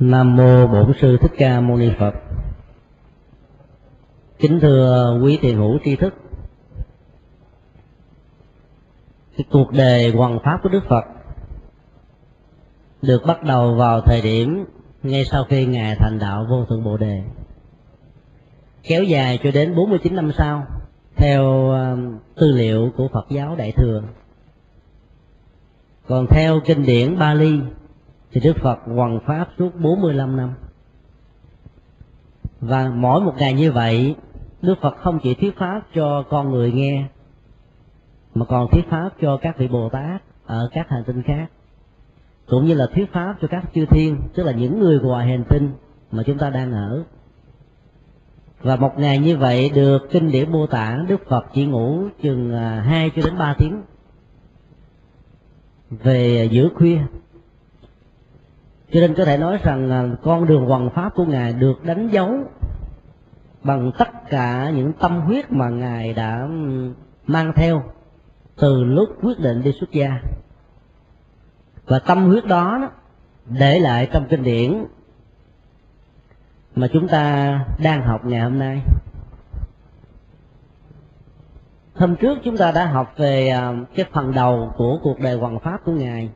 Nam mô Bổn sư Thích Ca Mâu Ni Phật. Kính thưa quý thiền hữu tri thức. Cái cuộc đề hoàn pháp của Đức Phật được bắt đầu vào thời điểm ngay sau khi ngài thành đạo vô thượng bồ đề kéo dài cho đến 49 năm sau, theo um, tư liệu của Phật giáo Đại thừa còn theo kinh điển Bali thì Đức Phật hoằng pháp suốt 45 năm. Và mỗi một ngày như vậy Đức Phật không chỉ thuyết pháp cho con người nghe mà còn thuyết pháp cho các vị Bồ Tát ở các hành tinh khác cũng như là thuyết pháp cho các chư thiên tức là những người ngoài hành tinh mà chúng ta đang ở. Và một ngày như vậy được kinh điển mô tả đức phật chỉ ngủ chừng à, hai cho đến ba tiếng về giữa khuya cho nên có thể nói rằng con đường hoàng pháp của ngài được đánh dấu bằng tất cả những tâm huyết mà ngài đã mang theo từ lúc quyết định đi xuất gia. Và tâm huyết đó để lại trong kinh điển mà chúng ta đang học ngày hôm nay. Hôm trước chúng ta đã học về à, cái phần đầu của cuộc đời hoàng pháp của ngài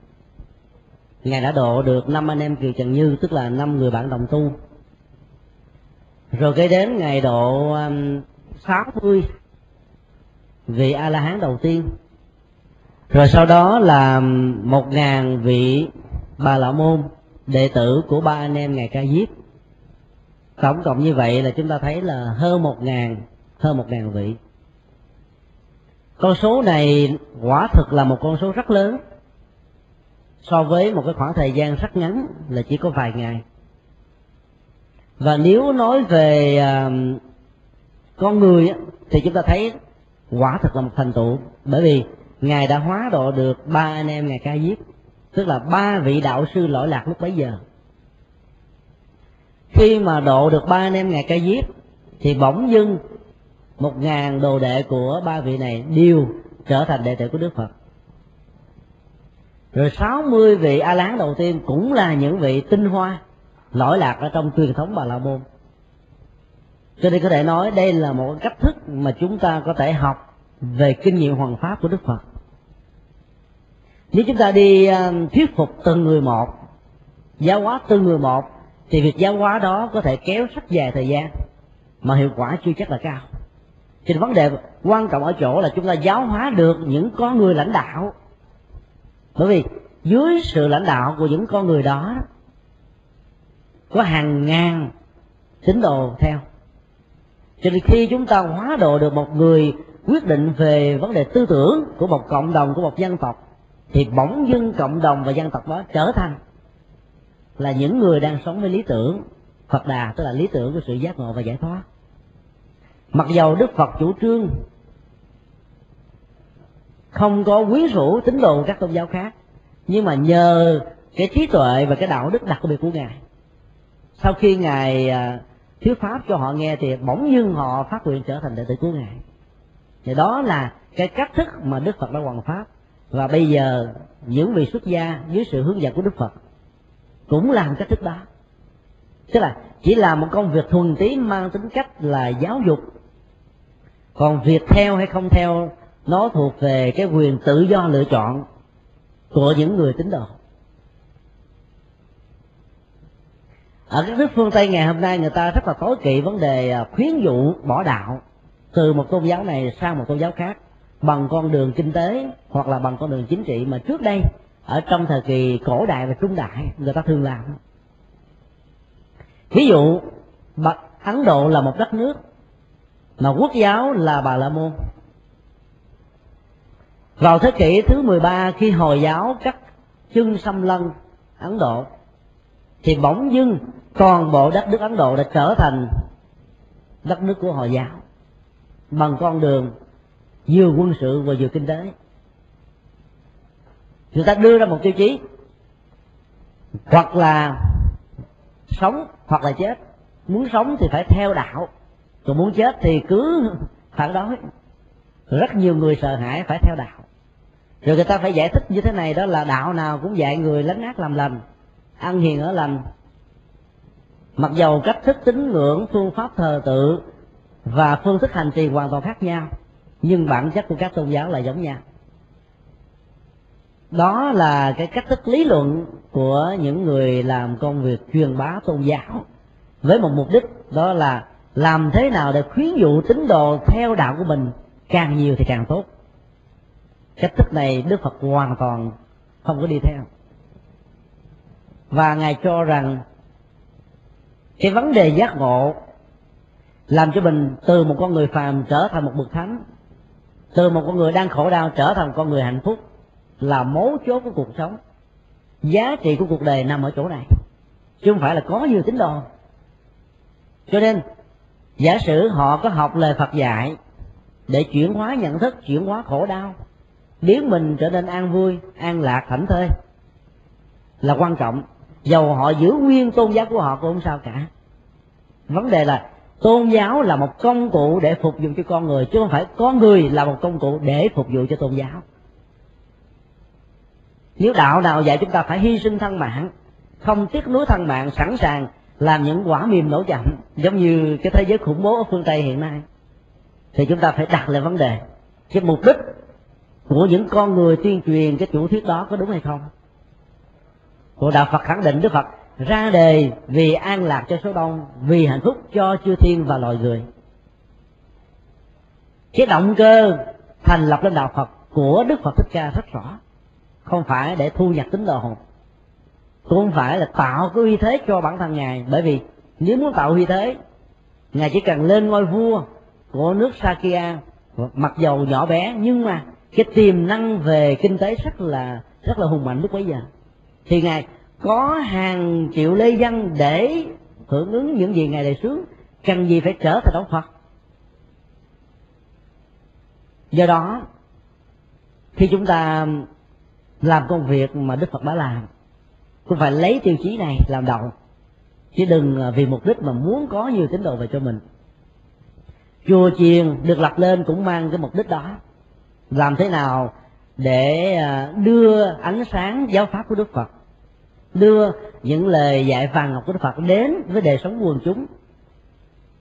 ngài đã độ được năm anh em kiều trần như tức là năm người bạn đồng tu. Rồi kế đến ngày độ um, sáu mươi vị a la hán đầu tiên. Rồi sau đó là một ngàn vị bà lão môn đệ tử của ba anh em ngài ca diếp. Tổng cộng như vậy là chúng ta thấy là hơn một ngàn hơn một ngàn vị. Con số này quả thực là một con số rất lớn so với một cái khoảng thời gian rất ngắn là chỉ có vài ngày. Và nếu nói về uh, con người thì chúng ta thấy quả thật là một thành tựu. Bởi vì ngài đã hóa độ được ba anh em ngài ca diếp tức là ba vị đạo sư lỗi lạc lúc bấy giờ. Khi mà độ được ba anh em ngài ca diếp thì bỗng dưng một ngàn đồ đệ của ba vị này đều trở thành đệ tử của đức phật rồi sáu mươi vị a lán đầu tiên cũng là những vị tinh hoa lỗi lạc ở trong truyền thống bà la môn cho nên có thể nói đây là một cách thức mà chúng ta có thể học về kinh nghiệm hoàn pháp của đức phật. Nếu chúng ta đi ờ, thuyết phục từng người một, giáo hóa từng người một, thì việc giáo hóa đó có thể kéo rất dài thời gian, mà hiệu quả chưa chắc là cao. Cho vấn đề quan trọng ở chỗ là chúng ta giáo hóa được những con người lãnh đạo bởi vì dưới sự lãnh đạo của những con người đó, có hàng ngàn tín đồ theo. Cho nên khi chúng ta hóa độ được một người quyết định về vấn đề tư tưởng của một cộng đồng, của một dân tộc, thì bỗng dưng cộng đồng và dân tộc đó trở thành là những người đang sống với lý tưởng Phật đà, tức là lý tưởng của sự giác ngộ và giải thoát. Mặc dầu Đức Phật chủ trương không có quyến rũ tín đồ các tôn giáo khác. Nhưng mà nhờ cái trí tuệ và cái đạo đức đặc biệt của ngài. Sau khi ngài à, thuyết pháp cho họ nghe thì bỗng dưng họ phát nguyện trở thành đệ tử của ngài. Thì đó là cái cách thức mà đức phật đã hoàn pháp. Và bây giờ những vị xuất gia dưới sự hướng dẫn của đức phật cũng làm cách thức đó. Tức là chỉ là một công việc thuần tí mang tính cách là giáo dục. Còn việc theo hay không theo nó thuộc về cái quyền tự do lựa chọn của những người tín đồ. Ở các nước phương tây ngày hôm nay người ta rất là tối kỵ vấn đề à, khuyến dụ bỏ đạo từ một tôn giáo này sang một tôn giáo khác bằng con đường kinh tế hoặc là bằng con đường chính trị mà trước đây, ở trong thời kỳ cổ đại và trung đại, người ta thường làm. Ví dụ ấn độ là một đất nước mà quốc giáo là bà la môn vào thế kỷ thứ 13 khi hồi giáo cắt chân xâm lân ấn độ, thì bỗng dưng toàn bộ đất nước ấn độ đã trở thành đất nước của hồi giáo, bằng con đường vừa quân sự và vừa kinh tế. Người ta đưa ra một tiêu chí, hoặc là sống hoặc là chết. Muốn sống thì phải theo đạo, còn muốn chết thì cứ phản đối rất nhiều người sợ hãi phải theo đạo. Rồi người ta phải giải thích như thế này, đó là đạo nào cũng dạy người lánh ác làm lành, ăn hiền ở lành. Mặc dầu cách thức tín ngưỡng, phương pháp thờ tự và phương thức hành trì hoàn toàn khác nhau, nhưng bản chất của các tôn giáo là giống nhau. Đó là cái cách thức lý luận của những người làm công việc truyền bá tôn giáo, với một mục đích đó là làm thế nào để khuyến dụ tín đồ theo đạo của mình càng nhiều thì càng tốt. Cách thức này đức phật hoàn toàn không có đi theo. Và ngài cho rằng cái vấn đề giác ngộ làm cho mình từ một con người phàm trở thành một bậc thánh, từ một con người đang khổ đau trở thành một con người hạnh phúc là mấu chốt của cuộc sống. Giá trị của cuộc đời nằm ở chỗ này, chứ không phải là có nhiều tín đồ. Cho nên, giả sử họ có học lời phật dạy để chuyển hóa nhận thức, chuyển hóa khổ đau. Biến mình trở nên an vui, an lạc, thảnh thơi, là quan trọng. Dầu họ giữ nguyên tôn giáo của họ cũng không sao cả. Vấn đề là, tôn giáo là một công cụ để phục vụ cho con người, chứ không phải con người là một công cụ để phục vụ cho tôn giáo. Nếu đạo nào dạy chúng ta phải hy sinh thân mạng, không tiếc nuối thân mạng, sẵn sàng làm những quả mềm nổ chậm, giống như cái thế giới khủng bố ở phương tây hiện nay thì chúng ta phải đặt lại vấn đề. Cái mục đích của những con người tuyên truyền cái chủ thuyết đó có đúng hay không? Của đạo phật khẳng định đức phật ra đề vì an lạc cho số đông, vì hạnh phúc cho chư thiên và loài người. Cái động cơ thành lập lên đạo phật của đức phật thích ca rất rõ. Không phải để thu nhập tín đồ cũng không phải là tạo cái uy thế cho bản thân ngài. Bởi vì nếu muốn tạo uy thế, ngài chỉ cần lên ngôi vua của nước Sakya. Mặc dầu nhỏ bé, nhưng mà cái tiềm năng về kinh tế rất là rất là hùng mạnh lúc bấy giờ. Thì ngài có hàng triệu lê dân để hưởng ứng những gì ngài đề xướng cần gì phải trở thành đạo phật? Do đó, khi chúng ta làm công việc mà đức phật đã làm, cũng phải lấy tiêu chí này làm đầu. Chứ đừng vì mục đích mà muốn có nhiều tín đồ về cho mình chùa chiền được lập lên cũng mang cái mục đích đó. Làm thế nào để à, đưa ánh sáng giáo pháp của đức phật, đưa những lời dạy vàng ngọc của đức phật đến với đời sống quần chúng,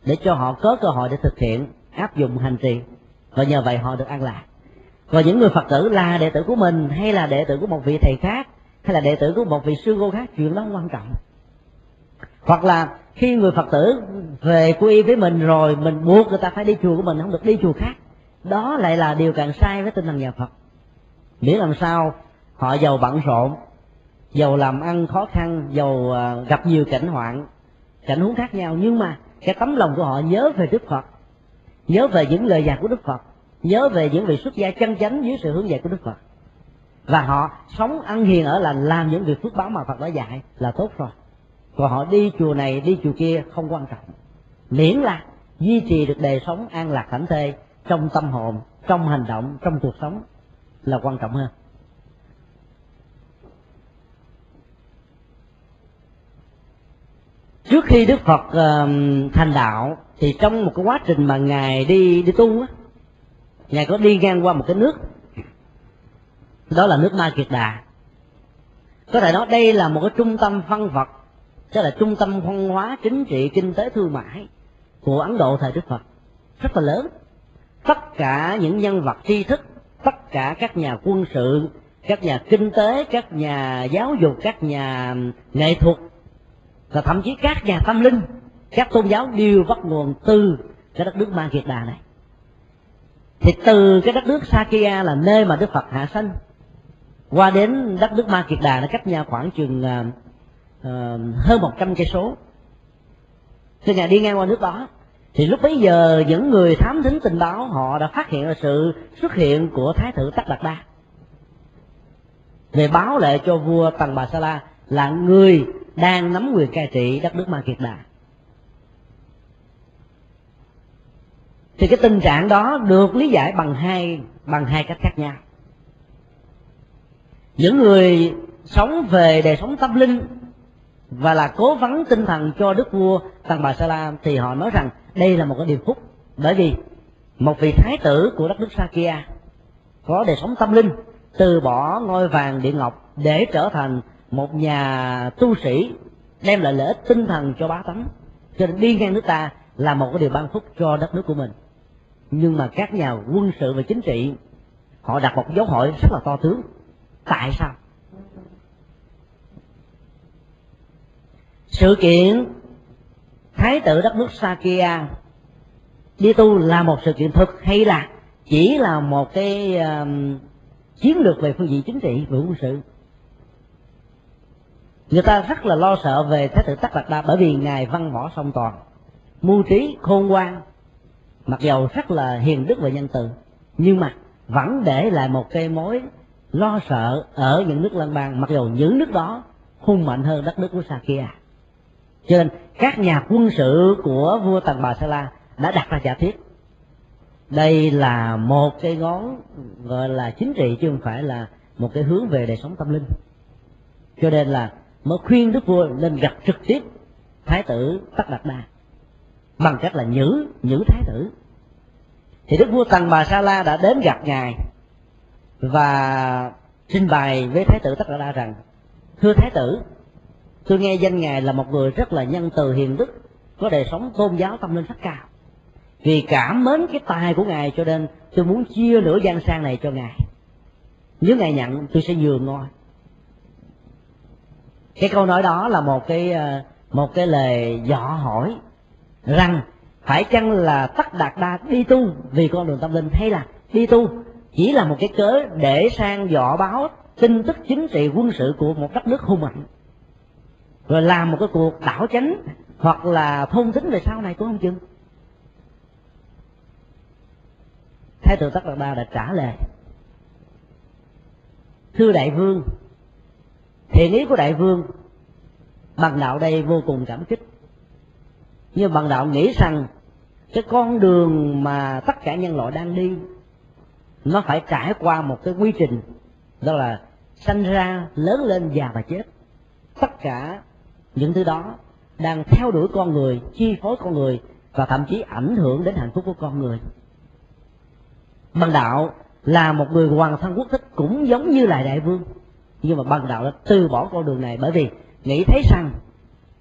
để cho họ có cơ hội để thực hiện áp dụng hành trì. Và nhờ vậy họ được an lạc. Còn những người phật tử là đệ tử của mình hay là đệ tử của một vị thầy khác, hay là đệ tử của một vị sư cô khác, chuyện đó không quan trọng. Hoặc là khi người phật tử về quy với mình rồi, mình buộc người ta phải đi chùa của mình, không được đi chùa khác. Đó lại là điều càng sai với tinh thần nhà phật. Miễn làm sao, họ giàu bận rộn, giàu làm ăn khó khăn, giàu à, gặp nhiều cảnh hoạn, cảnh huống khác nhau. Nhưng mà cái tấm lòng của họ nhớ về đức phật, nhớ về những lời dạy của đức phật, nhớ về những vị xuất gia chân chánh dưới sự hướng dạy của đức phật. Và họ sống ăn hiền ở là làm những việc phước báo mà phật đã dạy là tốt rồi còn họ đi chùa này đi chùa kia không quan trọng. Miễn là duy trì được đời sống an lạc thảnh thê trong tâm hồn trong hành động trong cuộc sống là quan trọng hơn. Trước khi đức phật uh, thành đạo thì trong một cái quá trình mà ngài đi đi tu á ngài có đi ngang qua một cái nước. Đó là nước ma kiệt đà. Có thể nói đây là một cái trung tâm văn vật tức là trung tâm văn hóa, chính trị, kinh tế, thương mại của ấn độ thời đức phật rất là lớn. Tất cả những nhân vật tri thức, tất cả các nhà quân sự, các nhà kinh tế, các nhà giáo dục, các nhà nghệ thuật và thậm chí các nhà tâm linh, các tôn giáo đều bắt nguồn từ cái đất nước ma kiệt đà này. Thì từ cái đất nước Sakya là nơi mà Đức Phật hạ sanh, qua đến đất nước Ma Kiệt Đà nó cách nhau khoảng chừng à, Ờ, hơn một trăm cây số. Khi ngài đi ngang qua nước đó, thì lúc bấy giờ những người thám thính tình báo, họ đã phát hiện ra sự xuất hiện của thái tử Tất Đạt Đa. Về báo lại cho vua Tần Bà Sa La là người đang nắm quyền cai trị đất nước Ma Kiệt Đà. Thì cái tình trạng đó được lý giải bằng hai bằng hai cách khác nhau. Những người sống về đời sống tâm linh và là cố vấn tinh thần cho đức vua Tần Bà Sa La thì họ nói rằng đây là một cái điều phúc. Bởi vì một vị thái tử của đất nước Sakia có đời sống tâm linh, từ bỏ ngôi vàng điện ngọc để trở thành một nhà tu sĩ, đem lại lợi ích tinh thần cho bá tánh. Cho nên đi ngang nước ta là một cái điều ban phúc cho đất nước của mình. Nhưng mà các nhà quân sự và chính trị, họ đặt một dấu hỏi rất là to tướng. Tại sao? Sự kiện thái tử đất nước Sakia đi tu là một sự kiện thực hay là chỉ là một cái uh, chiến lược về phương diện chính trị và quân sự? Người ta rất là lo sợ về thái tử tắc đạt đa bởi vì ngài văn võ song toàn mưu trí khôn ngoan mặc dầu rất là hiền đức và nhân từ nhưng mà vẫn để lại một cái mối lo sợ ở những nước lân bang mặc dầu những nước đó hung mạnh hơn đất nước của Sakya cho nên, các nhà quân sự của vua Tần Bà Sa La đã đặt ra giả thiết. Đây là một cái ngón, gọi là chính trị, chứ không phải là một cái hướng về đời sống tâm linh. Cho nên là mới khuyên đức vua nên gặp trực tiếp thái tử tất đạt đa bằng cách là nhữ nhữ thái tử. Thì đức vua tần bà sa la đã đến gặp ngài và trình bày với thái tử tất đạt đa rằng, thưa thái tử tôi nghe danh ngài là một người rất là nhân từ hiền đức, có đời sống tôn giáo tâm linh rất cao. Vì cảm mến cái tài của ngài cho nên tôi muốn chia nửa gian sang này cho ngài. Nếu ngài nhận, tôi sẽ nhường ngôi. Cái câu nói đó là một cái ờ, một cái lời dọ hỏi rằng phải chăng là tất đạt đa đi tu vì con đường tâm linh hay là đi tu? Chỉ là một cái cớ để sang dọ báo tin tức chính trị quân sự của một đất nước hung mạnh rồi làm một cái cuộc đảo chánh hoặc là thông tính về sau này cũng không chừng. Thái tử tất đạt đa đã trả lời, thưa đại vương, thiện ý của đại vương, bằng đạo đây vô cùng cảm kích. Nhưng bằng đạo nghĩ rằng cái con đường mà tất cả nhân loại đang đi, nó phải trải qua một cái quy trình, đó là sanh ra, lớn lên già và chết. Tất cả những thứ đó đang theo đuổi con người, chi phối con người và thậm chí ảnh hưởng đến hạnh phúc của con người. Bằng đạo là một người hoàng thân quốc thích cũng giống như là đại vương. Nhưng mà bằng đạo đã từ bỏ con đường này bởi vì nghĩ thấy rằng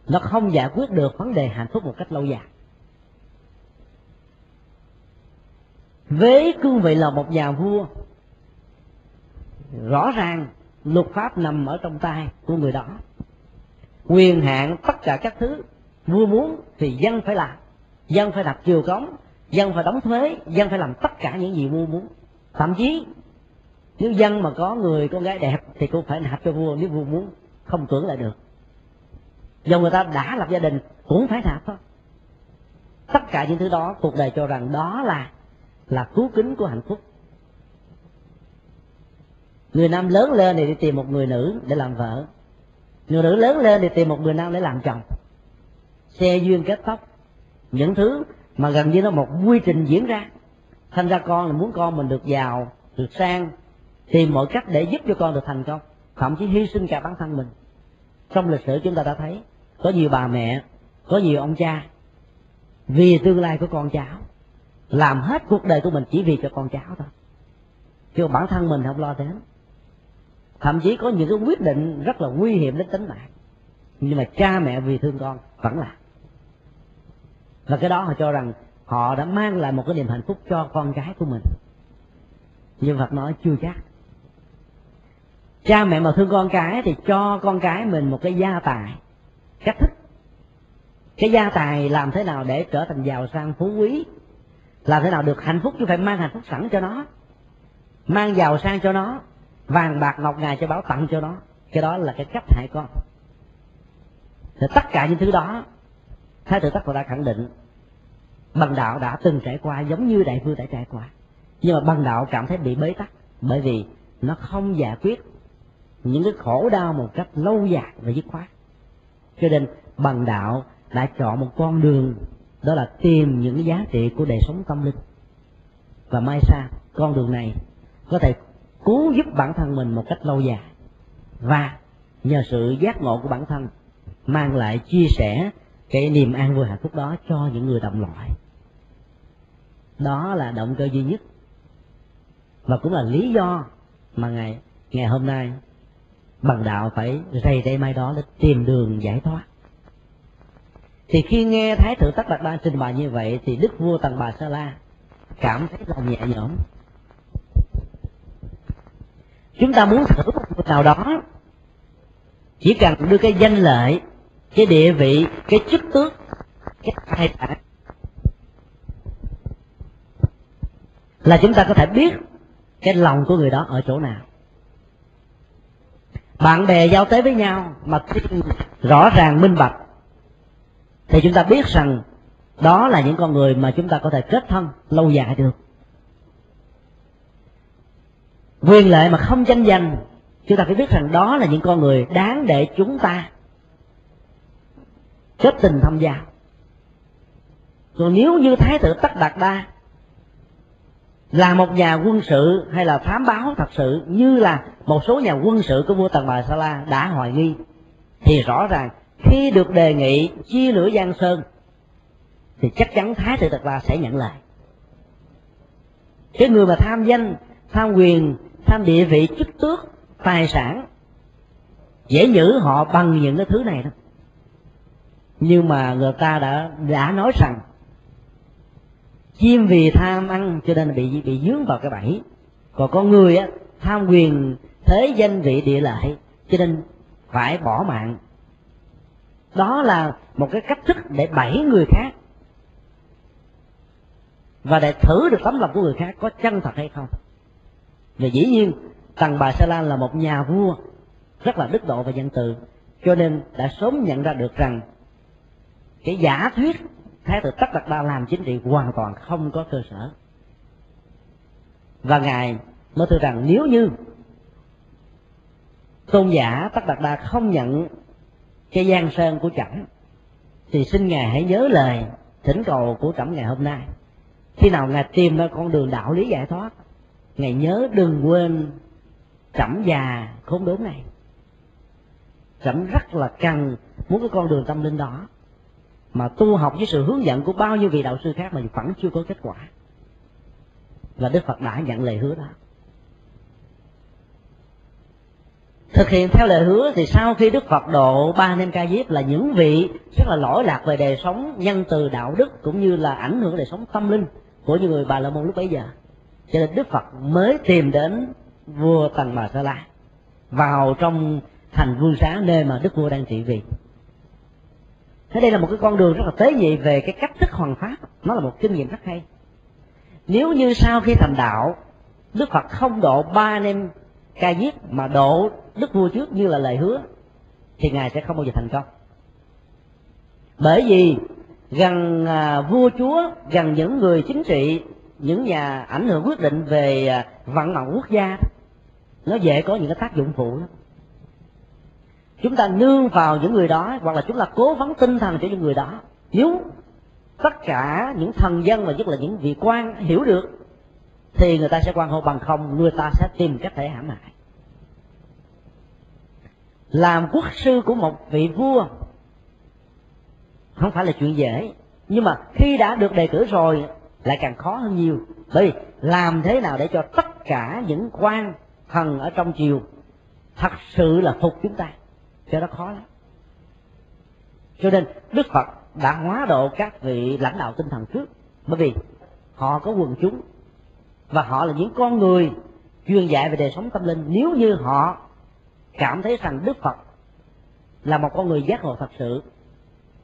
nó không giải quyết được vấn đề hạnh phúc một cách lâu dài. Với cương vị là một nhà vua. Rõ ràng luật pháp nằm ở trong tay của người đó quyền hạn tất cả các thứ. Vua muốn thì dân phải làm. Dân phải đặt chiều cống, dân phải đóng thuế, dân phải làm tất cả những gì vua muốn. Thậm chí, nếu dân mà có người con gái đẹp thì cũng phải nạp cho vua, nếu vua muốn, không cưỡng lại được. Do người ta đã lập gia đình, cũng phải nạp thôi. Tất cả những thứ đó, cuộc đời cho rằng đó là là cứu kính của hạnh phúc. Người nam lớn lên thì đi tìm một người nữ để làm vợ người nữ lớn lên thì tìm một người nam để làm chồng. Xe duyên kết tóc. Những thứ mà gần như nó một quy trình diễn ra. Thành ra con là muốn con mình được giàu, được sang, tìm mọi cách để giúp cho con được thành công. Thậm chí hy sinh cả bản thân mình. Trong lịch sử chúng ta đã thấy, có nhiều bà mẹ, có nhiều ông cha, vì tương lai của con cháu, làm hết cuộc đời của mình chỉ vì cho con cháu thôi. Chứ bản thân mình không lo đến thậm chí có những cái quyết định rất là nguy hiểm đến tính mạng. Nhưng mà cha mẹ vì thương con vẫn làm. Và cái đó họ cho rằng họ đã mang lại một cái niềm hạnh phúc cho con cái của mình. Nhưng Phật nói chưa chắc. Cha mẹ mà thương con cái thì cho con cái mình một cái gia tài, cách thức. Cái gia tài làm thế nào để trở thành giàu sang phú quý? Làm thế nào được hạnh phúc chứ phải mang hạnh phúc sẵn cho nó, mang giàu sang cho nó vàng bạc ngọc ngà cho báo tặng cho nó. Cái đó là cái cách hại con. Thì tất cả những thứ đó, thái tử tất đã khẳng định, bằng đạo đã từng trải qua giống như đại vương đã trải qua. Nhưng mà bằng đạo cảm thấy bị bế tắc, bởi vì nó không giải quyết những cái khổ đau một cách lâu dài và dứt khoát. Cho nên bằng đạo đã chọn một con đường, đó là tìm những giá trị của đời sống tâm linh. Và mai sau, con đường này có thể cứu giúp bản thân mình một cách lâu dài. Và nhờ sự giác ngộ của bản thân, mang lại chia sẻ cái niềm an vui hạnh phúc đó cho những người đồng loại. Đó là động cơ duy nhất. Và cũng là lý do mà ngày ngày hôm nay bằng đạo phải rầy đây mai đó để tìm đường giải thoát. Thì khi nghe thái thượng tất đạt đa trình bày như vậy, thì đức vua tần bà sa la cảm thấy là nhẹ nhõm chúng ta muốn thử một người nào đó. Chỉ cần đưa cái danh lợi, cái địa vị, cái chức tước, cái tài sản là chúng ta có thể biết cái lòng của người đó ở chỗ nào. Bạn bè giao tế với nhau mà rõ ràng minh bạch, thì chúng ta biết rằng đó là những con người mà chúng ta có thể kết thân lâu dài được quyền lợi mà không tranh giành, chúng ta phải biết rằng đó là những con người đáng để chúng ta kết tình tham gia. Còn nếu như thái tử tất đạt đa là một nhà quân sự hay là thám báo thật sự như là một số nhà quân sự của vua tần bà sa la đã hoài nghi, thì rõ ràng khi được đề nghị chia lửa giang sơn, thì chắc chắn thái tử tật la sẽ nhận lời cái người mà tham danh, tham quyền tham địa vị chức tước, tài sản. Dễ nhử họ bằng những cái thứ này đó nhưng mà người ta đã đã nói rằng, chim vì tham ăn cho nên bị bị dướng vào cái bẫy. Còn con người á, tham quyền thế danh vị địa lợi, cho nên phải bỏ mạng. Đó là một cái cách thức để bẫy người khác. Và để thử được tấm lòng của người khác có chân thật hay không và dĩ nhiên tần bà sa la là một nhà vua, rất là đức độ và dân từ, cho nên đã sớm nhận ra được rằng cái giả thuyết thái tử tất đạt đa làm chính trị hoàn toàn không có cơ sở. Và ngài mới thưa rằng nếu như tôn giả tất đạt đa không nhận cái gian sơn của trẫm, thì xin ngài hãy nhớ lời thỉnh cầu của trẫm ngày hôm nay. Khi nào ngài tìm ra con đường đạo lý giải thoát ngài nhớ đừng quên trẫm già khốn đốn này. Trẫm rất là cần muốn cái con đường tâm linh đó. Mà tu học với sự hướng dẫn của bao nhiêu vị đạo sư khác mà vẫn chưa có kết quả. Và đức phật đã nhận lời hứa đó. Thực hiện theo lời hứa thì sau khi đức phật độ ba nên ca diếp là những vị rất là lỗi lạc về đời sống, nhân từ đạo đức cũng như là ảnh hưởng đời sống tâm linh của những người bà la môn lúc bấy giờ cho nên đức phật mới tìm đến vua tần bà sa la vào trong thành vương xá, nơi mà đức vua đang trị vì thế đây là một cái con đường rất là tế nhị về cái cách thức hoàn pháp. Nó là một kinh nghiệm rất hay. Nếu như sau khi thành đạo, đức phật không độ ba anh em ca giết mà độ đức vua trước như là lời hứa, thì ngài sẽ không bao giờ thành công. Bởi vì gần à, vua chúa, gần những người chính trị những nhà ảnh hưởng quyết định về à, vận động quốc gia nó dễ có những cái tác dụng phụ lắm. Chúng ta nương vào những người đó hoặc là chúng ta cố vấn tinh thần cho những người đó. Nếu tất cả những thần dân và nhất là những vị quan hiểu được, thì người ta sẽ quan hô bằng không, người ta sẽ tìm cách thể hãm hại. Làm quốc sư của một vị vua không phải là chuyện dễ, nhưng mà khi đã được đề cử rồi lại càng khó hơn nhiều. Bởi vì làm thế nào để cho tất cả những quan thần ở trong triều thật sự là phục chúng ta? Cho đó khó lắm. Cho nên đức phật đã hóa độ các vị lãnh đạo tinh thần trước. Bởi vì họ có quần chúng và họ là những con người chuyên dạy về đời sống tâm linh. Nếu như họ cảm thấy rằng đức phật là một con người giác ngộ thật sự,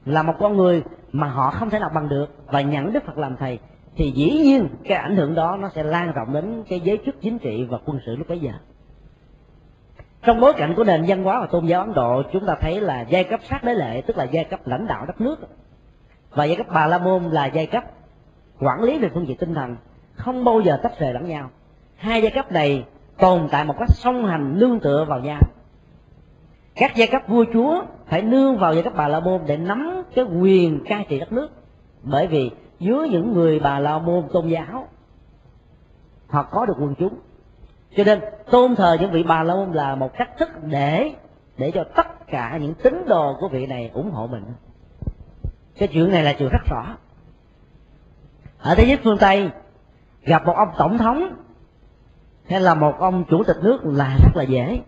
là một con người mà họ không thể nào bằng được và nhận đức phật làm thầy thì dĩ nhiên cái ảnh hưởng đó nó sẽ lan rộng đến cái giới chức chính trị và quân sự lúc bấy giờ. Trong bối cảnh của nền văn hóa và tôn giáo ấn độ, chúng ta thấy là giai cấp sát đế lệ, tức là giai cấp lãnh đạo đất nước, và giai cấp bà la môn là giai cấp quản lý về phương diện tinh thần, không bao giờ tách rời lẫn nhau. Hai giai cấp này tồn tại một cách song hành, nương tựa vào nhau. Các giai cấp vua chúa phải nương vào giai cấp bà la môn để nắm cái quyền cai trị đất nước. Bởi vì dưới những người bà la môn tôn giáo. Họ có được quần chúng. Cho nên tôn thờ những vị bà la môn là một cách thức để để cho tất cả những tín đồ của vị này ủng hộ mình. Cái chuyện này là chuyện rất rõ. Ở thế giới phương tây gặp một ông tổng thống hay là một ông chủ tịch nước là rất là dễ.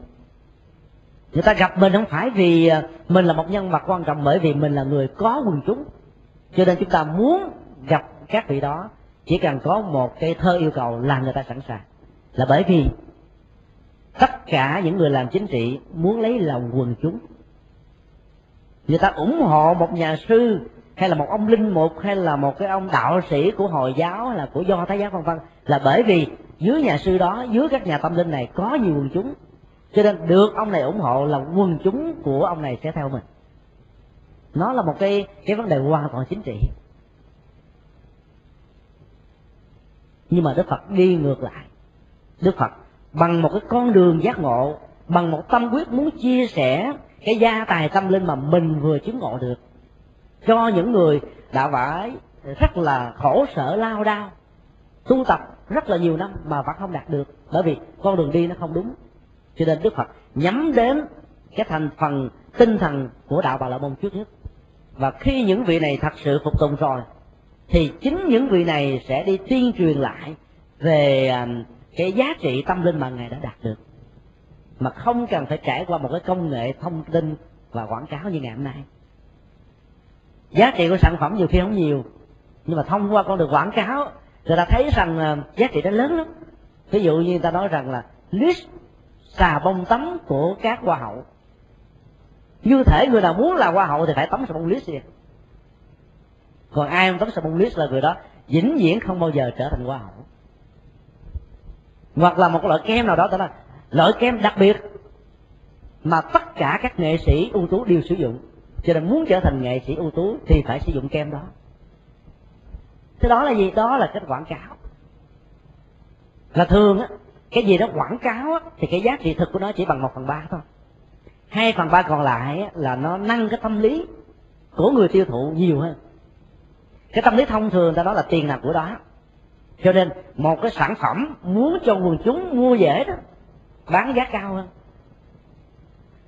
Người ta gặp mình không phải vì à, mình là một nhân vật quan trọng bởi vì mình là người có quần chúng. Cho nên chúng ta muốn gặp các vị đó, chỉ cần có một cái thơ yêu cầu là người ta sẵn sàng. Là bởi vì tất cả những người làm chính trị muốn lấy lòng quần chúng. Người ta ủng hộ một nhà sư, hay là một ông linh mục, hay là một cái ông đạo sĩ của hồi giáo, hay là của do thái giáo, vân vân. Là bởi vì dưới nhà sư đó, dưới các nhà tâm linh này có nhiều quần chúng. Cho nên được ông này ủng hộ là quần chúng của ông này sẽ theo mình. Nó là một cái cái vấn đề hoàn toàn chính trị. Nhưng mà đức phật đi ngược lại. Đức phật bằng một cái con đường giác ngộ, bằng một tâm quyết muốn chia sẻ cái gia tài tâm linh mà mình vừa chứng ngộ được. Cho những người đã phải rất là khổ sở lao đao, tu tập rất là nhiều năm mà vẫn không đạt được, bởi vì con đường đi nó không đúng. Cho nên đức phật nhắm đến cái thành phần tinh thần của đạo bà la môn trước nhất. Và khi những vị này thật sự phục tùng rồi thì chính những vị này sẽ đi tuyên truyền lại về à, cái giá trị tâm linh mà ngài đã đạt được. Mà không cần phải trải qua một cái công nghệ thông tin và quảng cáo như ngày hôm nay. Giá trị của sản phẩm nhiều khi không nhiều, nhưng mà thông qua con đường quảng cáo, người ta thấy rằng à, giá trị đó lớn lắm. Ví dụ như người ta nói rằng là list xà bông tắm của các hoa hậu. Như thể người nào muốn là hoa hậu thì phải tắm xà bông list đi còn ai không tắm xà bông list là người đó vĩnh viễn không bao giờ trở thành hoa hậu. Hoặc là một loại kem nào đó đó là loại kem đặc biệt mà tất cả các nghệ sĩ ưu tú đều sử dụng. Cho nên muốn trở thành nghệ sĩ ưu tú thì phải sử dụng kem đó. Thế đó là gì? Đó là cái quảng cáo. Là thường á cái gì đó quảng cáo á, thì cái giá trị thực của nó chỉ bằng một phần ba thôi. Hai phần ba còn lại á, là nó nâng cái tâm lý của người tiêu thụ nhiều hơn cái tâm lý thông thường ta nói là tiền nào của đó. Cho nên một cái sản phẩm muốn cho quần chúng mua dễ đó bán giá cao hơn.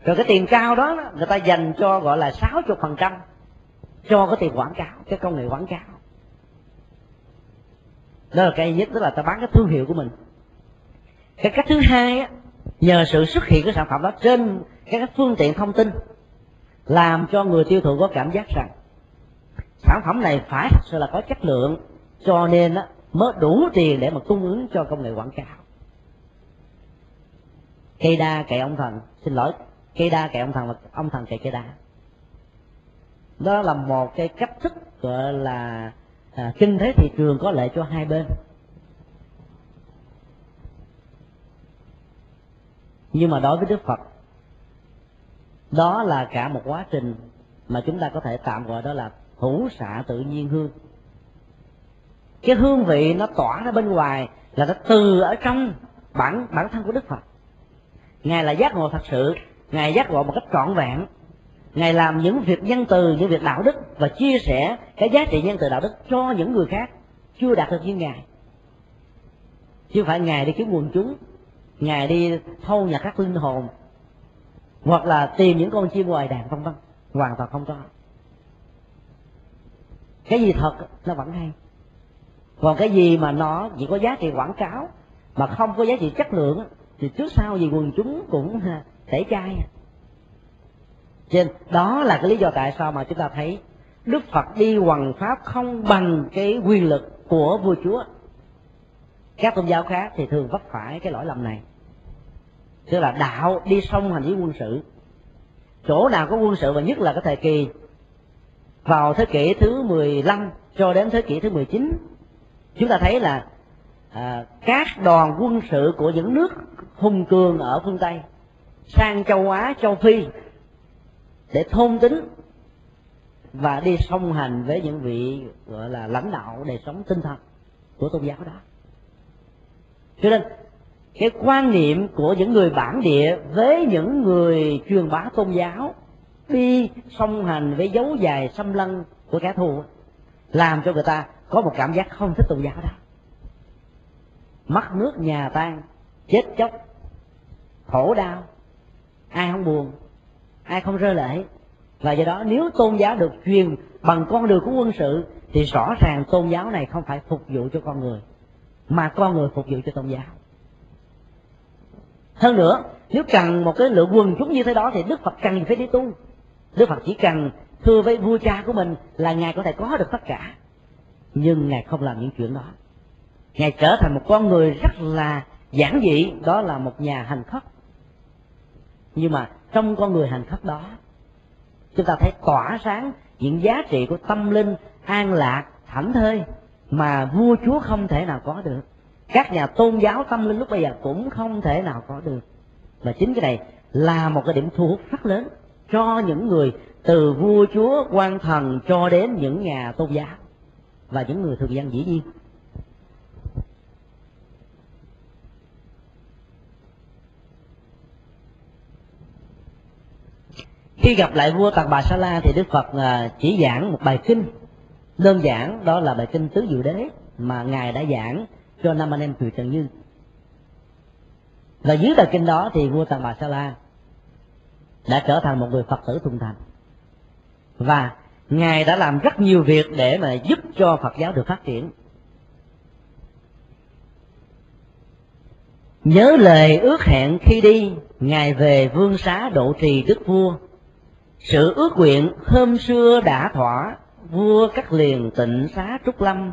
Rồi cái tiền cao đó người ta dành cho gọi là sáu chục phần trăm cho cái tiền quảng cáo cái công nghệ quảng cáo. Đó là cái nhất tức là ta bán cái thương hiệu của mình. Cái cách thứ hai á, nhờ sự xuất hiện của sản phẩm đó trên các phương tiện thông tin làm cho người tiêu thụ có cảm giác rằng sản phẩm này phải thật sự là có chất lượng cho nên á, mới đủ tiền để mà cung ứng cho công nghệ quảng cáo. Cây đa cậy ông thần xin lỗi. Cây đa cậy ông thần và ông thần cậy cây đa đó là một cái cách thức gọi là à, kinh tế thị trường có lợi cho hai bên. Nhưng mà đối với đức phật đó là cả một quá trình mà chúng ta có thể tạm gọi đó là hữu xạ tự nhiên hương. Cái hương vị nó tỏa ra bên ngoài là nó từ ở trong bản bản thân của đức phật. Ngài là giác ngộ thật sự, ngài giác ngộ một cách trọn vẹn. Ngài làm những việc nhân từ, những việc đạo đức và chia sẻ cái giá trị nhân từ đạo đức cho những người khác chưa đạt được như ngài. Chứ phải ngài đi kiếm quần chúng, ngài đi thâu nhặt các linh hồn, hoặc là tìm những con chim ngoài đàn, vân vân. Hoàn toàn không có cái gì thật nó vẫn hay. Còn cái gì mà nó chỉ có giá trị quảng cáo, mà không có giá trị chất lượng thì trước sau gì quần chúng cũng à, tẩy chay. Trên, đó là cái lý do tại sao mà chúng ta thấy đức phật đi hoằng pháp không bằng cái quyền lực của vua chúa. Các tôn giáo khác thì thường vấp phải cái lỗi lầm này. Tức là đạo đi song hành với quân sự. Chỗ nào có quân sự và nhất là cái thời kỳ vào thế kỷ thứ 15 cho đến thế kỷ thứ 19 chúng ta thấy là à, các đoàn quân sự của những nước hùng cường ở phương tây sang châu á châu phi để thôn tính và đi song hành với những vị gọi là lãnh đạo đời sống tinh thần của tôn giáo đó. Cho nên cái quan niệm của những người bản địa với những người truyền bá tôn giáo đi song hành với dấu dài xâm lăng của kẻ thù làm cho người ta có một cảm giác không thích tôn giáo đó. Mất nước nhà tan, chết chóc, khổ đau, ai không buồn, ai không rơi lệ. Và do đó nếu tôn giáo được truyền bằng con đường của quân sự, thì rõ ràng tôn giáo này không phải phục vụ cho con người, mà con người phục vụ cho tôn giáo. Hơn nữa, nếu cần một cái lượng quần chúng như thế đó, thì đức phật cần phải đi tu đức phật chỉ cần thưa với vua cha của mình là ngài có thể có được tất cả. Nhưng ngài không làm những chuyện đó. Ngài trở thành một con người rất là giản dị, đó là một nhà hành khất. Nhưng mà trong con người hành khất đó, chúng ta thấy tỏa sáng những giá trị của tâm linh an lạc, thảnh thơi mà vua chúa không thể nào có được. Các nhà tôn giáo tâm linh lúc bây giờ cũng không thể nào có được. Và chính cái này là một cái điểm thu hút rất lớn cho những người từ vua chúa quan thần cho đến những nhà tôn giáo và những người thường dân dĩ nhiên. Khi gặp lại vua tạc bà sa la thì đức phật à, chỉ giảng một bài kinh. Đơn giản, đó là bài kinh tứ diệu đế mà ngài đã giảng cho năm anh em chùa trần như. Và dưới bài kinh đó thì vua tạc bà sa la đã trở thành một người phật tử trung thành. Và ngài đã làm rất nhiều việc để mà giúp cho phật giáo được phát triển. Nhớ lời ước hẹn khi đi, ngài về vương xá độ trì đức vua. Sự ước nguyện hôm xưa đã thỏa, vua cắt liền tịnh xá trúc lâm,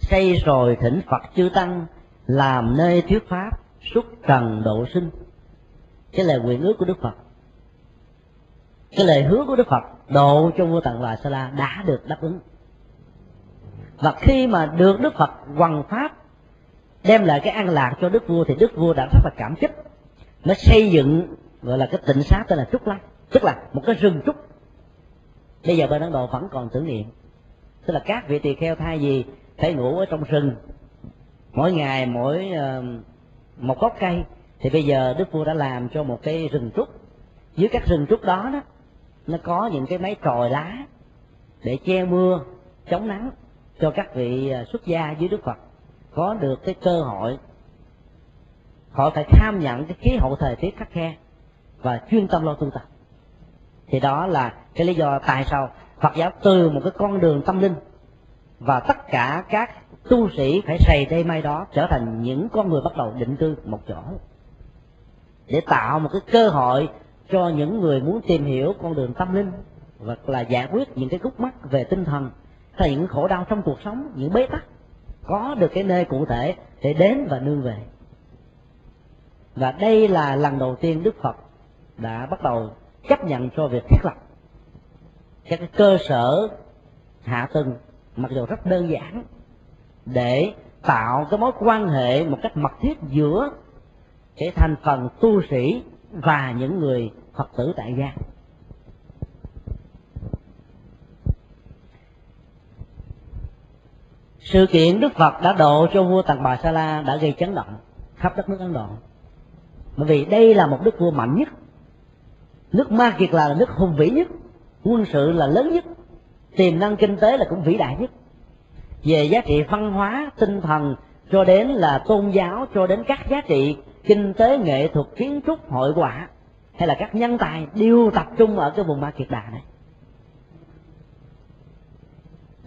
xây rồi thỉnh phật chư tăng làm nơi thuyết pháp xuất trần độ sinh. Cái lời nguyện ước của đức phật cái lời hứa của đức phật độ cho vua tần loại sa la đã được đáp ứng. Và khi mà được đức phật hoằng pháp, đem lại cái an lạc cho đức vua, thì đức vua đã rất là cảm kích. Nó xây dựng, gọi là cái tịnh xá tên là trúc lâm tức là một cái rừng trúc. Bây giờ bên ấn độ vẫn còn tưởng niệm. Tức là các vị tỳ kheo thay gì phải ngủ ở trong rừng, mỗi ngày, mỗi ờ, một gốc cây, thì bây giờ đức vua đã làm cho một cái rừng trúc. Dưới các rừng trúc đó đó nó có những cái máy tròi lá để che mưa, chống nắng cho các vị à, xuất gia dưới đức phật. Có được cái cơ hội, họ phải tham nhận cái khí hậu thời tiết khắc khe và chuyên tâm lo tu tập. Thì đó là cái lý do tại sao phật giáo từ một cái con đường tâm linh và tất cả các tu sĩ phải sầy đây mai đó trở thành những con người bắt đầu định cư một chỗ. Để tạo một cái cơ hội cho những người muốn tìm hiểu con đường tâm linh hoặc là giải quyết những cái khúc mắc về tinh thần hay những khổ đau trong cuộc sống, những bế tắc, có được cái nơi cụ thể để đến và nương về. Và đây là lần đầu tiên đức phật đã bắt đầu chấp nhận cho việc thiết lập các cái cơ sở hạ tầng, mặc dù rất đơn giản, để tạo cái mối quan hệ một cách mật thiết giữa cái thành phần tu sĩ và những người phật tử tại gia. Sự kiện đức phật đã độ cho vua tần bà sa la đã gây chấn động khắp đất nước ấn độ. Bởi vì đây là một đức vua mạnh nhất. Nước ma kiệt là nước hùng vĩ nhất. Quân sự là lớn nhất. Tiềm năng kinh tế là cũng vĩ đại nhất. Về giá trị văn hóa, tinh thần, cho đến là tôn giáo, cho đến các giá trị kinh tế nghệ thuật kiến trúc hội họa hay là các nhân tài đều tập trung ở cái vùng ba kiệt đà này.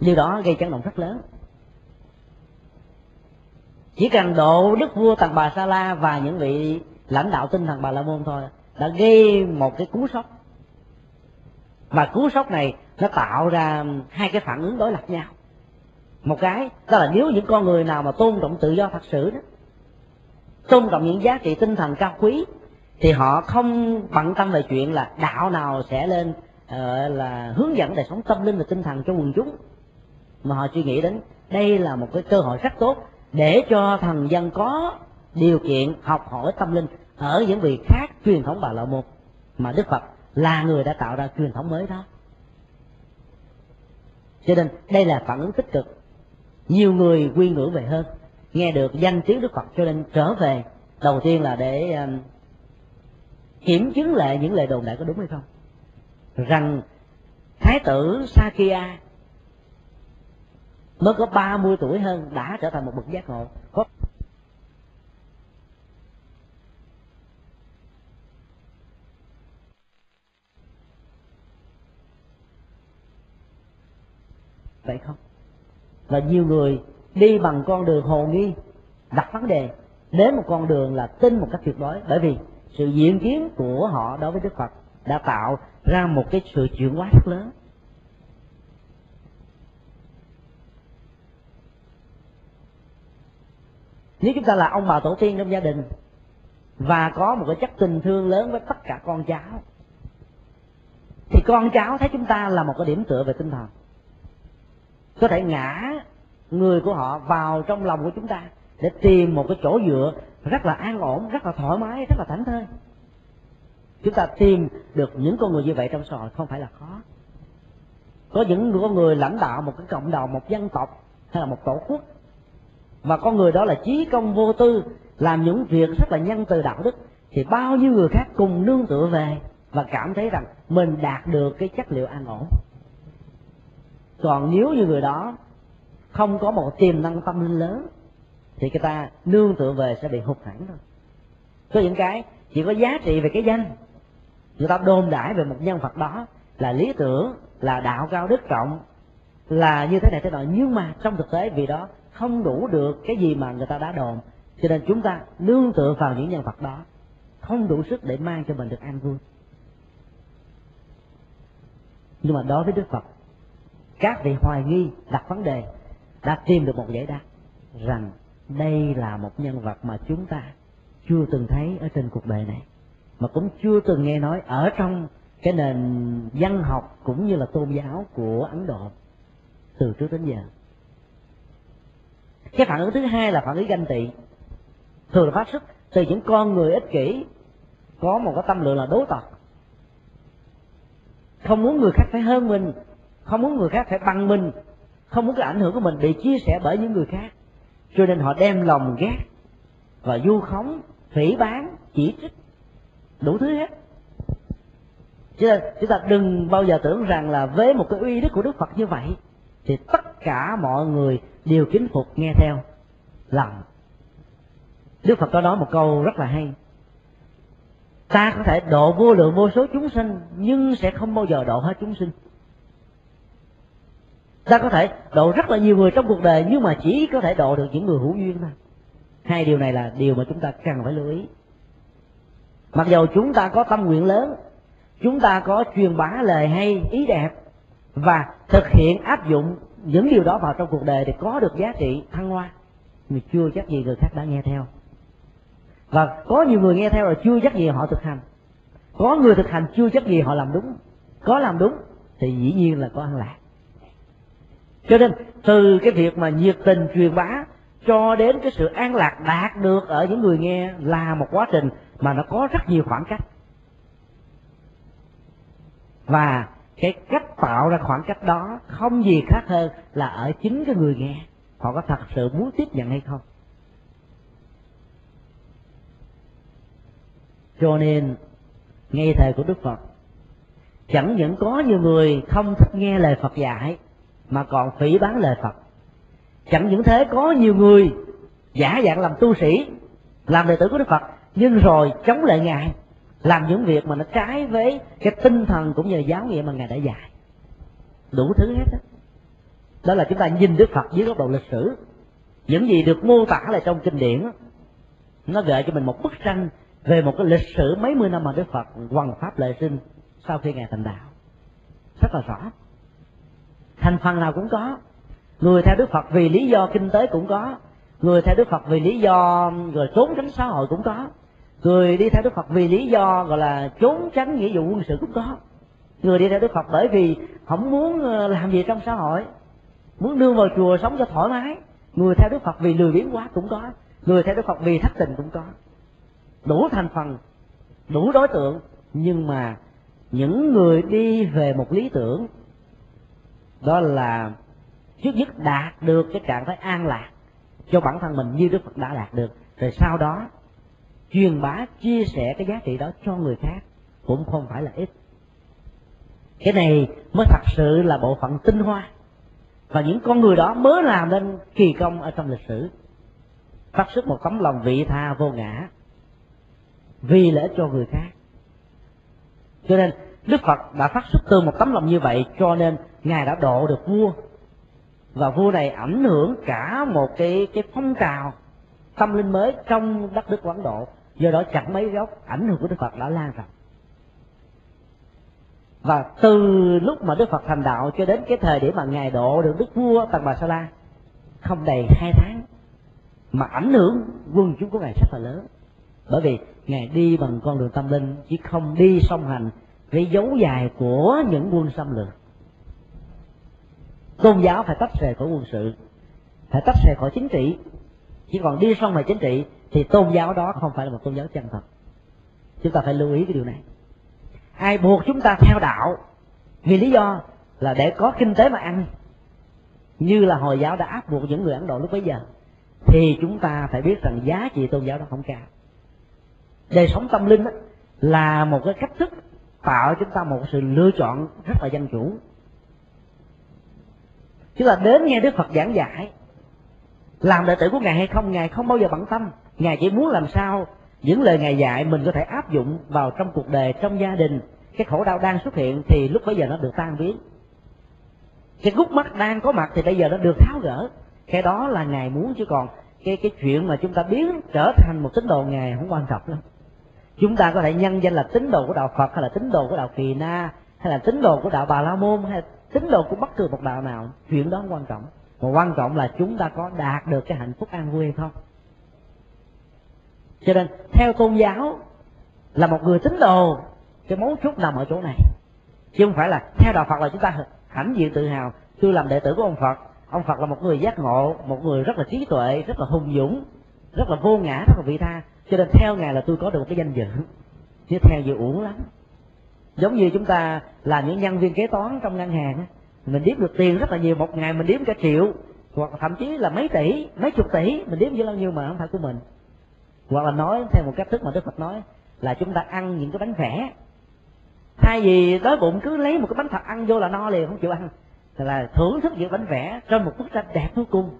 Điều đó gây chấn động rất lớn. Chỉ cần độ đức vua tần bà sa la và những vị lãnh đạo tinh thần bà la môn thôi đã gây một cái cú sốc. Và cú sốc này nó tạo ra hai cái phản ứng đối lập nhau. Một cái đó là nếu những con người nào mà tôn trọng tự do thật sự đó tôn trọng những giá trị tinh thần cao quý thì họ không bận tâm về chuyện là đạo nào sẽ lên uh, là hướng dẫn đời sống tâm linh và tinh thần cho quần chúng. Mà họ suy nghĩ đến đây là một cái cơ hội rất tốt để cho thần dân có điều kiện học hỏi tâm linh ở những vị khác truyền thống bà la môn mà đức phật là người đã tạo ra truyền thống mới đó. Cho nên đây là phản ứng tích cực. Nhiều người quy ngưỡng về hơn nghe được danh tiếng đức phật cho nên trở về. Đầu tiên là để um, kiểm chứng lại những lời đồn đại có đúng hay không. Rằng thái tử Sakya mới có 30 tuổi hơn đã trở thành một bậc giác ngộ. Có vậy không? Và nhiều người đi bằng con đường hồ nghi đặt vấn đề, đến một con đường là tin một cách tuyệt đối. Bởi vì sự diễn kiến của họ đối với đức phật đã tạo ra một cái sự chuyển hóa rất lớn. Nếu chúng ta là ông bà tổ tiên trong gia đình và có một cái chất tình thương lớn với tất cả con cháu, thì con cháu thấy chúng ta là một cái điểm tựa về tinh thần. Có thể ngã người của họ vào trong lòng của chúng ta để tìm một cái chỗ dựa rất là an ổn, rất là thoải mái, rất là thảnh thơi. Chúng ta tìm được những con người như vậy trong xã hội không phải là khó. Có những con người lãnh đạo một cái cộng đồng, một dân tộc hay là một tổ quốc và con người đó là trí công vô tư, làm những việc rất là nhân từ đạo đức, thì bao nhiêu người khác cùng nương tựa về và cảm thấy rằng mình đạt được cái chất liệu an ổn. Còn nếu như người đó không có một tiềm năng tâm linh lớn, thì người ta nương tựa về sẽ bị hụt hẳn thôi. Có những cái chỉ có giá trị về cái danh, người ta đồn đãi về một nhân vật đó là lý tưởng, là đạo cao đức trọng, là như thế này thế nọ. Nhưng mà trong thực tế, vì đó không đủ được cái gì mà người ta đã đồn, cho nên chúng ta nương tựa vào những nhân vật đó, không đủ sức để mang cho mình được an vui. Nhưng mà đối với đức phật, các vị hoài nghi đặt vấn đề đã tìm được một giải đáp rằng đây là một nhân vật mà chúng ta chưa từng thấy ở trên cuộc đời này, mà cũng chưa từng nghe nói ở trong cái nền văn học cũng như là tôn giáo của ấn độ từ trước đến giờ. Cái phản ứng thứ hai là phản ứng ganh tị. Thường là phát xuất từ những con người ích kỷ, có một cái tâm lượng là đối tật không muốn người khác phải hơn mình, không muốn người khác phải bằng mình không muốn cái ảnh hưởng của mình bị chia sẻ bởi những người khác. Cho nên họ đem lòng ghét và du khống, phỉ bán chỉ trích. Đủ thứ hết. Cho nên chúng ta đừng bao giờ tưởng rằng là với một cái uy đức của đức phật như vậy, thì tất cả mọi người đều kính phục nghe theo lòng. Đức phật có nói một câu rất là hay. Ta có thể độ vô lượng vô số chúng sinh, nhưng sẽ không bao giờ độ hết chúng sinh ta có thể độ rất là nhiều người trong cuộc đời, nhưng mà chỉ có thể độ được những người hữu duyên thôi. Hai điều này là điều mà chúng ta cần phải lưu ý. Mặc dầu chúng ta có tâm nguyện lớn, chúng ta có truyền bá lời hay, ý đẹp, và thực hiện áp dụng những điều đó vào trong cuộc đời để có được giá trị thăng hoa mà chưa chắc gì người khác đã nghe theo. Và có nhiều người nghe theo rồi chưa chắc gì họ thực hành. Có người thực hành chưa chắc gì họ làm đúng. Có làm đúng thì dĩ nhiên là có ăn lạc cho nên, từ cái việc mà nhiệt tình truyền bá cho đến cái sự an lạc đạt được ở những người nghe là một quá trình mà nó có rất nhiều khoảng cách. Và cái cách tạo ra khoảng cách đó không gì khác hơn là ở chính cái người nghe. Họ có thật sự muốn tiếp nhận hay không? Cho nên ngay thời của đức phật, chẳng những có nhiều người không thích nghe lời phật dạy mà còn phỉ bán lời phật. Chẳng những thế, có nhiều người giả dạng làm tu sĩ, làm đệ tử của đức phật, nhưng rồi chống lại ngài, làm những việc mà nó trái với cái tinh thần cũng như là giáo nghĩa mà ngài đã dạy. Đủ thứ hết đó. đó là chúng ta nhìn đức phật dưới góc độ lịch sử. Những gì được mô tả lại trong kinh điển nó gợi cho mình một bức tranh về một cái lịch sử mấy mươi năm mà đức phật hoằng pháp lệ sinh sau khi ngài thành đạo. Rất là rõ thành phần nào cũng có. Người theo đức phật vì lý do kinh tế cũng có. Người theo đức phật vì lý do rồi trốn tránh xã hội cũng có. Người đi theo đức phật vì lý do, gọi là trốn tránh nghĩa vụ quân sự cũng có. Người đi theo đức phật bởi vì không muốn ờ, làm gì trong xã hội. Muốn đưa vào chùa sống cho thoải mái. Người theo đức phật vì lười biếng quá cũng có. Người theo đức phật vì thất tình cũng có. Đủ thành phần, đủ đối tượng. Nhưng mà những người đi về một lý tưởng đó là trước nhất đạt được cái trạng thái an lạc cho bản thân mình như đức phật đã đạt được. Rồi sau đó, truyền bá, chia sẻ cái giá trị đó cho người khác cũng không phải là ít. Cái này mới thật sự là bộ phận tinh hoa. Và những con người đó mới làm nên kỳ công ở trong lịch sử. Phát xuất một tấm lòng vị tha vô ngã vì lợi cho người khác. Cho nên đức phật đã phát xuất từ một tấm lòng như vậy, cho nên ngài đã độ được vua. Và vua này ảnh hưởng cả một cái cái phong trào tâm linh mới trong đất nước quảng độ. Do đó chặt mấy gốc, ảnh hưởng của đức phật đã lan rộng. Và từ lúc mà đức phật thành đạo cho đến cái thời điểm mà ngài độ được đức vua tần bà sa la, không đầy hai tháng, mà ảnh hưởng quân chúng của ngài rất là lớn. Bởi vì ngài đi bằng con đường tâm linh chứ không đi song hành cái dấu dài của những quân xâm lược. Tôn giáo phải tách rời khỏi quân sự phải tách rời khỏi chính trị. Chỉ còn đi song về chính trị thì tôn giáo đó không phải là một tôn giáo chân thật. Chúng ta phải lưu ý cái điều này. Ai buộc chúng ta theo đạo vì lý do là để có kinh tế mà ăn. Như là hồi giáo đã áp buộc những người ấn độ lúc bấy giờ thì chúng ta phải biết rằng giá trị tôn giáo đó không cao. Đời sống tâm linh đó, là một cái cách thức tạo chúng ta một sự lựa chọn rất là dân chủ. Chứ là đến nghe đức phật giảng giải làm đệ tử của ngài hay không, ngài không bao giờ bận tâm. Ngài chỉ muốn làm sao những lời ngài dạy mình có thể áp dụng vào trong cuộc đời, trong gia đình. Cái khổ đau đang xuất hiện thì lúc bấy giờ nó được tan biến. Cái gút mắt đang có mặt thì bây giờ nó được tháo gỡ. Cái đó là ngài muốn chứ còn cái cái chuyện mà chúng ta biến trở thành một tín đồ ngài không quan trọng lắm chúng ta có thể nhân danh là tín đồ của đạo phật hay là tín đồ của đạo kỳ na hay là tín đồ của đạo bà la môn hay tín đồ của bất cứ một đạo nào. Chuyện đó không quan trọng. Mà quan trọng là chúng ta có đạt được cái hạnh phúc an vui hay không. Cho nên, theo tôn giáo là một người tín đồ, cái mấu chốt nằm ở chỗ này. Chứ không phải là theo đạo phật là chúng ta hãnh diện tự hào tôi làm đệ tử của ông phật. Ông phật là một người giác ngộ, một người rất là trí tuệ, rất là hùng dũng, rất là vô ngã, rất là vị tha cho nên theo ngài là tôi có được một cái danh dự. Chứ theo dự uổng lắm. Giống như chúng ta là những nhân viên kế toán trong ngân hàng mình đếm được tiền rất là nhiều, một ngày mình đếm cả triệu, hoặc thậm chí là mấy tỷ, mấy chục tỷ, mình đếm với bao nhiêu mà không phải của mình. Hoặc là nói theo một cách thức mà đức phật nói là chúng ta ăn những cái bánh vẽ thay vì đói bụng cứ lấy một cái bánh thật ăn vô là no liền, không chịu ăn. Là thưởng thức những bánh vẽ trên một bức tranh đẹp vô cùng.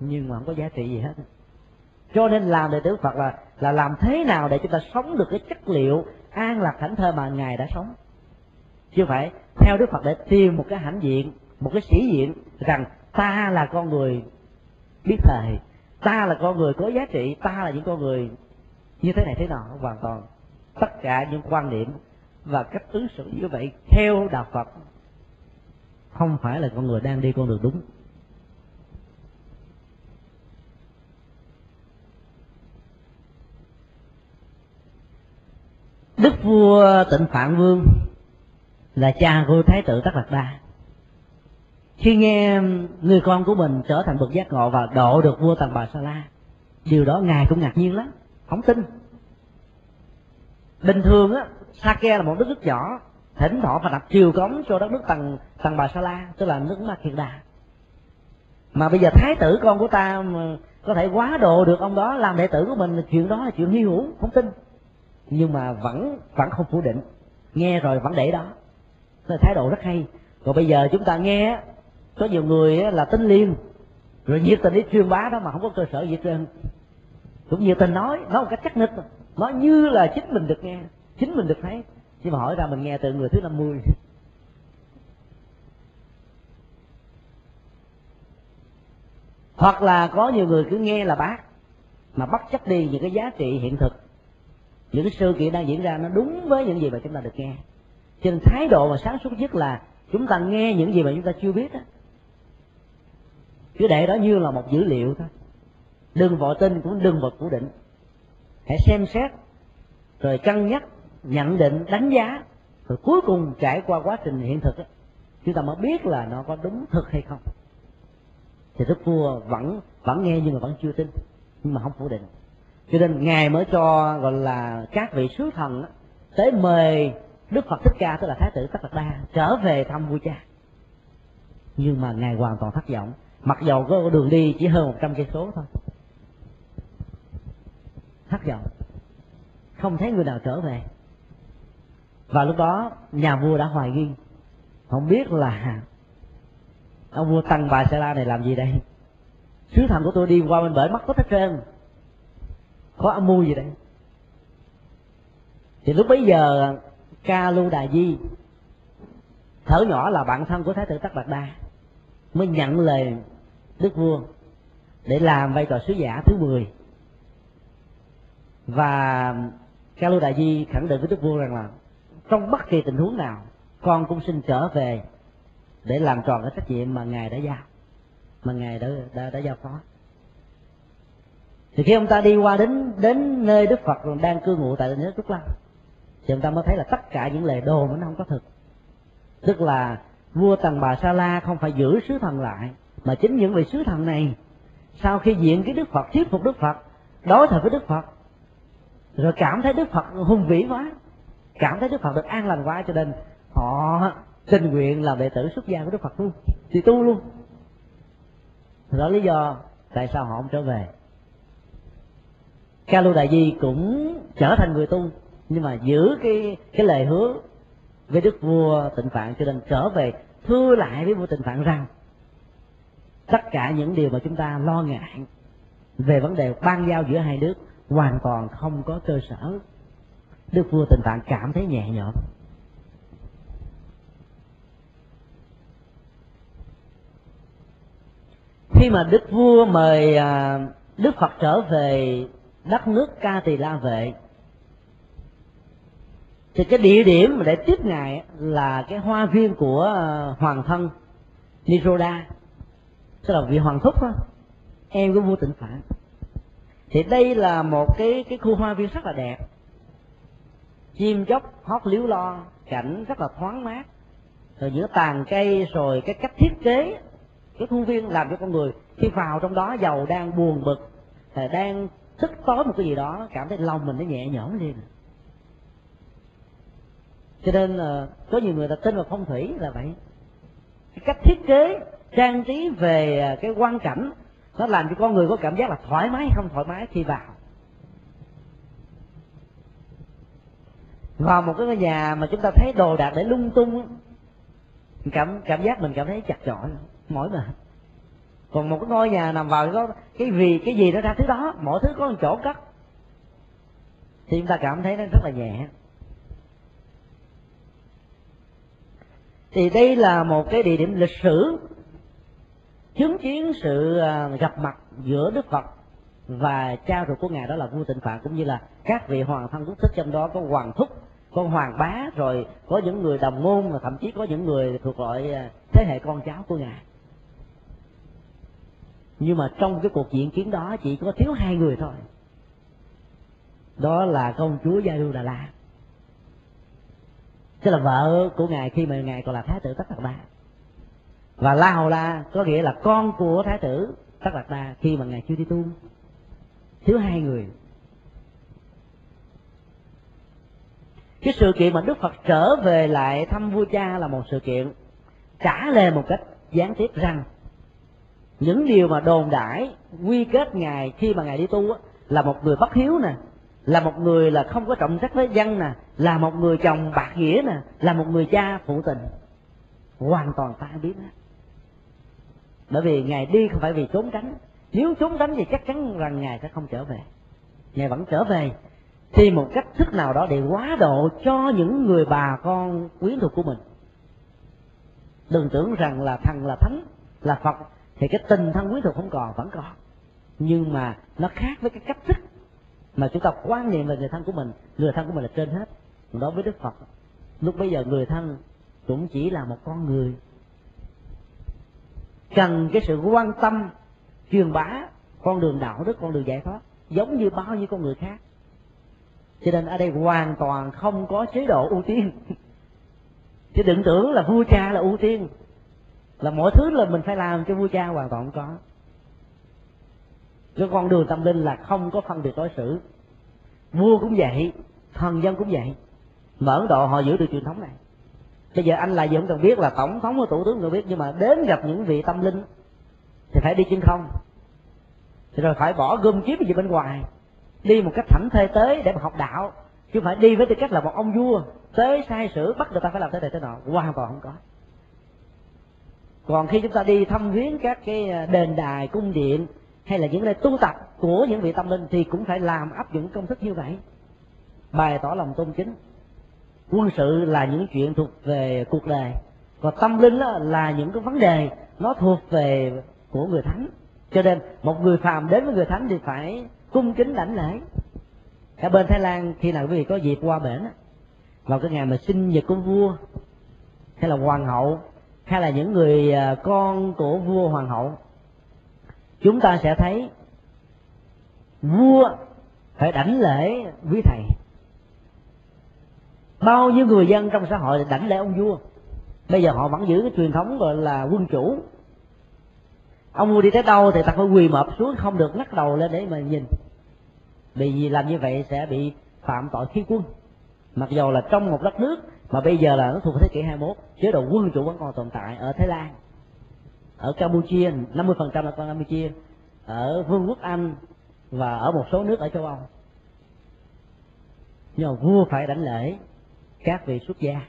Nhưng mà không có giá trị gì hết cho nên làm đệ tử phật là là làm thế nào để chúng ta sống được cái chất liệu an lạc thảnh thơ mà ngài đã sống? Chứ phải theo đức phật để tìm một cái hãnh diện, một cái sĩ diện rằng ta là con người biết thời, ta là con người có giá trị, ta là những con người như thế này thế nọ, hoàn toàn. Tất cả những quan niệm và cách ứng xử như vậy theo đạo phật không phải là con người đang đi con đường đúng. Đức vua tịnh phạn vương là cha của thái tử tất đạt đa. Khi nghe người con của mình trở thành bậc giác ngộ và độ được vua tần bà sa la, điều đó ngài cũng ngạc nhiên lắm, không tin. Bình thường á Sake là một đất nước nhỏ, thỉnh thoảng phải đặt triều cống cho đất nước tầng tầng bà sa la, tức là nước ma kiệt đà. Mà bây giờ thái tử con của ta mà có thể quá độ được ông đó, làm đệ tử của mình chuyện đó là chuyện hy hữu, không tin nhưng mà vẫn vẫn không phủ định. Nghe rồi vẫn để đó. Là thái độ rất hay. Còn bây giờ chúng ta nghe, có nhiều người là tính liên rồi nhiệt tình đi truyền bá đó mà không có cơ sở gì trên cũng nhiệt tình nói nói một cách chắc nịch. Nói như là chính mình được nghe, chính mình được thấy. Nhưng mà hỏi ra mình nghe từ người thứ 50 hoặc là có nhiều người cứ nghe là bác, mà bắt chấp đi những cái giá trị hiện thực những cái sự kiện đang diễn ra nó đúng với những gì mà chúng ta được nghe. Cho nên thái độ mà sáng suốt nhất là chúng ta nghe những gì mà chúng ta chưa biết đó cứ để đó như là một dữ liệu thôi. Đừng vội tin cũng đừng vội phủ định. Hãy xem xét rồi cân nhắc nhận định đánh giá rồi cuối cùng trải qua quá trình hiện thực đó, chúng ta mới biết là nó có đúng thực hay không. Thì đức vua vẫn vẫn nghe nhưng mà vẫn chưa tin nhưng mà không phủ định cho nên ngài mới cho gọi là các vị sứ thần đó, tới mời đức phật thích ca tức là thái tử tất đạt đa trở về thăm vua cha. Nhưng mà ngài hoàn toàn thất vọng. Mặc dầu có đường đi chỉ hơn một trăm cây số thôi. Thất vọng. Không thấy người nào trở về. Và lúc đó nhà vua đã hoài nghi. Không biết là ông vua tăng bà sa la này làm gì đây? Sứ thần của tôi đi qua bên bể mất có hết trơn có âm mưu gì đây thì lúc bấy giờ ca lưu đà di thở nhỏ là bạn thân của thái tử tất đạt đa mới nhận lời đức vua để làm vai trò sứ giả thứ 10 và ca lưu đại di khẳng định với đức vua rằng là trong bất kỳ tình huống nào con cũng xin trở về để làm tròn cái trách nhiệm mà ngài đã giao mà ngài đã đã, đã giao phó thì khi ông ta đi qua đến đến nơi đức phật đang cư ngụ tại nước trúc lâm, thì ông ta mới thấy là tất cả những lời đồn nó không có thực. Tức là vua tần bà sa la không phải giữ sứ thần lại, mà chính những vị sứ thần này, sau khi diện cái đức phật, thuyết phục đức phật, đối thoại với đức phật, rồi cảm thấy đức phật hùng vĩ quá, cảm thấy đức phật được an lành quá, cho nên họ tình nguyện làm đệ tử xuất gia của đức phật luôn, thì tu luôn. Đó lý do tại sao họ không trở về ca lưu đại di cũng trở thành người tu, nhưng mà giữ cái cái lời hứa với đức vua tịnh phạn cho nên trở về thưa lại với vua tịnh phạn rằng, tất cả những điều mà chúng ta lo ngại về vấn đề ban giao giữa hai nước hoàn toàn không có cơ sở. Đức vua tịnh phạn cảm thấy nhẹ nhõm. Khi mà đức vua mời à, đức phật trở về đất nước ca tỳ la vệ. Thì cái địa điểm mà để tiếp ngài là cái hoa viên của ờ, hoàng thân Niroda. Tức là vị hoàng thúc đó, em của vua tịnh phạn thì đây là một cái cái khu hoa viên rất là đẹp. Chim chóc hót líu lo cảnh rất là thoáng mát. Rồi giữa tàn cây rồi cái cách thiết kế cái khuôn viên làm cho con người khi vào trong đó giàu đang buồn bực đang tức tối một cái gì đó, cảm thấy lòng mình nó nhẹ nhõm lên. Cho nên là có nhiều người ta tin vào phong thủy là vậy. Cái cách thiết kế, trang trí về à, cái quan cảnh, nó làm cho con người có cảm giác là thoải mái không thoải mái khi vào. Vào một cái nhà mà chúng ta thấy đồ đạc để lung tung, cảm cảm giác mình cảm thấy chặt chội, mỏi mệt còn một cái ngôi nhà nằm vào có cái vì cái gì nó ra thứ đó mỗi thứ có một chỗ cất. Thì chúng ta cảm thấy nó rất là nhẹ. Thì đây là một cái địa điểm lịch sử, chứng kiến sự à, gặp mặt giữa đức phật và cha ruột của ngài đó là vua tịnh phạn, cũng như là các vị hoàng thân quốc thích trong đó, có hoàng thúc, có hoàng bá, rồi có những người đồng ngôn, và thậm chí có những người thuộc loại à, thế hệ con cháu của ngài nhưng mà trong cái cuộc diễn kiến đó chỉ có thiếu hai người thôi. Đó là công chúa gia đu đà la tức là vợ của ngài khi mà ngài còn là thái tử tất đạt đa và la hầu la có nghĩa là con của thái tử tất đạt đa khi mà ngài chưa đi tu. Thiếu hai người. Cái sự kiện mà đức phật trở về lại thăm vua cha là một sự kiện trả lời một cách gián tiếp rằng những điều mà đồn đãi, quy kết ngài khi mà ngài đi tu là một người bất hiếu nè, là một người là không có trọng trách với dân nè, là một người chồng bạc nghĩa nè, là một người cha phụ tình. Hoàn toàn ta biết đó bởi vì ngài đi không phải vì trốn tránh. Nếu trốn tránh thì chắc chắn rằng ngài sẽ không trở về. Ngài vẫn trở về thì một cách thức nào đó để quá độ cho những người bà con quyến thuộc của mình. Đừng tưởng rằng là thần là thánh, là phật thì cái tình thân quyến thuộc không còn, vẫn còn nhưng mà nó khác với cái cách thức mà chúng ta quan niệm về người thân của mình. Người thân của mình là trên hết. Đối với đức phật, lúc bây giờ người thân cũng chỉ là một con người. Cần cái sự quan tâm, truyền bá con đường đạo đức, con đường giải thoát, giống như bao nhiêu con người khác. Cho nên ở đây hoàn toàn không có chế độ ưu tiên. Chứ đừng tưởng là vua cha là ưu tiên là mọi thứ là mình phải làm cho vua cha hoàn toàn không có. Cái con đường tâm linh là không có phân biệt đối xử. Vua cũng vậy, thần dân cũng vậy. Mà ấn độ họ giữ được truyền thống này. Bây giờ anh là gì cũng cần biết là tổng thống hay thủ tướng người biết, nhưng mà đến gặp những vị tâm linh thì phải đi trên không. Thì rồi phải bỏ gom kiếm gì bên ngoài, đi một cách thảnh thê tới để mà học đạo, chứ phải đi với tư cách là một ông vua, tới sai sử, bắt người ta phải làm thế này thế nọ hoàn toàn không có còn khi chúng ta đi thăm viếng các cái à, đền đài, cung điện, hay là những nơi tu tập của những vị tâm linh thì cũng phải làm áp dụng công thức như vậy. Bày tỏ lòng tôn kính. Quân sự là những chuyện thuộc về cuộc đời. Còn tâm linh là những cái vấn đề nó thuộc về của người thánh. Cho nên một người phàm đến với người thánh thì phải cung kính đảnh lễ. Ở bên thái lan khi nào quý vị có dịp qua bển vào cái ngày mà sinh nhật của vua hay là hoàng hậu hay là những người à, con của vua hoàng hậu, chúng ta sẽ thấy vua phải đảnh lễ quý thầy. Bao nhiêu người dân trong xã hội đảnh lễ ông vua? Bây giờ họ vẫn giữ cái truyền thống gọi là quân chủ. Ông vua đi tới đâu thì ta phải quỳ mập xuống, không được ngắt đầu lên để mà nhìn. Vì làm như vậy sẽ bị phạm tội khi quân. Mặc dù là trong một đất nước mà bây giờ là nó thuộc thế kỷ 21 chế độ quân chủ vẫn còn tồn tại ở Thái Lan, ở Campuchia 50% là con Campuchia, ở Vương quốc Anh và ở một số nước ở châu Âu. Nhưng mà vua phải đảnh lễ các vị xuất gia.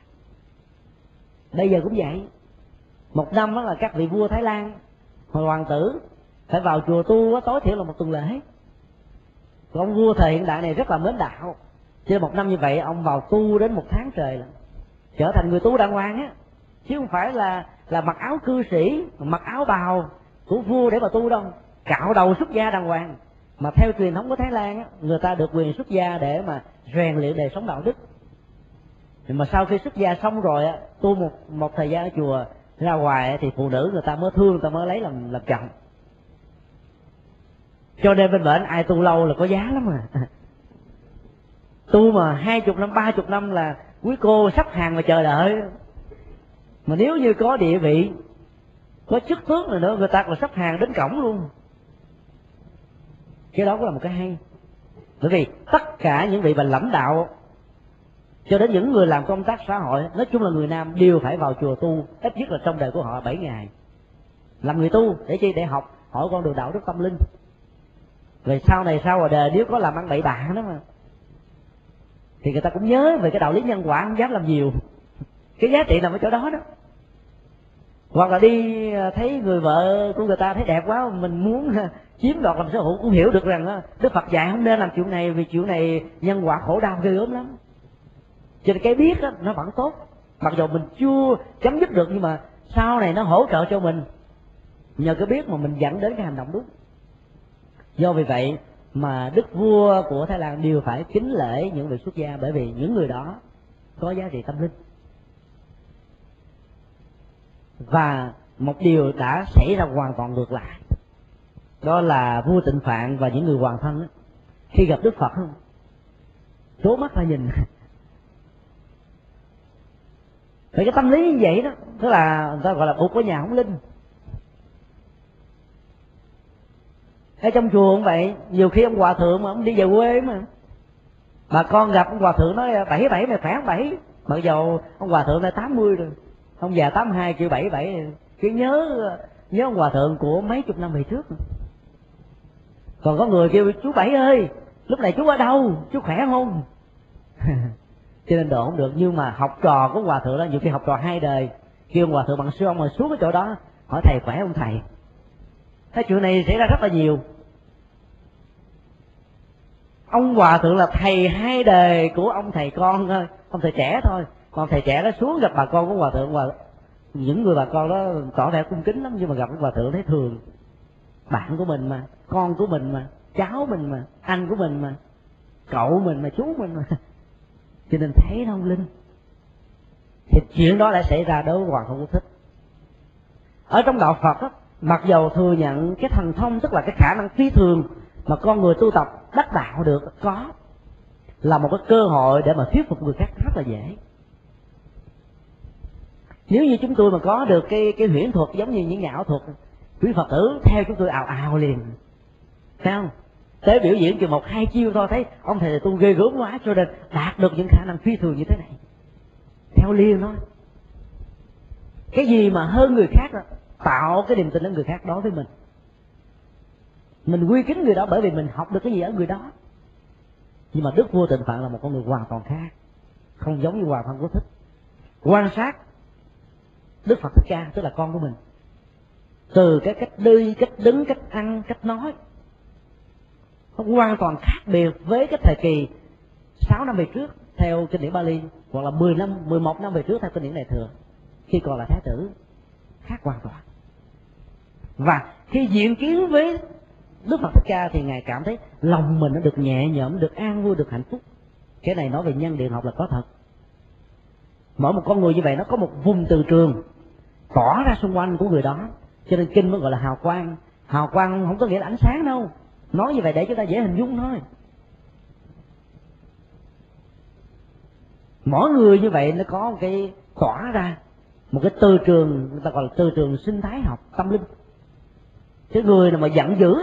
Bây giờ cũng vậy. Một năm đó là các vị vua Thái Lan hoàng tử phải vào chùa tu tối thiểu là một tuần lễ. Còn vua thời hiện đại này rất là mến đạo. Cho một năm như vậy, ông vào tu đến một tháng trời là trở thành người tu đàng hoàng á. Chứ không phải là là mặc áo cư sĩ, mặc áo bào của vua để mà tu đâu. Cạo đầu xuất gia đàng hoàng. Mà theo truyền thống của thái lan á, người ta được quyền xuất gia để mà rèn luyện đời sống đạo đức. Nhưng mà sau khi xuất gia xong rồi á, tu một một thời gian ở chùa ra ngoài thì phụ nữ người ta mới thương, người ta mới lấy làm làm chồng. Cho nên bên bệnh ai tu lâu là có giá lắm mà tu mà hai chục năm, ba chục năm là quý cô sắp hàng mà chờ đợi. Mà nếu như có địa vị, có chức tước này nữa, người ta còn sắp hàng đến cổng luôn. Cái đó cũng là một cái hay. Bởi vì tất cả những vị mà lãnh đạo, cho đến những người làm công tác xã hội, nói chung là người nam đều phải vào chùa tu, ít nhất là trong đời của họ 7 ngày. Làm người tu để chi? Để học. Hỏi con đường đạo đức tâm linh. Về sau này sau rồi đời, nếu có làm ăn bậy bạ đó mà thì người ta cũng nhớ về cái đạo lý nhân quả không dám làm nhiều. Cái giá trị nằm ở chỗ đó đó. Hoặc là đi à, thấy người vợ của người ta thấy đẹp quá mình muốn chiếm đoạt làm sở hữu cũng hiểu được rằng đức phật dạy không nên làm chuyện này vì chuyện này nhân quả khổ đau ghê gớm lắm. Cho nên cái biết đó, nó vẫn tốt. Mặc dù mình chưa chấm dứt được nhưng mà sau này nó hỗ trợ cho mình. Nhờ cái biết mà mình dẫn đến cái hành động đúng. Do vì vậy mà đức vua của thái lan đều phải kính lễ những vị xuất gia bởi vì những người đó có giá trị tâm linh. Và một điều đã xảy ra hoàn toàn ngược lại, đó là vua tịnh phạn và những người hoàng thân khi gặp đức phật số mắt ra nhìn. Vậy cái tâm lý như vậy đó, tức là người ta gọi là bụt có nhà không linh. Ở trong chùa cũng vậy, nhiều khi ông hòa thượng mà ông đi về quê mà. Bà con gặp ông hòa thượng nói, bảy bảy, mày khỏe không bảy? Mặc dù ông hòa thượng đã tám mươi rồi, ông già tám hai kêu bảy bảy. Cứ nhớ nhớ ông hòa thượng của mấy chục năm về trước. Còn có người kêu, chú bảy ơi, lúc này chú ở đâu? Chú khỏe không? Cho nên độ không được. Nhưng mà học trò của hòa thượng đó, nhiều khi học trò hai đời, kêu hòa thượng bằng sư ông mà xuống cái chỗ đó, hỏi, thầy khỏe không thầy? Cái chuyện này xảy ra rất là nhiều ông hòa thượng là thầy hai đời của ông thầy con thôi ông thầy trẻ thôi. Còn thầy trẻ đó xuống gặp bà con của hòa thượng, hòa những người bà con đó tỏ vẻ cung kính lắm, nhưng mà gặp ông hòa thượng thấy thường. Bạn của mình mà, con của mình mà, cháu mình mà, anh của mình mà, cậu mình mà, chú mình mà. Cho nên thấy nó không linh. Thì chuyện đó lại xảy ra đối với hoàng không có thích. Ở trong đạo phật á, mặc dầu thừa nhận cái thần thông tức là cái khả năng phi thường mà con người tu tập đắc đạo được có là một cái cơ hội để mà thuyết phục người khác rất là dễ. Nếu như chúng tôi mà có được cái cái huyễn thuật giống như những nhà ảo thuật quý phật tử theo chúng tôi ào ào liền. Thấy không? Tới biểu diễn chừng một hai chiêu thôi thấy ông thầy tu ghê gớm quá cho nên đạt được những khả năng phi thường như thế này. Theo liền thôi. Cái gì mà hơn người khác đó, tạo cái niềm tin ở người khác đối với mình mình quy kính người đó bởi vì mình học được cái gì ở người đó. Nhưng mà đức vua tịnh phạn là một con người hoàn toàn khác, không giống như hoàng thân quốc thích. Quan sát đức phật thích ca, tức là con của mình. Từ cái cách đi, cách đứng, cách ăn, cách nói, nó hoàn toàn khác biệt với cái thời kỳ 6 năm về trước theo kinh điển Bali, hoặc là 10 năm 11 năm về trước theo kinh điển Đại thừa. Khi còn là thái tử, khác hoàn toàn. Và khi diện kiến với đức phật thích ca thì ngài cảm thấy lòng mình nó được nhẹ nhõm, được an vui, được hạnh phúc. Cái này nói về nhân điện học là có thật. Mỗi một con người như vậy nó có một vùng từ trường tỏ ra xung quanh của người đó. Cho nên kinh mới gọi là hào quang. Hào quang không có nghĩa là ánh sáng đâu. Nói như vậy để chúng ta dễ hình dung thôi. Mỗi người như vậy nó có một cái tỏa ra, một cái tư trường, người ta gọi là tư trường sinh thái học tâm linh. Cái người nào mà giận dữ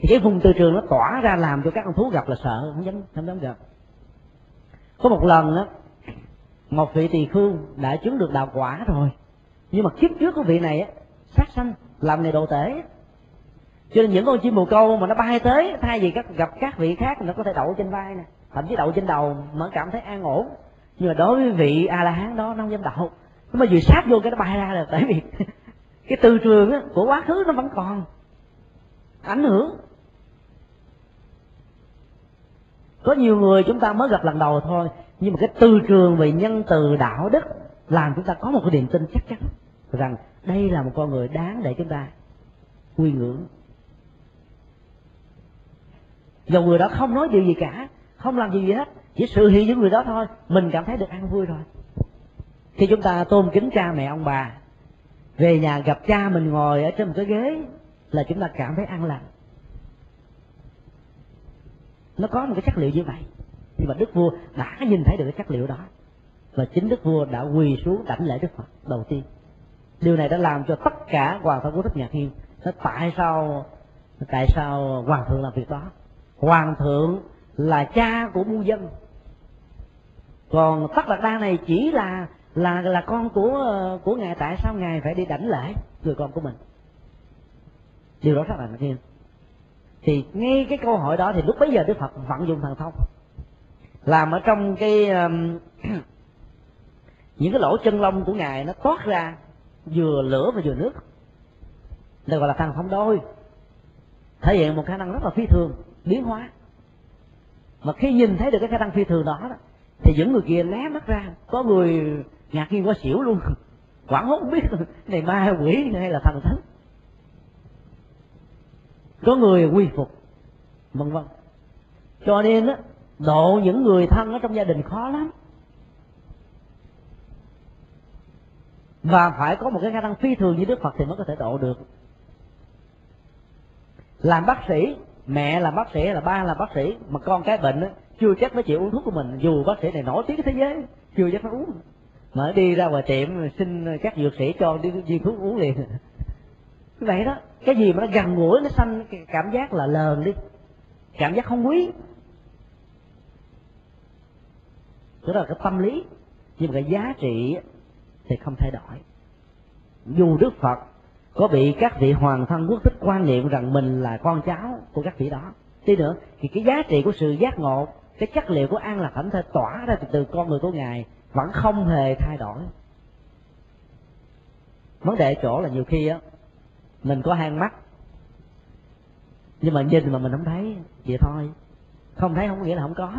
thì cái vùng từ trường nó tỏa ra làm cho các con thú gặp là sợ không dám không dám gặp. Có một lần đó một vị tỳ khưu đã chứng được đạo quả rồi. Nhưng mà kiếp trước của vị này á sát sanh làm này đồ tể. Cho nên những con chim bồ câu mà nó bay tới thay vì các gặp các vị khác nó có thể đậu trên vai nè thậm chí đậu trên đầu mà cảm thấy an ổn. Nhưng mà đối với vị a la hán đó nó không dám đậu. Nhưng mà vừa sát vô cái nó bay ra là tại vì cái từ trường á, của quá khứ nó vẫn còn ảnh hưởng. Có nhiều người chúng ta mới gặp lần đầu thôi, nhưng mà cái tư trường về nhân từ đạo đức làm chúng ta có một cái niềm tin chắc chắn rằng đây là một con người đáng để chúng ta quy ngưỡng. Dầu người đó không nói điều gì cả, không làm gì gì hết, chỉ sự hiện những người đó thôi, mình cảm thấy được an vui rồi. Khi chúng ta tôn kính cha mẹ ông bà, về nhà gặp cha mình ngồi ở trên một cái ghế là chúng ta cảm thấy an lành nó có một cái chất liệu như vậy. Nhưng mà đức vua đã nhìn thấy được cái chất liệu đó. Và chính đức vua đã quỳ xuống đảnh lễ đức phật đầu tiên. Điều này đã làm cho tất cả hoàng thân của thích nhạc nhiên thế tại sao tại sao hoàng thượng làm việc đó? Hoàng thượng là cha của muôn dân. Còn tất đạt đa này chỉ là là là con của của ngài. Tại sao ngài phải đi đảnh lễ người con của mình? Điều đó rất là ngạc nhiên thì ngay cái câu hỏi đó thì lúc bấy giờ đức phật vận dụng thần thông. Làm ở trong cái um, những cái lỗ chân lông của ngài nó toát ra vừa lửa và vừa nước. Đây gọi là thần thông đôi. Thể hiện một khả năng rất là phi thường biến hóa. Mà khi nhìn thấy được cái khả năng phi thường đó, đó thì những người kia lé mắt ra. Có người ngạc nhiên quá xỉu luôn. Quảng hốt không biết này ma quỷ hay là thần thánh có người quy phục, vân vân. Cho nên á, độ những người thân ở trong gia đình khó lắm. Và phải có một cái khả năng phi thường như đức phật thì mới có thể độ được. Làm bác sĩ, mẹ là bác sĩ, là ba là bác sĩ, mà con cái bệnh á, chưa chắc nó chịu uống thuốc của mình. Dù bác sĩ này nổi tiếng thế giới, chưa chắc nó uống. Mà đi ra ngoài tiệm, xin các dược sĩ cho đi viên thuốc uống liền. Vậy đó cái gì mà nó gần gũi nó sanh cảm giác là lờn đi. Cảm giác không quý. Đó là cái tâm lý. Nhưng mà cái giá trị thì không thay đổi. Dù đức phật có bị các vị hoàng thân quốc thích quan niệm rằng mình là con cháu của các vị đó. Tí nữa thì cái giá trị của sự giác ngộ cái chất liệu của an lạc thẩm thể tỏa ra từ, từ con người của ngài vẫn không hề thay đổi. Vấn đề chỗ là nhiều khi á mình có hai mắt. Nhưng mà nhìn mà mình không thấy, vậy thôi. Không thấy không có nghĩa là không có.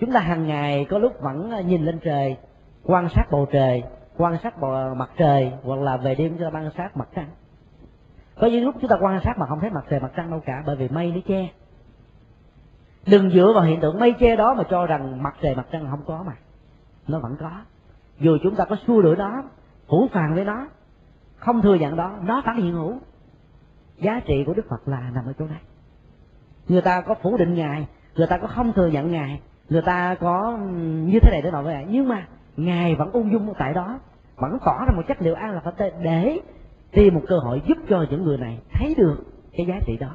Chúng ta hàng ngày có lúc vẫn nhìn lên trời, quan sát bầu trời, quan sát bầu mặt trời, hoặc là về đêm chúng ta quan sát mặt trăng. Có những lúc chúng ta quan sát mà không thấy mặt trời, mặt trăng đâu cả, bởi vì mây nó che. Đừng dựa vào hiện tượng mây che đó mà cho rằng mặt trời, mặt trăng không có mà. Nó vẫn có. Dù chúng ta có xua đuổi nó, phủ phàng với nó không thừa nhận đó, nó vẫn hiện hữu. Giá trị của đức phật là nằm ở chỗ này. Người ta có phủ định ngài, người ta có không thừa nhận ngài, người ta có như thế này thế nọ với ngài nhưng mà ngài vẫn ung dung tại đó, vẫn tỏ ra một chất liệu an lạc phật để tìm một cơ hội giúp cho những người này thấy được cái giá trị đó.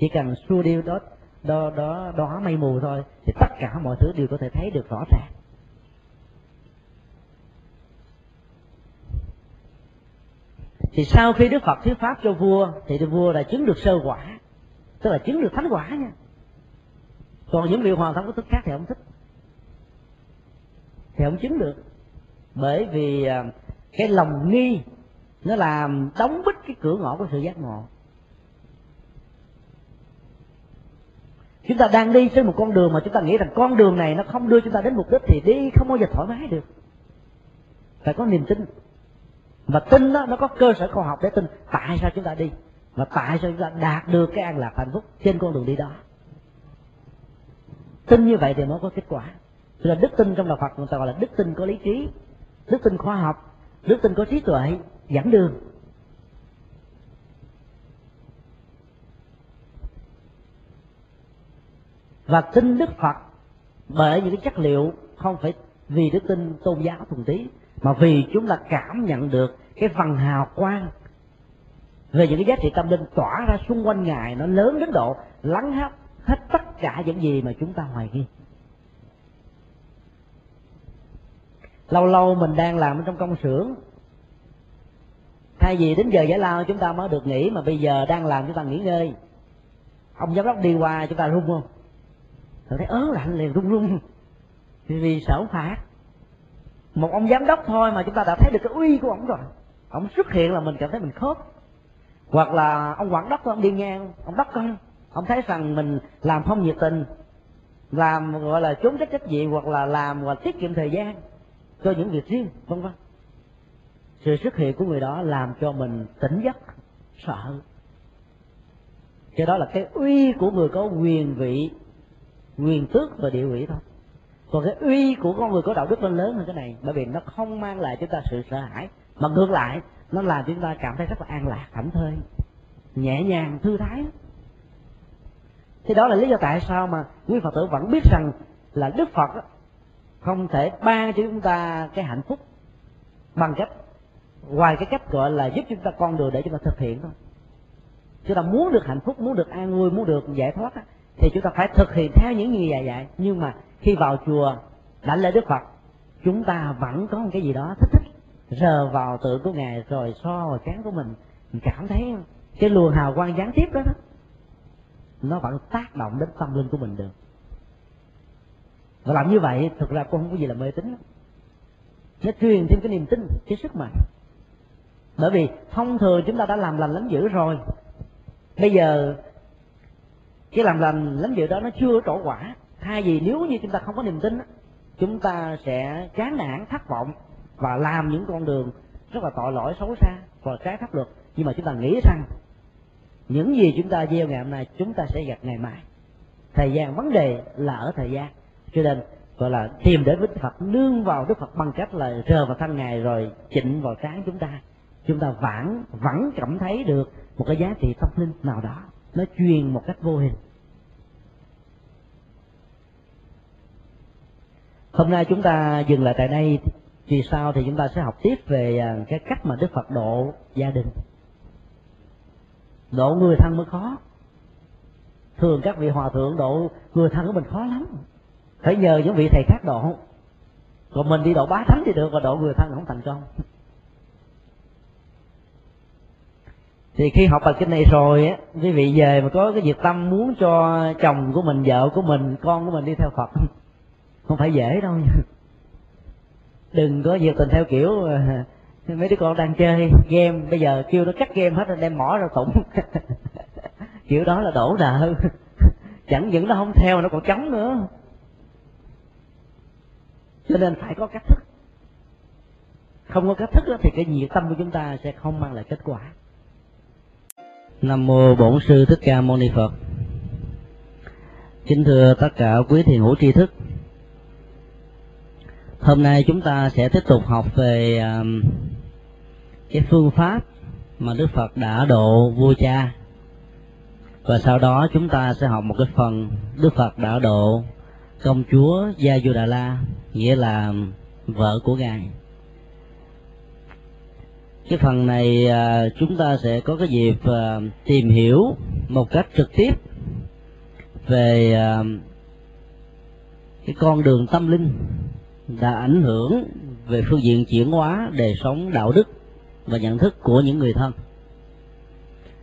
Chỉ cần xua điêu đó đó đó đó mây mù thôi thì tất cả mọi thứ đều có thể thấy được rõ ràng. Thì sau khi đức phật thuyết pháp cho vua, thì vua đã chứng được sơ quả. Tức là chứng được thánh quả nha. Còn những vị hoàng thân có thức khác thì không thích. Thì không chứng được. Bởi vì à, cái lòng nghi, nó làm đóng bít cái cửa ngõ của sự giác ngộ. Chúng ta đang đi trên một con đường mà chúng ta nghĩ rằng con đường này nó không đưa chúng ta đến mục đích thì đi không bao giờ thoải mái được. Phải có niềm tin và tin đó, nó có cơ sở khoa học để tin tại sao chúng ta đi. Và tại sao chúng ta đạt được cái an lạc hạnh phúc trên con đường đi đó. Tin như vậy thì mới có kết quả. Thế là đức tin trong đạo Phật người ta gọi là đức tin có lý trí, đức tin khoa học, đức tin có trí tuệ, dẫn đường. Và tin đức phật bởi những cái chất liệu không phải vì đức tin tôn giáo thuần túy mà vì chúng ta cảm nhận được cái phần hào quang về những cái giá trị tâm linh tỏa ra xung quanh ngài, nó lớn đến độ lắng hết hết tất cả những gì mà chúng ta hoài nghi. Lâu lâu mình đang làm trong công xưởng, thay vì đến giờ giải lao chúng ta mới được nghỉ, mà bây giờ đang làm chúng ta nghỉ ngơi. Ông giám đốc đi qua chúng ta run không tôi thấy ớn lạnh liền, run run. Vì sợ phạt một ông giám đốc thôi mà chúng ta đã thấy được cái uy của ông rồi. Ông xuất hiện là mình cảm thấy mình khớp. Hoặc là ông quản đốc ông đi ngang, ông đốc coi. Ông thấy rằng mình làm không nhiệt tình, làm, gọi là, trốn trách trách nhiệm hoặc là làm, hoặc tiết kiệm thời gian cho những việc riêng, vân vân. Sự xuất hiện của người đó làm cho mình tỉnh giấc, sợ. Cái đó là cái uy của người có quyền vị, quyền tước và địa vị thôi còn cái uy của con người có đạo đức nó lớn hơn cái này, bởi vì nó không mang lại chúng ta sự sợ hãi, mà ngược lại, nó làm chúng ta cảm thấy rất là an lạc, thảnh thơi, nhẹ nhàng, thư thái. Thì đó là lý do tại sao mà quý phật tử vẫn biết rằng là đức phật không thể ban cho chúng ta cái hạnh phúc bằng cách, ngoài cái cách gọi là giúp chúng ta con đường để chúng ta thực hiện thôi. Chúng ta muốn được hạnh phúc, muốn được an vui muốn được giải thoát thì chúng ta phải thực hiện theo những gì dạy dạy. Nhưng mà khi vào chùa đảnh lễ đức phật chúng ta vẫn có một cái gì đó thích thích rờ vào tượng của ngài rồi so vào trán của mình. Mình cảm thấy cái luồng hào quang gián tiếp đó, đó nó vẫn tác động đến tâm linh của mình được. Và làm như vậy thực ra cũng không có gì là mê tín. Nó truyền thêm cái niềm tin cái sức mạnh. Bởi vì thông thường chúng ta đã làm lành lánh dữ rồi. Bây giờ cái làm lành lánh dữ đó nó chưa trổ quả thay vì nếu như chúng ta không có niềm tin chúng ta sẽ chán nản, thất vọng và làm những con đường rất là tội lỗi, xấu xa và trái pháp luật. Nhưng mà chúng ta nghĩ rằng, những gì chúng ta gieo ngày hôm nay, chúng ta sẽ gặp ngày mai. Thời gian, vấn đề là ở thời gian. Cho nên, gọi là, tìm đến với Đức Phật, nương vào Đức Phật bằng cách là rờ vào thân ngài rồi chỉnh vào trán chúng ta. Chúng ta vẫn vẫn cảm thấy được một cái giá trị tâm linh nào đó. Nó truyền một cách vô hình. Hôm nay chúng ta dừng lại tại đây. Vì sao thì chúng ta sẽ học tiếp về à, cái cách mà đức phật độ gia đình. Độ người thân mới khó. Thường các vị hòa thượng độ người thân của mình khó lắm. Phải nhờ những vị thầy khác độ. Còn mình đi độ bá thánh thì được và độ người thân không thành công. Thì khi học bài kinh này rồi á, quý vị về mà có cái việc tâm muốn cho chồng của mình, vợ của mình, con của mình đi theo phật không phải dễ đâu nha. Đừng có nhiều tình theo kiểu ờ, mấy đứa con đang chơi game, bây giờ kêu nó cắt game hết rồi đem mỏ ra tụng. Kiểu đó là đổ nợ. Chẳng những nó không theo, nó còn chống nữa. Cho nên phải có cách thức. Không có cách thức đó thì cái nhiệt tâm của chúng ta sẽ không mang lại kết quả. Nam mô bổn sư thích ca mâu ni phật. Kính thưa tất cả quý thiền hữu tri thức hôm nay chúng ta sẽ tiếp tục học về um, cái phương pháp mà đức phật đã độ vua cha. Và sau đó chúng ta sẽ học một cái phần đức phật đã độ công chúa gia du đà la nghĩa là vợ của ngài. Cái phần này à, chúng ta sẽ có cái dịp à, tìm hiểu một cách trực tiếp về à, cái con đường tâm linh đã ảnh hưởng về phương diện chuyển hóa, đời sống, đạo đức và nhận thức của những người thân.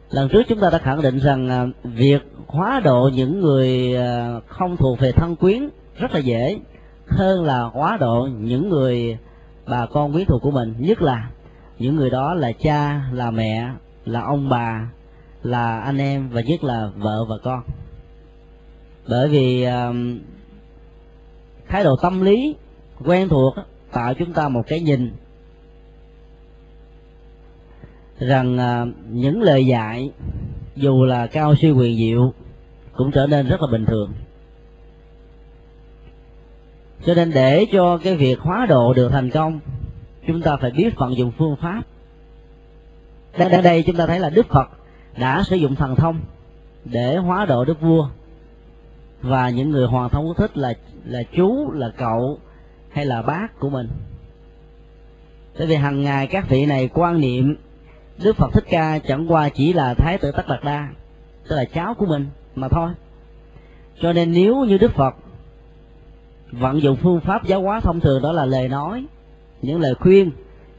Lần trước chúng ta đã khẳng định rằng à, việc hóa độ những người à, không thuộc về thân quyến rất là dễ, hơn là hóa độ những người bà con quyến thuộc của mình. Nhất là những người đó là cha, là mẹ, là ông bà, là anh em và nhất là vợ và con. Bởi vì à, thái độ tâm lý quen thuộc tạo chúng ta một cái nhìn rằng à, những lời dạy, dù là cao siêu quyền diệu, cũng trở nên rất là bình thường. Cho nên để cho cái việc hóa độ được thành công, chúng ta phải biết vận dụng phương pháp. Đang đây chúng ta thấy là đức phật đã sử dụng thần thông để hóa độ đức vua. Và những người hoàng thông quốc thích là là chú, là cậu hay là bác của mình. Bởi vì hàng ngày các vị này quan niệm đức phật thích ca chẳng qua chỉ là thái tử tất đạt đa, tức là cháu của mình mà thôi. Cho nên nếu như đức phật vận dụng phương pháp giáo hóa thông thường, đó là lời nói, những lời khuyên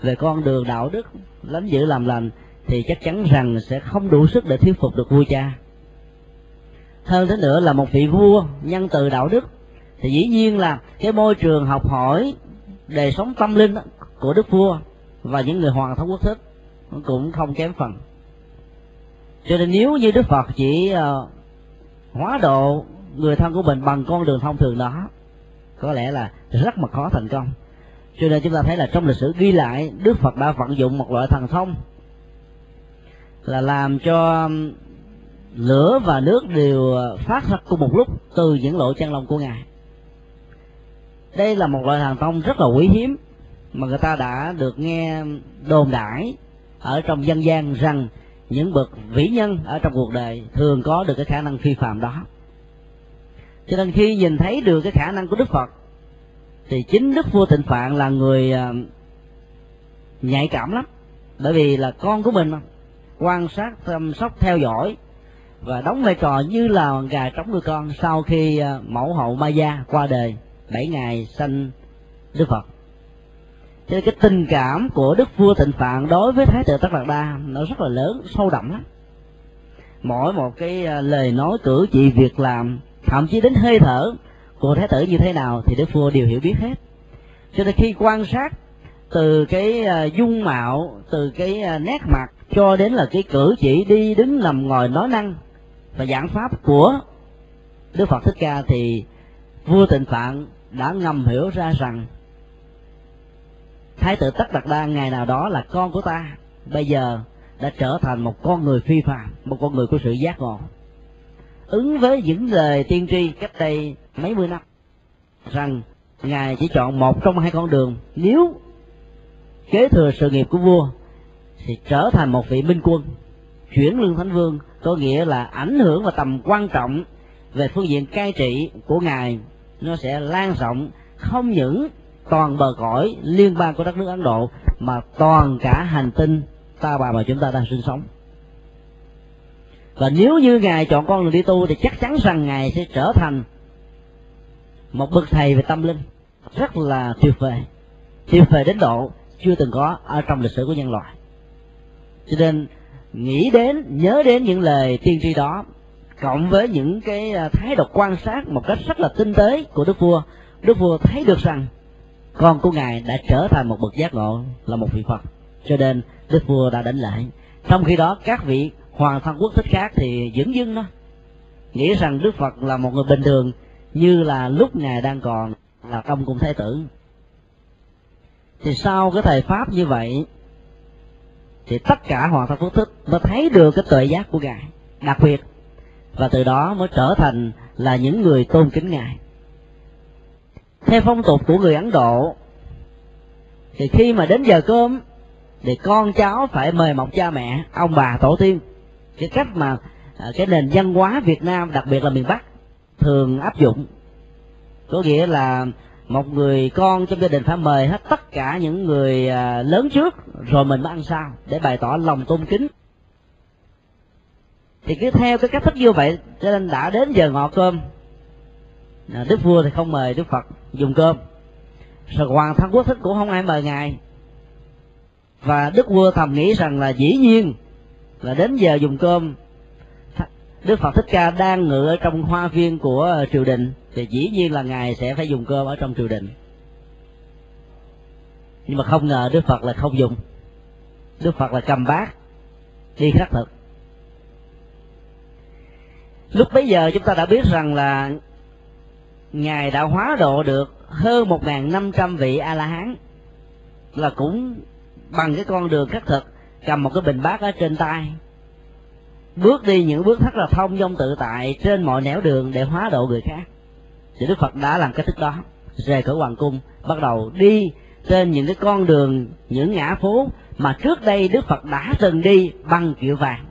về con đường đạo đức, lánh giữ làm lành, thì chắc chắn rằng sẽ không đủ sức để thuyết phục được vua cha. Hơn thế nữa là một vị vua nhân từ đạo đức thì dĩ nhiên là cái môi trường học hỏi đời sống tâm linh của đức vua và những người hoàng thống quốc thích cũng không kém phần. Cho nên nếu như đức phật chỉ uh, hóa độ người thân của mình bằng con đường thông thường đó có lẽ là rất mà khó thành công. Cho nên chúng ta thấy là trong lịch sử ghi lại đức phật đã vận dụng một loại thần thông là làm cho lửa và nước đều ờ, phát ra cùng một lúc từ những lỗ chân lông của ngài đây là một loại thần thông rất là quý hiếm mà người ta đã được nghe đồn đãi ở trong dân gian rằng những bậc vĩ nhân ở trong cuộc đời thường có được cái khả năng phi phàm đó. Cho nên khi nhìn thấy được cái khả năng của đức phật, thì chính đức vua tịnh phạn là người ờ, nhạy cảm lắm. Bởi vì là con của mình quan sát, chăm sóc, theo dõi và đóng vai trò như là gà trống nuôi con sau khi ờ, mẫu hậu ma gia qua đời bảy ngày sanh đức phật. Cho nên cái tình cảm của đức vua tịnh phạn đối với thái tử tất đạt đa nó rất là lớn, sâu đậm lắm. Mỗi một cái à, lời nói cử chỉ, việc làm, thậm chí đến hơi thở của thái tử như thế nào thì đức vua đều hiểu biết hết. Cho nên khi quan sát từ cái à, dung mạo, từ cái à, nét mặt cho đến là cái cử chỉ đi đứng nằm ngồi nói năng và giảng pháp của đức phật thích ca thì vua tịnh phạn đã ngầm hiểu ra rằng, thái tử tất đạt đa ngày nào đó là con của ta, bây giờ đã trở thành một con người phi phàm một con người của sự giác ngộ. Ứng với những lời tiên tri cách đây mấy mươi năm, rằng ngài chỉ chọn một trong hai con đường, nếu kế thừa sự nghiệp của vua thì trở thành một vị minh quân, chuyển lương thánh vương, có nghĩa là ảnh hưởng và tầm quan trọng về phương diện cai trị của ngài nó sẽ lan rộng, không những toàn bờ cõi liên bang của đất nước ấn độ, mà toàn cả hành tinh ta bà mà chúng ta đang sinh sống. Và nếu như ngài chọn con đường đi tu thì chắc chắn rằng ngài sẽ trở thành một bậc thầy về tâm linh. Rất là tuyệt vời. Tuyệt vời đến độ chưa từng có ở trong lịch sử của nhân loại. Cho nên, nghĩ đến, nhớ đến những lời tiên tri đó cộng với những cái à, thái độ quan sát một cách rất là tinh tế của đức vua đức vua thấy được rằng con của ngài đã trở thành một bậc giác ngộ, là một vị phật. Cho nên đức vua đã đánh lại trong khi đó, các vị hoàng thân quốc thích khác thì dưỡng dưng đó, nghĩ rằng đức phật là một người bình thường, như là lúc ngài đang còn là trong cung thái tử. Thì sau cái thời pháp như vậy, thì tất cả hoàng thân quốc thích mới thấy được cái tuệ giác của ngài, đặc biệt và từ đó mới trở thành là những người tôn kính ngài. Theo phong tục của người ấn độ, thì khi mà đến giờ cơm, thì con cháu phải mời một cha mẹ, ông bà tổ tiên. Cái cách mà à, cái nền văn hóa việt nam, đặc biệt là miền bắc, thường áp dụng. Có nghĩa là một người con trong gia đình phải mời hết tất cả những người à, lớn trước, rồi mình mới ăn sau để bày tỏ lòng tôn kính thì cứ theo cái cách thức như vậy, cho nên đã đến giờ ngọ cơm. À, đức vua thì không mời đức phật dùng cơm. Rồi hoàng thân quốc thích cũng không ai mời ngài. Và đức vua thầm nghĩ rằng là dĩ nhiên là đến giờ dùng cơm. Đức phật thích ca đang ngự ở trong hoa viên của triều đình, thì dĩ nhiên là ngài sẽ phải dùng cơm ở trong triều đình. Nhưng mà không ngờ đức phật là không dùng. Đức phật là cầm bát, đi khắc thực lúc bấy giờ chúng ta đã biết rằng là ngài đã hóa độ được hơn một năm trăm vị a la hán là cũng bằng cái con đường khắc thực, cầm một cái bình bát ở trên tay, bước đi những bước rất là thông dong tự tại trên mọi nẻo đường để hóa độ người khác. Thì đức phật đã làm cái thức đó, rời khỏi hoàng cung, bắt đầu đi trên những cái con đường, những ngã phố mà trước đây đức phật đã từng đi bằng kiệu vàng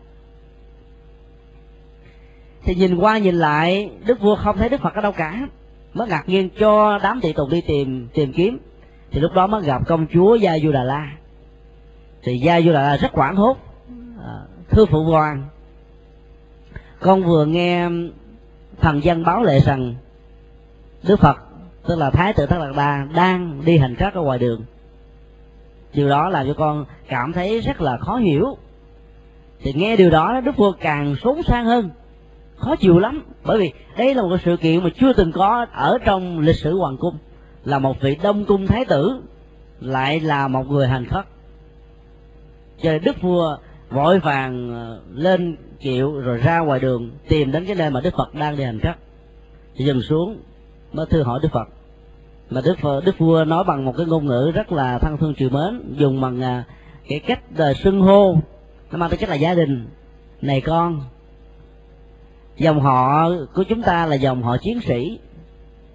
thì nhìn qua nhìn lại, đức vua không thấy đức phật ở đâu cả. Mới ngạc nhiên cho đám tỳ tùng đi tìm tìm kiếm. Thì lúc đó mới gặp công chúa gia du đà la thì gia du đà la rất hoảng hốt. À, thưa phụ hoàng, con vừa nghe thần dân báo lệ rằng đức phật, tức là thái tử thất lạc đà, đang đi hành khất ở ngoài đường. Điều đó làm cho con cảm thấy rất là khó hiểu. Thì nghe điều đó, đức vua càng sốn sang hơn khó chịu lắm bởi vì đây là một sự kiện mà chưa từng có ở trong lịch sử hoàng cung. Là một vị đông cung thái tử lại là một người hành khất. Cho đức vua vội vàng ờ, lên kiệu rồi ra ngoài đường tìm đến cái nơi mà đức phật đang đi hành khất. Thì dừng xuống mới thưa hỏi đức phật. Mà đức phật, đức vua nói bằng một cái ngôn ngữ rất là thân thương chiều mến dùng bằng ờ, cái cách ờ, xưng hô. Nó mang tới chất là gia đình. Này con dòng họ của chúng ta là dòng họ chiến sĩ.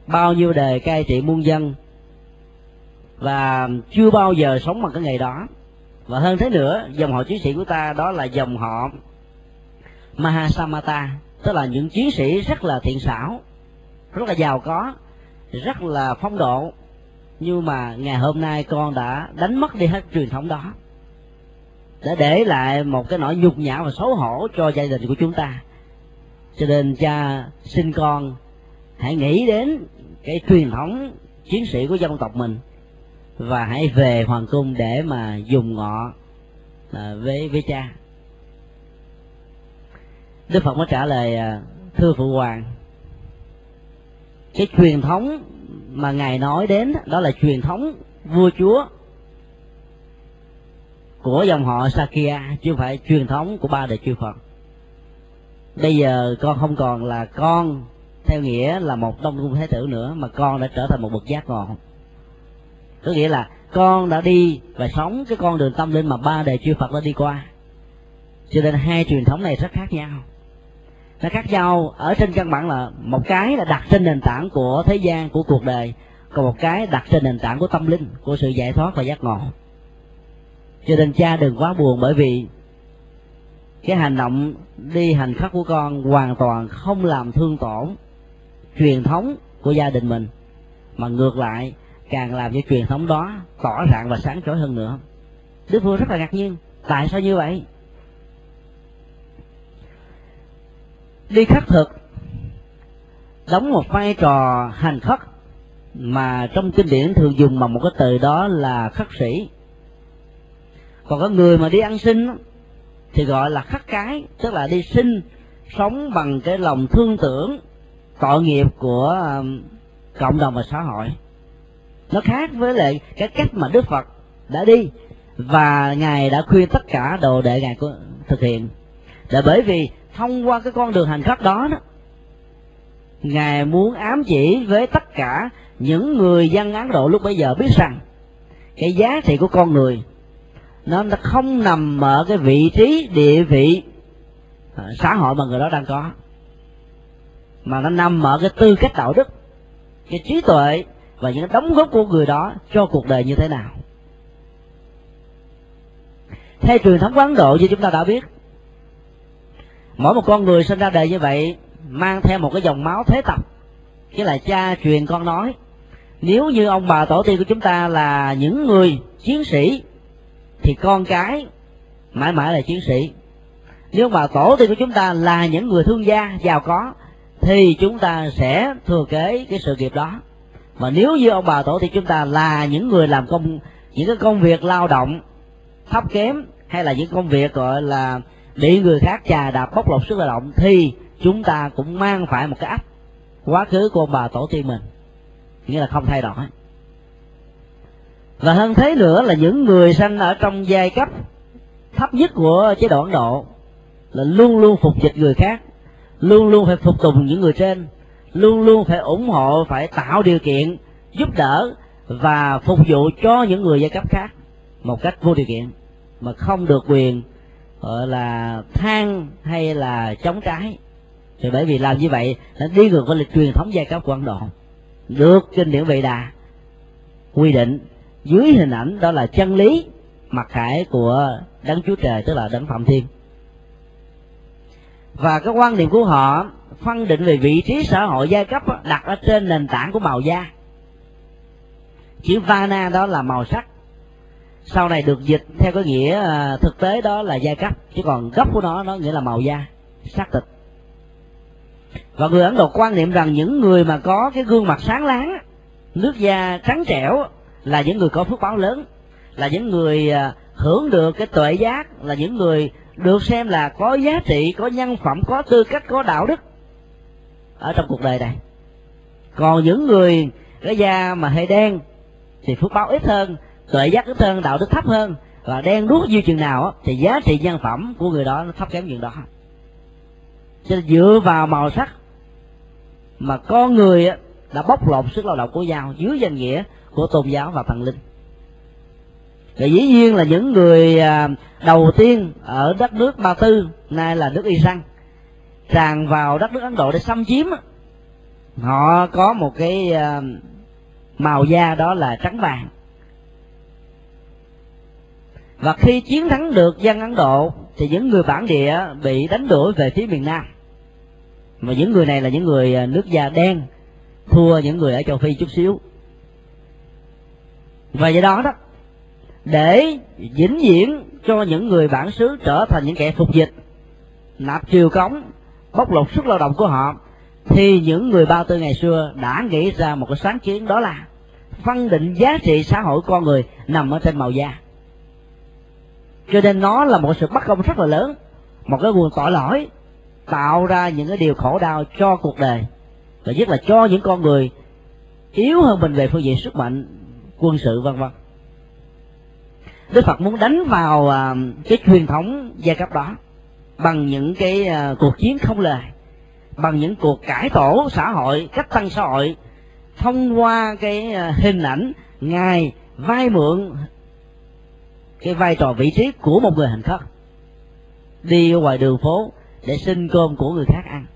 Bao nhiêu đời cai trị muôn dân. Và chưa bao giờ sống bằng cái ngày đó. Và hơn thế nữa, dòng họ chiến sĩ của ta đó là dòng họ Mahasamata tức là những chiến sĩ rất là thiện xảo, rất là giàu có, rất là phong độ. Nhưng mà ngày hôm nay con đã đánh mất đi hết truyền thống đó để để lại một cái nỗi nhục nhã và xấu hổ cho gia đình của chúng ta cho nên cha sinh con hãy nghĩ đến cái truyền thống chiến sĩ của dân tộc mình và hãy về hoàng cung để mà dùng ngọ à, với với cha đức phật mới trả lời à, thưa phụ hoàng cái truyền thống mà ngài nói đến đó là truyền thống vua chúa của dòng họ Sakya chứ không phải truyền thống của ba đời chư Phật. Bây giờ con không còn là con, theo nghĩa là một đông cung thái tử nữa, mà con đã trở thành một bậc giác ngộ. Có nghĩa là con đã đi và sống cái con đường tâm linh mà ba đời chư Phật đã đi qua. Cho nên hai truyền thống này rất khác nhau nó khác nhau ở trên căn bản là một cái là đặt trên nền tảng của thế gian, của cuộc đời, còn một cái đặt trên nền tảng của tâm linh, của sự giải thoát và giác ngộ cho nên cha đừng quá buồn bởi vì cái hành động đi hành khắc của con hoàn toàn không làm thương tổn truyền thống của gia đình mình, mà ngược lại càng làm cho truyền thống đó tỏ rạng và sáng chói hơn nữa. Đức vua rất là ngạc nhiên, tại sao như vậy? Đi khắc thực đóng một vai trò hành khất mà trong kinh điển thường dùng bằng một cái từ đó là khất sĩ. Còn có người mà đi ăn xin thì gọi là khắc cái, tức là đi sinh, sống bằng cái lòng thương tưởng, tội nghiệp của um, cộng đồng và xã hội. Nó khác với lại cái cách mà đức phật đã đi và ngài đã khuyên tất cả đồ đệ ngài thực hiện. Là bởi vì thông qua cái con đường hành khắc đó đó, ngài muốn ám chỉ với tất cả những người dân ấn độ lúc bấy giờ biết rằng cái giá trị của con người nó không nằm ở cái vị trí, địa vị à, xã hội mà người đó đang có. Mà nó nằm ở cái tư cách đạo đức, cái trí tuệ và những đóng góp của người đó cho cuộc đời như thế nào. Theo truyền thống quán độ như chúng ta đã biết, mỗi một con người sinh ra đời như vậy mang theo một cái dòng máu thế tập chứ là cha truyền con nói, nếu như ông bà tổ tiên của chúng ta là những người chiến sĩ thì con cái mãi mãi là chiến sĩ. Nếu bà tổ tiên của chúng ta là những người thương gia, giàu có, thì chúng ta sẽ thừa kế cái sự nghiệp đó. Và nếu như ông bà tổ tiên chúng ta là những người làm công, những cái công việc lao động, thấp kém, hay là những công việc gọi là bị người khác chà đạp bóc lột sức lao động, thì chúng ta cũng mang phải một cái ách quá khứ của ông bà tổ tiên mình. Nghĩa là không thay đổi và hơn thế nữa là những người sanh ở trong giai cấp thấp nhất của chế độ ấn độ là luôn luôn phục dịch người khác, luôn luôn phải phục tùng những người trên, luôn luôn phải ủng hộ, phải tạo điều kiện giúp đỡ và phục vụ cho những người giai cấp khác một cách vô điều kiện mà không được quyền, gọi là, than hay là chống trái. Thì bởi vì làm như vậy nó đi ngược với lịch truyền thống giai cấp của ấn độ, được kinh điển vệ đà quy định dưới hình ảnh đó là chân lý, mặt khải của đấng chúa trời, tức là đấng phạm thiên. Và cái quan điểm của họ, phân định về vị trí xã hội giai cấp đặt ở trên nền tảng của màu da. Chữ vana đó là màu sắc. Sau này được dịch theo cái nghĩa à, thực tế đó là giai cấp, chứ còn gốc của nó nó nghĩa là màu da, sắc thịt và người ấn độ quan niệm rằng những người mà có cái gương mặt sáng láng, nước da trắng trẻo là những người có phước báo lớn, là những người à, hưởng được cái tuệ giác, là những người được xem là có giá trị, có nhân phẩm, có tư cách, có đạo đức ở trong cuộc đời này. Còn những người, cái da mà hơi đen thì phước báo ít hơn, tuệ giác ít hơn, đạo đức thấp hơn, và đen đuốc như chừng nào thì giá trị nhân phẩm của người đó nó thấp kém chừng đó. Cho nên dựa vào màu sắc mà con người đã bóc lột sức lao động của nhau dưới danh nghĩa của tôn giáo và thần linh. Và dĩ nhiên là những người à, đầu tiên ở đất nước ba tư, nay là nước iran, tràn vào đất nước ấn độ để xâm chiếm họ có một cái à, màu da đó là trắng vàng. Và khi chiến thắng được dân ấn độ, thì những người bản địa bị đánh đuổi về phía miền nam. Mà những người này là những người à, nước da đen, thua những người ở châu phi chút xíu và do đó đó, để vĩnh viễn cho những người bản xứ trở thành những kẻ phục dịch, nạp triều cống, bóc lột sức lao động của họ, thì những người bao tư ngày xưa đã nghĩ ra một cái sáng kiến đó là phân định giá trị xã hội con người nằm ở trên màu da. Cho nên nó là một sự bất công rất là lớn, một cái nguồn tội lỗi, tạo ra những cái điều khổ đau cho cuộc đời, và nhất là cho những con người yếu hơn mình về phương diện sức mạnh quân sự, vân vân. Đức phật muốn đánh vào à, cái truyền thống giai cấp đó bằng những cái à, cuộc chiến không lời, bằng những cuộc cải tổ xã hội, cách tăng xã hội, thông qua cái à, hình ảnh ngài vai mượn, cái vai trò vị trí của một người hành khất, đi ngoài đường phố để xin cơm của người khác ăn.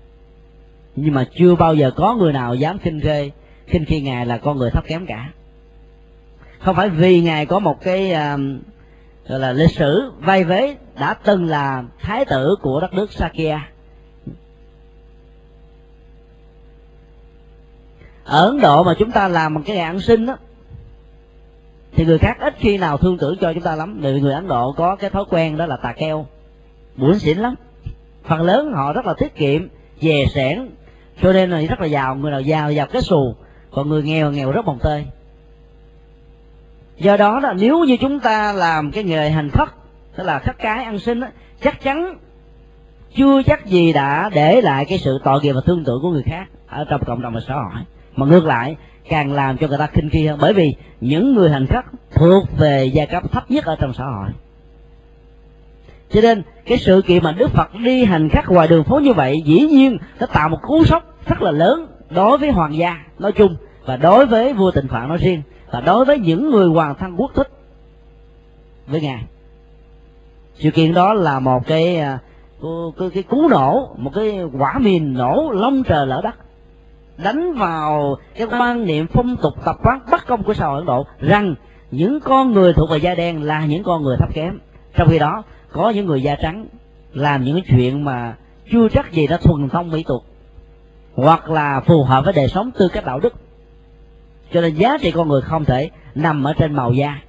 Nhưng mà chưa bao giờ có người nào dám khinh rê khinh khi ngài là con người thấp kém cả không phải vì ngài có một cái uh, gọi là lịch sử vay vế đã từng là thái tử của đất nước Sakya. Ở Ấn Độ mà chúng ta làm một cái ngày ăn sinh đó thì người khác ít khi nào thương tưởng cho chúng ta lắm. Vì người Ấn Độ có cái thói quen đó là tà keo buồn xỉn lắm. Phần lớn họ rất là tiết kiệm dè sẻn cho nên là rất là giàu. Người nào giàu giàu cái xù còn người nghèo nghèo rất bồng tơi do đó là nếu như chúng ta làm cái nghề hành khất tức là khất cái ăn xin đó, chắc chắn chưa chắc gì đã để lại cái sự tội nghiệp và thương tưởng của người khác ở trong cộng đồng và xã hội. Mà ngược lại càng làm cho người ta kinh khi hơn. Bởi vì những người hành khất thuộc về giai cấp thấp nhất ở trong xã hội. Cho nên cái sự kiện mà đức phật đi hành khất ngoài đường phố như vậy dĩ nhiên nó tạo một cú sốc rất là lớn đối với hoàng gia nói chung và đối với vua tịnh phạn nói riêng và đối với những người hoàng thân quốc thích. Với ngài. Sự kiện đó là một cái à, cái, cái cú nổ một cái quả mìn nổ long trời lở đất đánh vào cái quan niệm phong tục tập quán bất công của xã hội ấn độ rằng những con người thuộc về da đen là những con người thấp kém. Trong khi đó có những người da trắng làm những chuyện mà chưa chắc gì đã thuần thông mỹ tục hoặc là phù hợp với đời sống tư cách đạo đức cho nên giá trị con người không thể nằm ở trên màu da,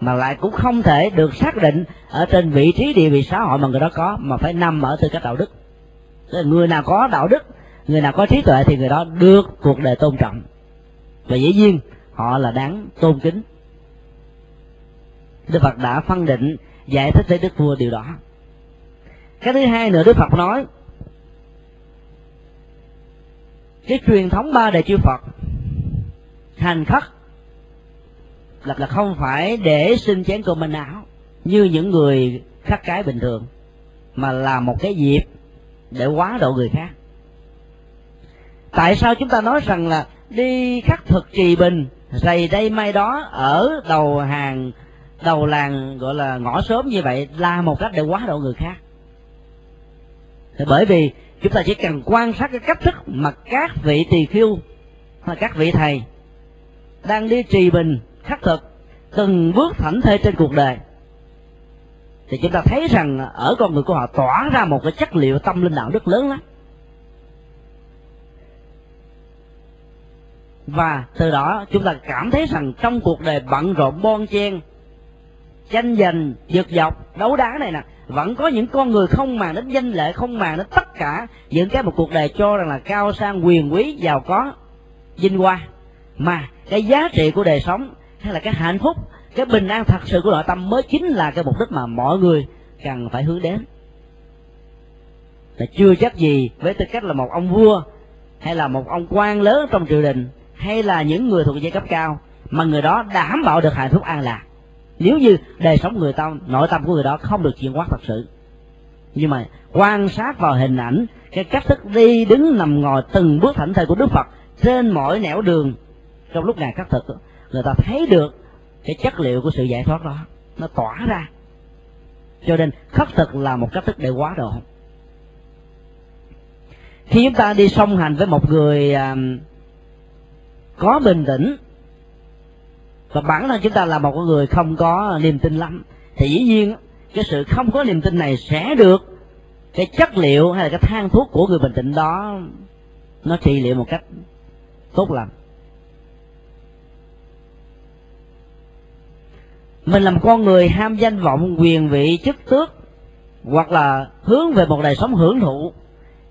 mà lại cũng không thể được xác định ở trên vị trí, địa vị xã hội mà người đó có, mà phải nằm ở tư cách đạo đức. Người nào có đạo đức, người nào có trí tuệ thì người đó được cuộc đời tôn trọng. Và dĩ nhiên, họ là đáng tôn kính. Đức phật đã phân định giải thích với đức vua điều đó. Cái thứ hai nữa, đức phật nói, cái truyền thống ba đời chư phật hành khất là là không phải để xin chén cơm manh áo như những người khắc cái bình thường, mà là một cái dịp để quá độ người khác. Tại sao chúng ta nói rằng là đi khắc thực trì bình giày đây mai đó ở đầu hàng, đầu làng gọi là ngõ sớm như vậy là một cách để quá độ người khác? Thì bởi vì chúng ta chỉ cần quan sát cái cách thức mà các vị tỳ khiêu hay các vị thầy đang đi trì bình, khắc thực, từng bước thảnh thơi trên cuộc đời. Thì chúng ta thấy rằng ở con người của họ tỏa ra một cái chất liệu tâm linh đạo đức lớn lắm. Và từ đó chúng ta cảm thấy rằng trong cuộc đời bận rộn bon chen, tranh giành, giật dọc, đấu đá này nè, vẫn có những con người không màng đến danh lợi không màng đến tất cả những cái một cuộc đời cho rằng là cao sang, quyền quý, giàu có, vinh hoa. Mà cái giá trị của đời sống hay là cái hạnh phúc, cái bình an thật sự của nội tâm mới chính là cái mục đích mà mọi người cần phải hướng đến. Là chưa chắc gì với tư cách là một ông vua, hay là một ông quan lớn trong triều đình, hay là những người thuộc giai cấp cao, mà người đó đảm bảo được hạnh phúc an lạc. Nếu như đời sống người ta nội tâm của người đó không được chuyển hóa thật sự. Nhưng mà quan sát vào hình ảnh, cái cách thức đi đứng nằm ngồi từng bước thảnh thơi của đức phật trên mỗi nẻo đường trong lúc ngài khắc thực, người ta thấy được cái chất liệu của sự giải thoát đó, nó tỏa ra. Cho nên khắc thực là một cách thức để quá độ. Khi chúng ta đi song hành với một người um, có bình tĩnh, và bản thân chúng ta là một người không có niềm tin lắm, thì dĩ nhiên cái sự không có niềm tin này sẽ được cái chất liệu hay là cái thang thuốc của người bình tĩnh đó nó trị liệu một cách tốt lành. Mình làm con người ham danh vọng quyền vị chức tước hoặc là hướng về một đời sống hưởng thụ.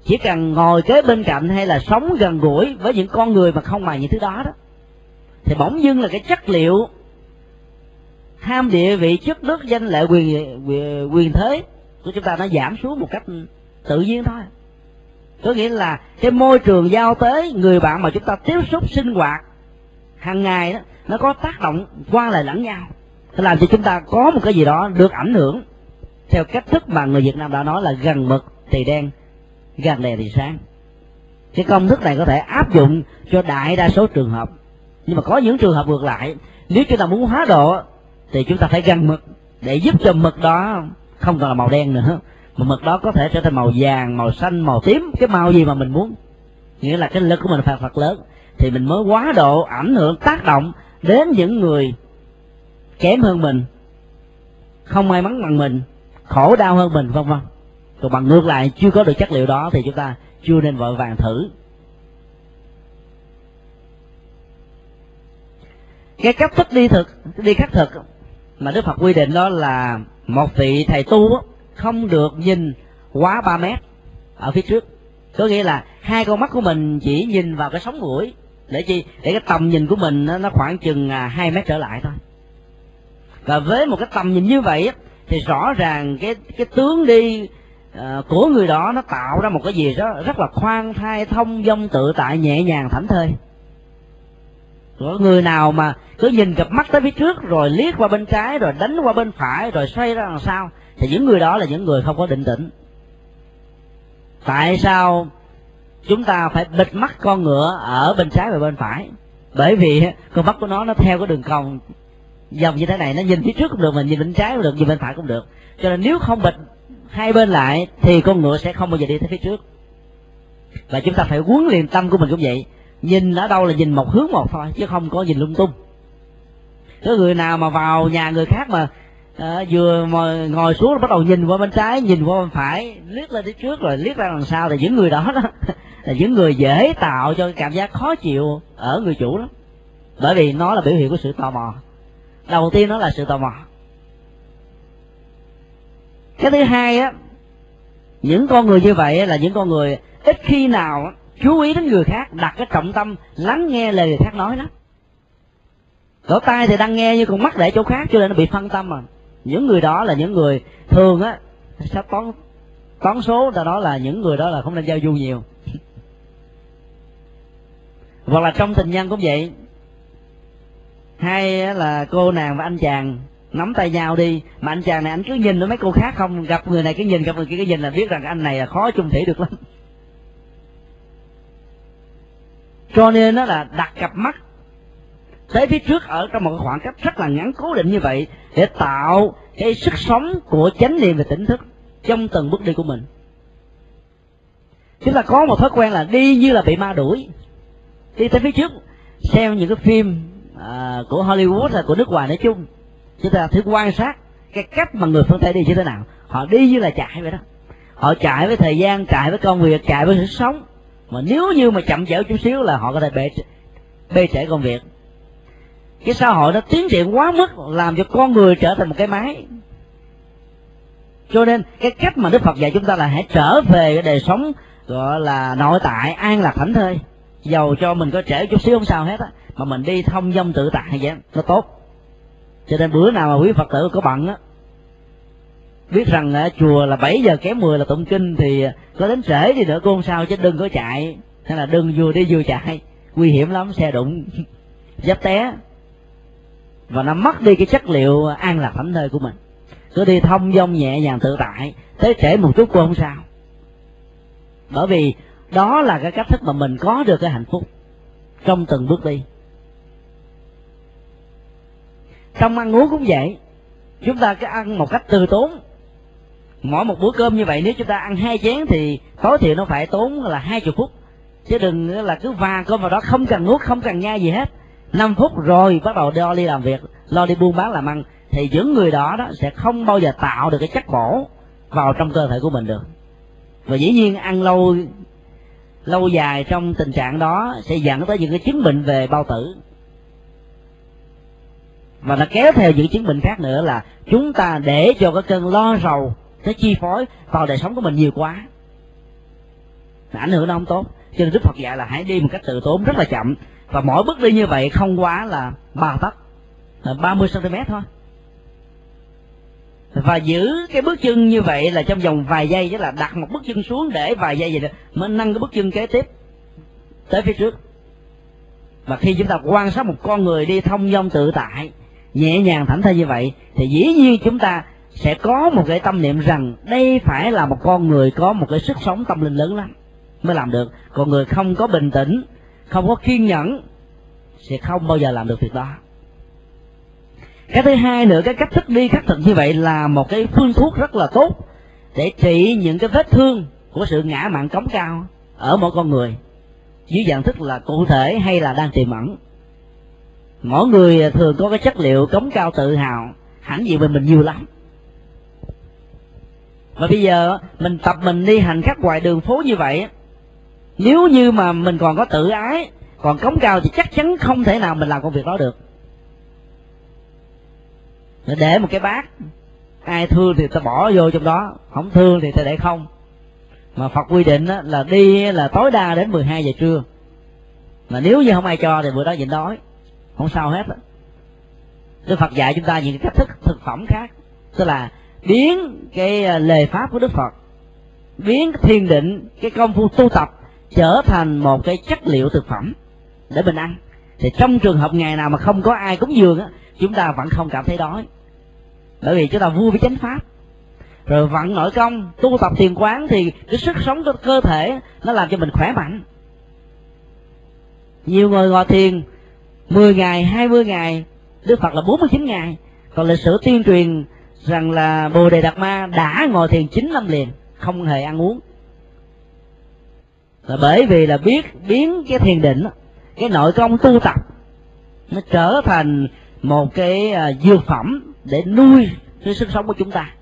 Chỉ cần ngồi kế bên cạnh hay là sống gần gũi với những con người mà không màng những thứ đó đó thì bỗng dưng là cái chất liệu ham địa vị chức đức danh lợi quyền quyền, quyền thế của chúng ta nó giảm xuống một cách tự nhiên thôi. Có nghĩa là cái môi trường giao tế người bạn mà chúng ta tiếp xúc sinh hoạt hàng ngày đó nó có tác động qua lại lẫn nhau sẽ làm cho chúng ta có một cái gì đó được ảnh hưởng. Theo cách thức mà người Việt Nam đã nói là gần mực thì đen, gần đèn thì sáng. Cái công thức này có thể áp dụng cho đại đa số trường hợp. Nhưng mà có những trường hợp ngược lại. Nếu chúng ta muốn hóa độ, thì chúng ta phải gần mực để giúp cho mực đó không còn là màu đen nữa. Mà mực đó có thể trở thành màu vàng, màu xanh, màu tím, cái màu gì mà mình muốn. Nghĩa là cái lực của mình phải thật lớn. Thì mình mới quá độ, ảnh hưởng, tác động đến những người kém hơn mình, không may mắn bằng mình, khổ đau hơn mình, vân vân. Còn bằng ngược lại, chưa có được chất liệu đó thì chúng ta chưa nên vội vàng thử. Cái cách thức đi thực, đi khắc thực mà đức phật quy định đó là một vị thầy tu không được nhìn quá 3 mét ở phía trước. Có nghĩa là hai con mắt của mình chỉ nhìn vào cái sóng mũi, để chi? Để cái tầm nhìn của mình nó khoảng chừng à, hai mét trở lại thôi và với một cái tầm nhìn như vậy thì rõ ràng cái cái tướng đi uh, của người đó nó tạo ra một cái gì đó rất là khoan thai thông dong tự tại nhẹ nhàng thảnh thơi. Có người nào mà cứ nhìn cặp mắt tới phía trước rồi liếc qua bên trái rồi đánh qua bên phải rồi xoay ra làm sao thì những người đó là những người không có định tĩnh. Tại sao chúng ta phải bịt mắt con ngựa ở bên trái và bên phải? Bởi vì con mắt của nó nó theo cái đường cong dòng như thế này nó nhìn phía trước cũng được mà nhìn bên trái cũng được nhìn bên phải cũng được. Cho nên nếu không bịt hai bên lại thì con ngựa sẽ không bao giờ đi tới phía trước. Và chúng ta phải huấn luyện tâm của mình cũng vậy. Nhìn ở đâu là nhìn một hướng một thôi chứ không có nhìn lung tung. Có người nào mà vào nhà người khác mà à, vừa mà ngồi xuống bắt đầu nhìn qua bên trái nhìn qua bên phải liếc lên phía trước rồi liếc ra đằng sau là những người đó, đó là những người dễ tạo cho cảm giác khó chịu ở người chủ đó. Bởi vì nó là biểu hiện của sự tò mò đầu tiên nó là sự tò mò. Cái thứ hai á, những con người như vậy là những con người ít khi nào chú ý đến người khác, đặt cái trọng tâm, lắng nghe lời người khác nói đó lỗ tai thì đang nghe nhưng còn mắt để chỗ khác cho nên nó bị phân tâm mà. Những người đó là những người thường á sắp toán toán số ta nói là những người đó là không nên giao du nhiều. Hoặc là trong tình nhân cũng vậy hay là cô nàng và anh chàng nắm tay nhau đi. Mà anh chàng này, anh cứ nhìn với mấy cô khác không, gặp người này cứ nhìn, gặp người kia cứ nhìn là biết rằng anh này là khó chung thủy được lắm. Cho nên nó là đặt cặp mắt tới phía trước ở trong một khoảng cách rất là ngắn cố định như vậy để tạo cái sức sống của chánh niệm và tỉnh thức trong từng bước đi của mình. Chúng ta có một thói quen là đi như là bị ma đuổi, đi tới phía trước, xem những cái phim của Hollywood hay của nước ngoài nói chung. Chúng ta thử quan sát cái cách mà người phương Tây đi như thế nào. Họ đi như là chạy vậy đó. Họ chạy với thời gian, chạy với công việc, chạy với sự sống. Mà nếu như mà chậm chẽo chút xíu là họ có thể bê bê trễ công việc. Cái xã hội nó tiến triển quá mức làm cho con người trở thành một cái máy. Cho nên cái cách mà đức phật dạy chúng ta là hãy trở về cái đời sống, gọi là nội tại, an lạc thảnh thơi. Giàu cho mình có trễ chút xíu không sao hết á mà mình đi thông dong tự tại vậy nó tốt. Cho nên bữa nào mà quý phật tử có bận á, biết rằng ở chùa là 7 giờ kém 10 là tụng kinh thì có đến trễ thì nữa cô sao chứ đừng có chạy. Hay là đừng vừa đi vừa chạy, nguy hiểm lắm, xe đụng dấp té. Và nó mất đi cái chất liệu an lạc thảnh thơi của mình. Cứ đi thông dong nhẹ nhàng tự tại, tới trễ một chút cũng không sao. Bởi vì đó là cái cách thức mà mình có được cái hạnh phúc trong từng bước đi trong ăn uống cũng vậy. Chúng ta cứ ăn một cách từ tốn. Mỗi một bữa cơm như vậy, nếu chúng ta ăn hai chén thì tối thiểu nó phải tốn là hai chục phút. Chứ đừng là cứ va cơm vào đó, không cần nuốt, không cần nhai gì hết. 5 phút rồi bắt đầu lo đi làm việc, lo đi buôn bán làm ăn, thì những người đó đó sẽ không bao giờ tạo được cái chất bổ vào trong cơ thể của mình được. Và dĩ nhiên ăn lâu lâu dài trong tình trạng đó sẽ dẫn tới những cái chứng bệnh về bao tử và nó kéo theo những chứng bệnh khác nữa là chúng ta để cho cái cơn lo rầu nó chi phối vào đời sống của mình nhiều quá. Ảnh hưởng nó không tốt. Cho nên đức phật dạy là hãy đi một cách tự tốn rất là chậm. Và mỗi bước đi như vậy không quá là ba tấc ba mươi cm thôi. Và giữ cái bước chân như vậy là trong vòng vài giây, tức là đặt một bước chân xuống để vài giây vậy đó, mới nâng cái bước chân kế tiếp tới phía trước. Và khi chúng ta quan sát một con người đi thông dong tự tại nhẹ nhàng thảnh thơi như vậy, thì dĩ nhiên chúng ta sẽ có một cái tâm niệm rằng đây phải là một con người có một cái sức sống tâm linh lớn lắm mới làm được. Còn người không có bình tĩnh, không có kiên nhẫn, sẽ không bao giờ làm được việc đó. Cái thứ hai nữa, cái cách thức đi khắc thực như vậy là một cái phương thuốc rất là tốt để trị những cái vết thương của sự ngã mạng cống cao ở mỗi con người. Dưới dạng thức là cụ thể hay là đang tiềm ẩn mỗi người à, thường có cái chất liệu cống cao tự hào. Hãnh diện về mình nhiều lắm. Và bây giờ mình tập mình đi hành khắc ngoài đường phố như vậy nếu như mà mình còn có tự ái, còn cống cao thì chắc chắn không thể nào mình làm công việc đó được. Để một cái bát, ai thương thì ta bỏ vô trong đó, không thương thì ta để không. Mà phật quy định là đi là tối đa đến 12 giờ trưa. Mà nếu như không ai cho thì bữa đó nhịn đói không sao hết đó. đức phật dạy chúng ta những cách thức thực phẩm khác, tức là biến cái lời lề pháp của đức phật, biến cái thiền định, cái công phu tu tập trở thành một cái chất liệu thực phẩm để mình ăn. Thì trong trường hợp ngày nào mà không có ai cúng dường á, chúng ta vẫn không cảm thấy đói. Bởi vì chúng ta vui với chánh pháp. Rồi vận nội công, tu tập thiền quán thì cái sức sống của cơ thể nó làm cho mình khỏe mạnh. Nhiều người ngồi thiền 10 ngày 20 ngày, Đức Phật là 49 ngày. Còn lịch sử tuyên truyền rằng là Bồ Đề Đạt Ma đã ngồi thiền 9 năm liền, không hề ăn uống. Là bởi vì là biết, biến cái thiền định cái nội công tu tập, nó trở thành một cái à, dược phẩm để nuôi cái sức sống của chúng ta.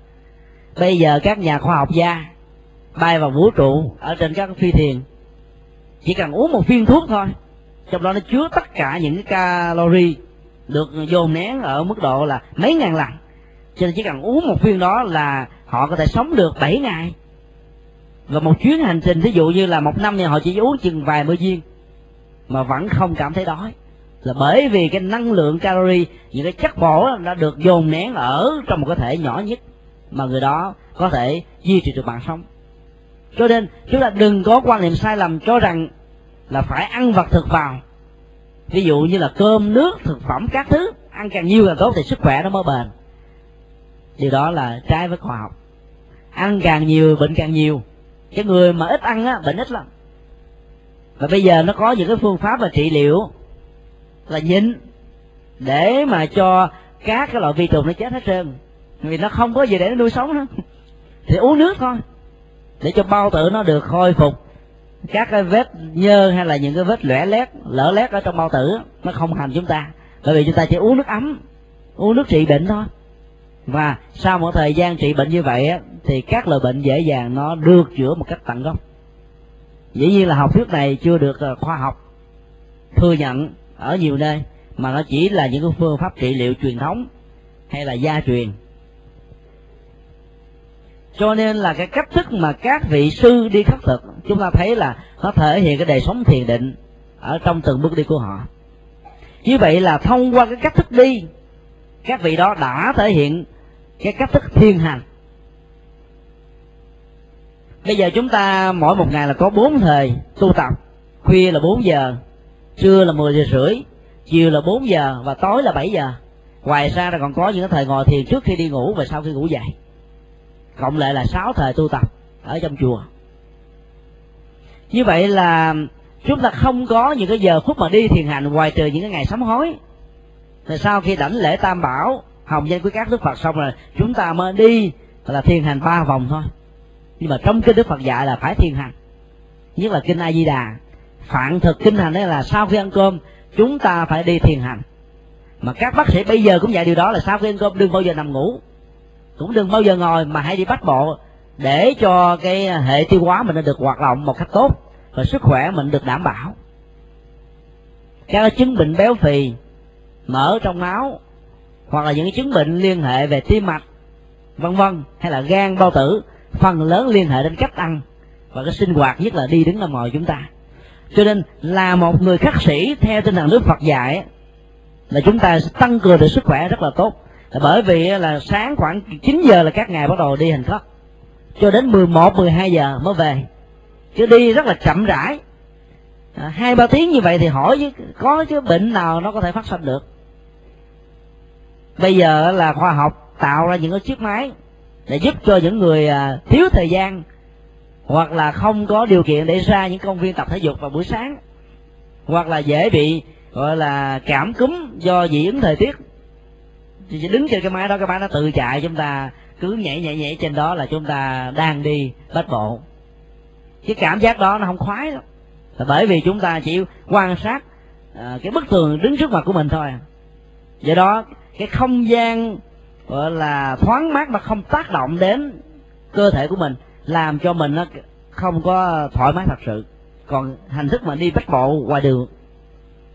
Bây giờ các nhà khoa học gia bay vào vũ trụ ở trên các phi thuyền chỉ cần uống một viên thuốc thôi trong đó nó chứa tất cả những cái calorie được dồn nén ở mức độ là mấy ngàn lần. Cho nên chỉ cần uống một viên đó là họ có thể sống được 7 ngày. Và một chuyến hành trình ví dụ như là một năm thì họ chỉ uống chừng vài mươi viên, mà vẫn không cảm thấy đói. Là bởi vì cái năng lượng calorie, những cái chất bổ đã được dồn nén ở trong một cơ thể nhỏ nhất mà người đó có thể duy trì được mạng sống. Cho nên, chúng ta đừng có quan niệm sai lầm cho rằng là phải ăn vật thực vào. Ví dụ như là cơm, nước, thực phẩm, các thứ, ăn càng nhiều càng tốt thì sức khỏe nó mới bền. Điều đó là trái với khoa học. Ăn càng nhiều, bệnh càng nhiều. Cái người mà ít ăn á, bệnh ít lắm. Và bây giờ nó có những cái phương pháp và trị liệu là nhịn để mà cho các cái loại vi trùng nó chết hết trơn. Vì nó không có gì để nó nuôi sống nữa. Thì uống nước thôi, để cho bao tử nó được khôi phục các cái vết nhơ hay là những cái vết lẻ lét lỡ lét ở trong bao tử nó không hành chúng ta. Bởi vì chúng ta chỉ uống nước ấm, uống nước trị bệnh thôi. Và sau một thời gian trị bệnh như vậy thì các loại bệnh dễ dàng nó được chữa một cách tận gốc. Dĩ nhiên là học thuyết này chưa được ờ, khoa học thừa nhận ở nhiều nơi, mà nó chỉ là những cái phương pháp trị liệu truyền thống hay là gia truyền cho nên là cái cách thức mà các vị sư đi khắc thực, chúng ta thấy là nó thể hiện cái đời sống thiền định ở trong từng bước đi của họ. Như vậy là thông qua cái cách thức đi, các vị đó đã thể hiện cái cách thức thiền hành. Bây giờ chúng ta mỗi một ngày là có bốn thời tu tập. Khuya là bốn giờ, trưa là 10 giờ rưỡi, chiều là 4 giờ và tối là 7 giờ. Ngoài ra là còn có những thời ngồi thiền trước khi đi ngủ và sau khi ngủ dậy cộng lại là sáu thời tu tập ở trong chùa. Như vậy là chúng ta không có những cái giờ phút mà đi thiền hành ngoài trừ những cái ngày sám hối. Thì sau khi đảnh lễ tam bảo, hồng danh quý các đức phật xong rồi, chúng ta mới đi là thiền hành ba vòng thôi. Nhưng mà trong kinh đức phật dạy là phải thiền hành. Nhất là kinh a di đà phạn thực kinh hành đấy là sau khi ăn cơm, chúng ta phải đi thiền hành. Mà các bác sĩ bây giờ cũng dạy điều đó là sau khi ăn cơm đừng bao giờ nằm ngủ cũng đừng bao giờ ngồi mà hãy đi bắt bộ để cho cái hệ tiêu hóa mình được hoạt động một cách tốt và sức khỏe mình được đảm bảo. Các chứng bệnh béo phì, mỡ trong máu hoặc là những chứng bệnh liên hệ về tim mạch, vân vân, hay là gan, bao tử, phần lớn liên hệ đến cách ăn và cái sinh hoạt, nhất là đi đứng nằm ngồi chúng ta. Cho nên là một người khắc sĩ, theo tinh thần đức phật dạy, là chúng ta sẽ tăng cường được sức khỏe rất là tốt bởi vì là sáng khoảng 9 giờ là các ngài bắt đầu đi hành khất. Cho đến 11, 12 giờ mới về. Chứ đi rất là chậm rãi. À, hai ba tiếng như vậy thì hỏi chứ có chứ bệnh nào nó có thể phát sinh được. Bây giờ là khoa học tạo ra những cái chiếc máy để giúp cho những người à, thiếu thời gian hoặc là không có điều kiện để ra những công viên tập thể dục vào buổi sáng hoặc là dễ bị gọi là cảm cúm do dị ứng thời tiết chỉ đứng trên cái máy đó cái máy nó tự chạy chúng ta cứ nhảy nhảy nhảy trên đó là chúng ta đang đi bách bộ. Cái cảm giác đó nó không khoái đâu là bởi vì chúng ta chỉ quan sát à, cái bức tường đứng trước mặt của mình thôi. Do đó cái không gian gọi là thoáng mát mà không tác động đến cơ thể của mình làm cho mình nó không có thoải mái thật sự. Còn hành thức mà đi bách bộ ngoài đường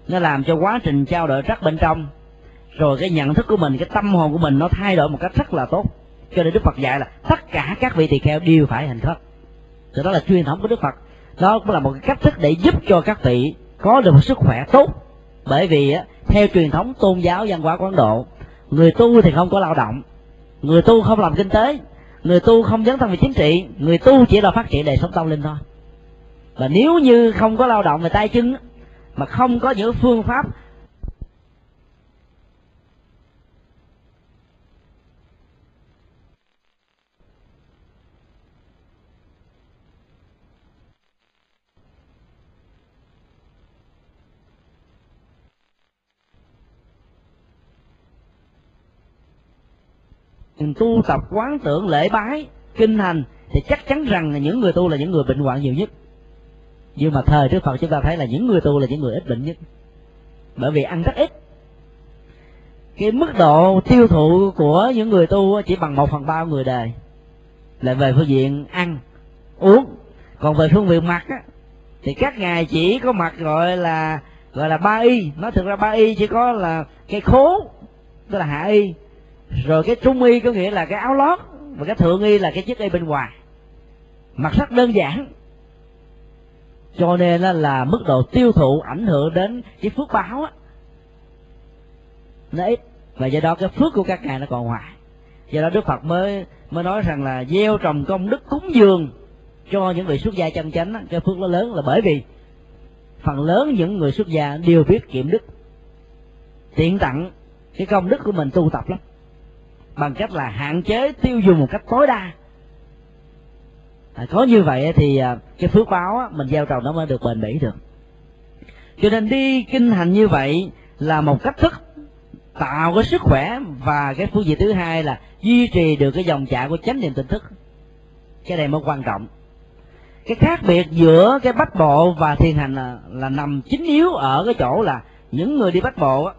nó làm cho quá trình trao đổi rất bên trong rồi cái nhận thức của mình cái tâm hồn của mình nó thay đổi một cách rất là tốt. Cho nên đức phật dạy là tất cả các vị tỳ kheo đều phải hành khất thì đó là truyền thống của đức phật. Đó cũng là một cái cách thức để giúp cho các vị có được một sức khỏe tốt. Bởi vì á, theo truyền thống tôn giáo văn hóa của ấn độ người tu thì không có lao động người tu không làm kinh tế người tu không dấn thân về chính trị người tu chỉ là phát triển đời sống tâm linh thôi. Và nếu như không có lao động về tay chân mà không có những phương pháp tu tập quán tưởng lễ bái kinh hành thì chắc chắn rằng là những người tu là những người bệnh hoạn nhiều nhất. Nhưng mà thời trước phật chúng ta thấy là những người tu là những người ít bệnh nhất. Bởi vì ăn rất ít. Cái mức độ tiêu thụ của những người tu chỉ bằng một phần ba người đời. Là về phương diện ăn uống. Còn về phương diện mặt á, thì các ngài chỉ có mặt gọi là gọi là ba y. Nói thực ra ba y chỉ có là cái khố tức là hạ y rồi cái trung y có nghĩa là cái áo lót và cái thượng y là cái chiếc y bên ngoài. Mặt rất đơn giản. Cho nên là mức độ tiêu thụ ảnh hưởng đến cái phước báo á. Nó ít và do đó cái phước của các ngài nó còn hoài. Do đó đức phật mới mới nói rằng là gieo trồng công đức cúng dường cho những người xuất gia chân chánh á, cái phước nó lớn là bởi vì phần lớn những người xuất gia đều biết kiệm đức tiện tặng cái công đức của mình tu tập lắm bằng cách là hạn chế tiêu dùng một cách tối đa. À, có như vậy thì à, cái phước báo á, mình gieo trồng nó mới được bền bỉ được. Cho nên đi kinh hành như vậy là một cách thức tạo cái sức khỏe và cái phương diện thứ hai là duy trì được cái dòng chảy của chánh niệm tỉnh thức. Cái này mới quan trọng. Cái khác biệt giữa cái bách bộ và thiền hành là, là nằm chính yếu ở cái chỗ là những người đi bách bộ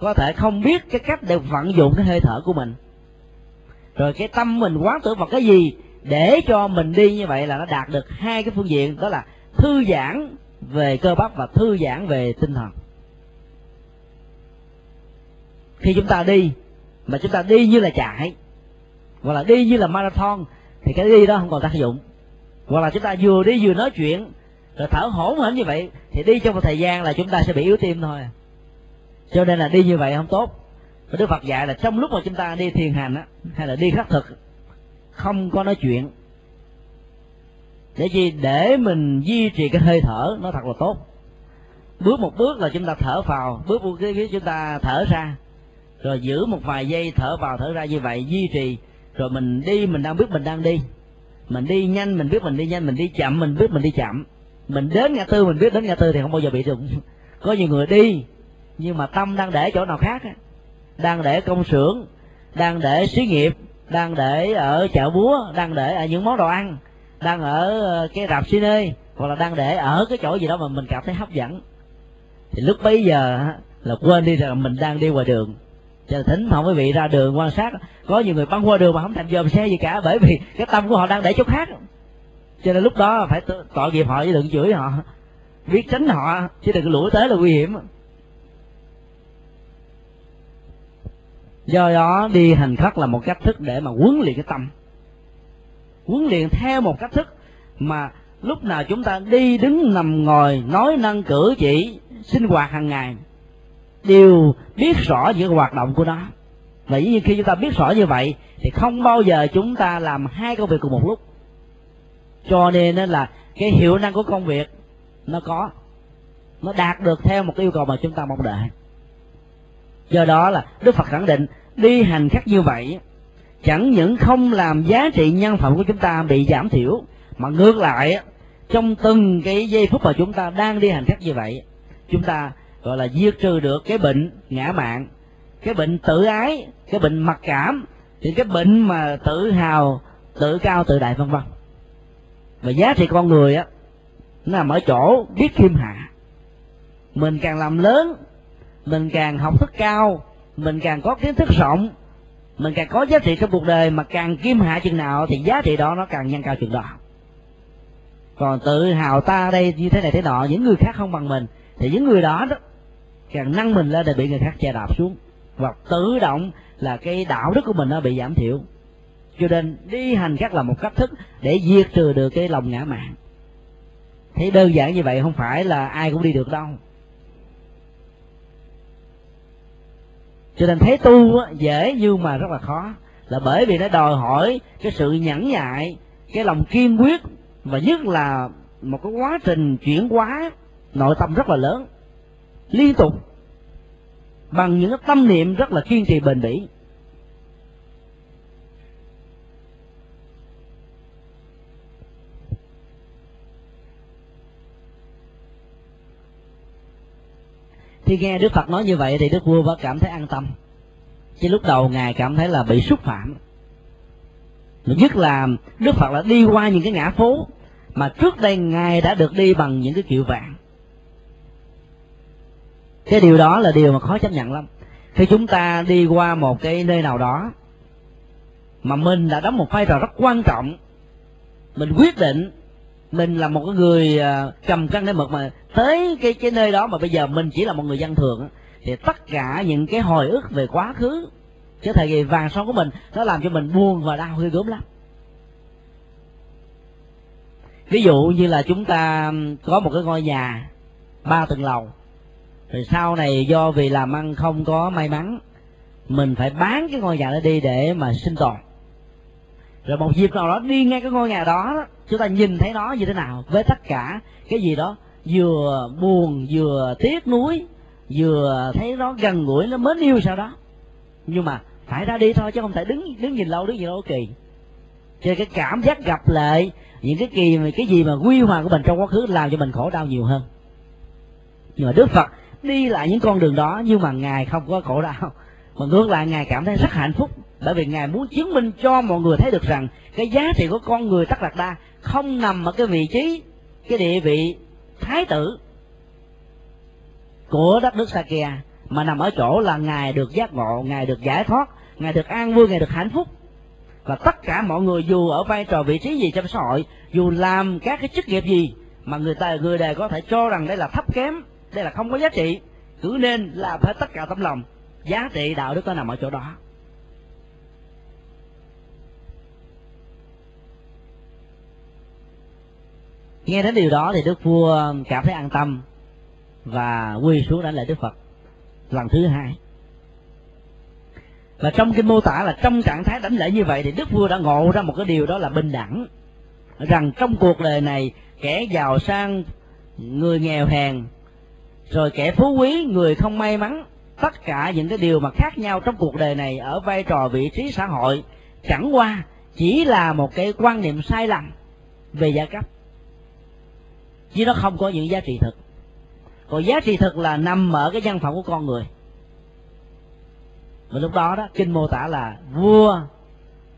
có thể không biết cái cách để vận dụng cái hơi thở của mình rồi cái tâm mình quán tưởng vào cái gì để cho mình đi như vậy là nó đạt được hai cái phương diện, đó là thư giãn về cơ bắp và thư giãn về tinh thần. Khi chúng ta đi, mà chúng ta đi như là chạy, hoặc là đi như là marathon, thì cái đi đó không còn tác dụng. Hoặc là chúng ta vừa đi vừa nói chuyện, rồi thở hổn hển như vậy, thì đi trong một thời gian là chúng ta sẽ bị yếu tim thôi. Cho nên là đi như vậy không tốt và đức phật dạy là trong lúc mà chúng ta đi thiền hành á, hay là đi khắc thực, không có nói chuyện. Để chi để mình duy trì cái hơi thở, nó thật là tốt. Bước một bước là chúng ta thở vào, bước một cái chúng ta thở ra. Rồi giữ một vài giây thở vào, thở ra như vậy, duy trì. Rồi mình đi, mình đang biết mình đang đi. Mình đi nhanh, mình biết mình đi nhanh, mình đi chậm, mình biết mình đi chậm. Mình đến ngã tư, mình biết đến ngã tư thì không bao giờ bị đụng có nhiều người đi, nhưng mà tâm đang để chỗ nào khác đang để công xưởng, đang để xí nghiệp, đang để ở chợ búa, đang để ở những món đồ ăn, đang ở ờ, cái rạp cine, hoặc là đang để ở cái chỗ gì đó mà mình cảm thấy hấp dẫn. Thì lúc bấy giờ là quên đi rằng mình đang đi ngoài đường. Cho nên thỉnh thoảng quý vị ra đường quan sát, có nhiều người băng qua đường mà không thành dòm xe gì cả, bởi vì cái tâm của họ đang để chỗ khác. Cho nên lúc đó phải tội nghiệp họ chứ đừng chửi họ. Biết tránh họ, chứ đừng lủi tới là nguy hiểm. Do đó, đi hành khất là một cách thức để mà huấn luyện cái tâm. Huấn luyện theo một cách thức mà lúc nào chúng ta đi đứng nằm ngồi, nói năng cử chỉ, sinh hoạt hàng ngày, đều biết rõ những hoạt động của nó. Và dĩ nhiên khi chúng ta biết rõ như vậy, thì không bao giờ chúng ta làm hai công việc cùng một lúc. Cho nên là cái hiệu năng của công việc nó có, nó đạt được theo một cái yêu cầu mà chúng ta mong đợi. Do đó là đức phật khẳng định đi hành khắc như vậy, chẳng những không làm giá trị nhân phẩm của chúng ta bị giảm thiểu, mà ngược lại, trong từng cái giây phút mà chúng ta đang đi hành khắc như vậy, chúng ta, gọi là, diệt trừ được cái bệnh ngã mạng, cái bệnh tự ái, cái bệnh mặc cảm thì cái bệnh mà tự hào, tự cao, tự đại, vân vân. Và giá trị con người á, nó nằm ở chỗ biết khiêm hạ. Mình càng làm lớn, mình càng học thức cao mình càng có kiến thức rộng, mình càng có giá trị trong cuộc đời mà càng kim hạ chừng nào thì giá trị đó nó càng nhân cao chừng đó. Còn tự hào ta đây như thế này thế nọ, những người khác không bằng mình, thì những người đó đó càng nâng mình lên để bị người khác che đạp xuống. Hoặc tự động là cái đạo đức của mình nó bị giảm thiểu. Cho nên đi hành các là một cách thức để diệt trừ được cái lòng ngã mạn. Thế đơn giản như vậy không phải là ai cũng đi được đâu. Cho nên thấy tu dễ nhưng mà rất là khó. Là bởi vì nó đòi hỏi cái sự nhẫn nhại, cái lòng kiên quyết, và nhất là một cái quá trình chuyển hóa nội tâm rất là lớn, liên tục, bằng những cái tâm niệm rất là kiên trì bền bỉ. Khi nghe đức phật nói như vậy thì đức vua mới cảm thấy an tâm. Chứ lúc đầu ngài cảm thấy là bị xúc phạm. Nhất là đức phật là đi qua những cái ngã phố mà trước đây ngài đã được đi bằng những cái kiệu vàng. Cái điều đó là điều mà khó chấp nhận lắm. Khi chúng ta đi qua một cái nơi nào đó mà mình đã đóng một vai trò rất quan trọng, mình quyết định mình là một cái người à, cầm cân để mực mà tới cái cái nơi đó mà bây giờ mình chỉ là một người dân thường thì tất cả những cái hồi ức về quá khứ cái thời kỳ vàng son của mình, nó làm cho mình buồn và đau ghê gớm lắm. Ví dụ như là chúng ta có một cái ngôi nhà ba tầng lầu, rồi sau này do vì làm ăn không có may mắn, mình phải bán cái ngôi nhà đó đi để mà sinh tồn. Rồi một dịp nào đó đi ngay cái ngôi nhà đó chúng ta nhìn thấy nó như thế nào với tất cả cái gì đó? Vừa buồn, vừa tiếc nuối, vừa thấy nó gần gũi, nó mến yêu sau đó. Nhưng mà phải ra đi thôi chứ không thể đứng đứng nhìn lâu, đứng nhìn lâu kỳ. Cho cái cảm giác gặp lại những cái kỳ, cái gì mà quy hoàng của mình trong quá khứ làm cho mình khổ đau nhiều hơn. Nhưng mà đức phật đi lại những con đường đó, nhưng mà ngài không có khổ đau. Mà ngược lại, ngài cảm thấy rất hạnh phúc, bởi vì ngài muốn chứng minh cho mọi người thấy được rằng cái giá trị của con người tất lạc đa không nằm ở cái vị trí, cái địa vị thái tử của đất nước Sakya, mà nằm ở chỗ là ngài được giác ngộ, ngài được giải thoát, ngài được an vui, ngài được hạnh phúc. Và tất cả mọi người dù ở vai trò vị trí gì trong xã hội, dù làm các cái chức nghiệp gì, mà người ta, người đời có thể cho rằng đây là thấp kém, đây là không có giá trị, cứ nên làm hết tất cả tấm lòng. Giá trị đạo đức nó nằm ở chỗ đó. Nghe đến điều đó thì đức vua cảm thấy an tâm và quy xuống đánh lễ đức phật lần thứ hai. Và trong kinh mô tả là trong trạng thái đánh lễ như vậy thì đức vua đã ngộ ra một cái điều đó là bình đẳng. Rằng trong cuộc đời này, kẻ giàu sang, người nghèo hèn, rồi kẻ phú quý, người không may mắn, tất cả những cái điều mà khác nhau trong cuộc đời này ở vai trò vị trí xã hội, chẳng qua chỉ là một cái quan niệm sai lầm về gia cấp chứ nó không có những giá trị thực. Còn giá trị thực là nằm ở cái nhân phẩm của con người. Và lúc đó đó, kinh mô tả là vua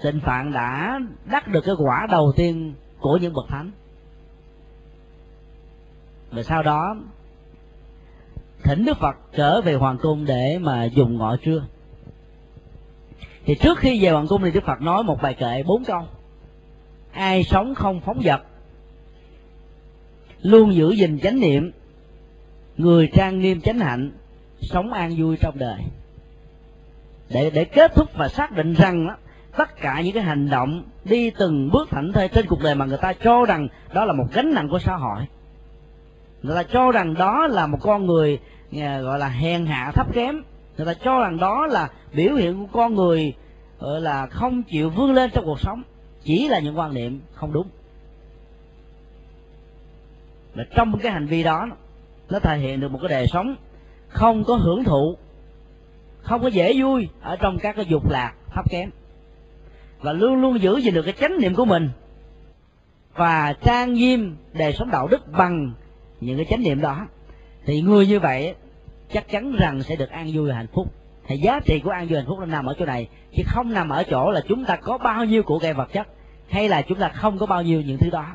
tịnh phạn đã đắc được cái quả đầu tiên của những bậc thánh. Và sau đó, thỉnh đức phật trở về hoàng cung để mà dùng ngọ trưa. Thì trước khi về hoàng cung thì đức phật nói một bài kệ bốn câu. Ai sống không phóng vật luôn giữ gìn chánh niệm. Người trang nghiêm chánh hạnh sống an vui trong đời. Để để kết thúc và xác định rằng đó, tất cả những cái hành động đi từng bước thảnh thơi trên cuộc đời mà người ta cho rằng đó là một gánh nặng của xã hội. Người ta cho rằng đó là một con người à, gọi là hèn hạ thấp kém. Người ta cho rằng đó là biểu hiện của con người gọi là không chịu vươn lên trong cuộc sống. Chỉ là những quan niệm không đúng mà trong cái hành vi đó, nó thể hiện được một cái đời sống không có hưởng thụ, không có dễ vui ở trong các cái dục lạc, thấp kém. Và luôn luôn giữ gìn được cái chánh niệm của mình và trang nghiêm đời sống đạo đức bằng những cái chánh niệm đó, thì người như vậy chắc chắn rằng sẽ được an vui và hạnh phúc. Thì giá trị của an vui hạnh phúc nó nằm ở chỗ này, chứ không nằm ở chỗ là chúng ta có bao nhiêu của cải vật chất, hay là chúng ta không có bao nhiêu những thứ đó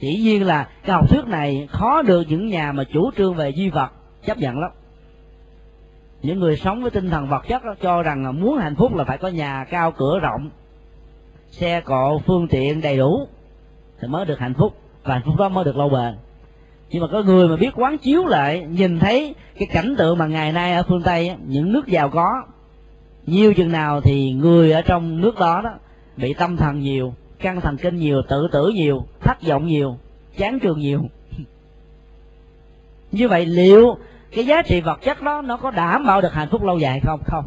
chỉ nhiên là cái học thuyết này khó được những nhà mà chủ trương về duy vật chấp nhận lắm. Những người sống với tinh thần vật chất đó, cho rằng là muốn hạnh phúc là phải có nhà cao cửa rộng xe cộ phương tiện đầy đủ thì mới được hạnh phúc và hạnh phúc đó mới được lâu bền. Nhưng mà có người mà biết quán chiếu lại nhìn thấy cái cảnh tượng mà ngày nay ở phương tây những nước giàu có nhiều chừng nào thì người ở trong nước đó đó bị tâm thần nhiều căng thần kinh nhiều, tự tử nhiều, thất vọng nhiều, chán trường nhiều. Như vậy liệu cái giá trị vật chất đó nó có đảm bảo được hạnh phúc lâu dài hay không? Không.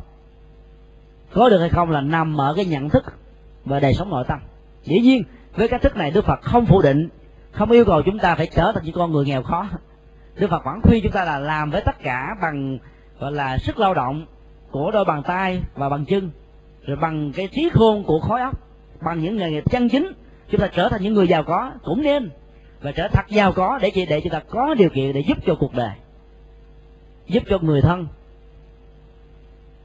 Có được hay không là nằm ở cái nhận thức và đời sống nội tâm. Dĩ nhiên, với cách thức này đức phật không phủ định, không yêu cầu chúng ta phải trở thành những con người nghèo khó. Đức phật vẫn khuyên chúng ta là làm với tất cả bằng, gọi là, sức lao động của đôi bàn tay và bằng chân, rồi bằng cái trí khôn của khối óc bằng những nghề nghiệp chân chính, chúng ta trở thành những người giàu có cũng nên, và trở thật giàu có để chỉ để chúng ta có điều kiện để giúp cho cuộc đời, giúp cho người thân.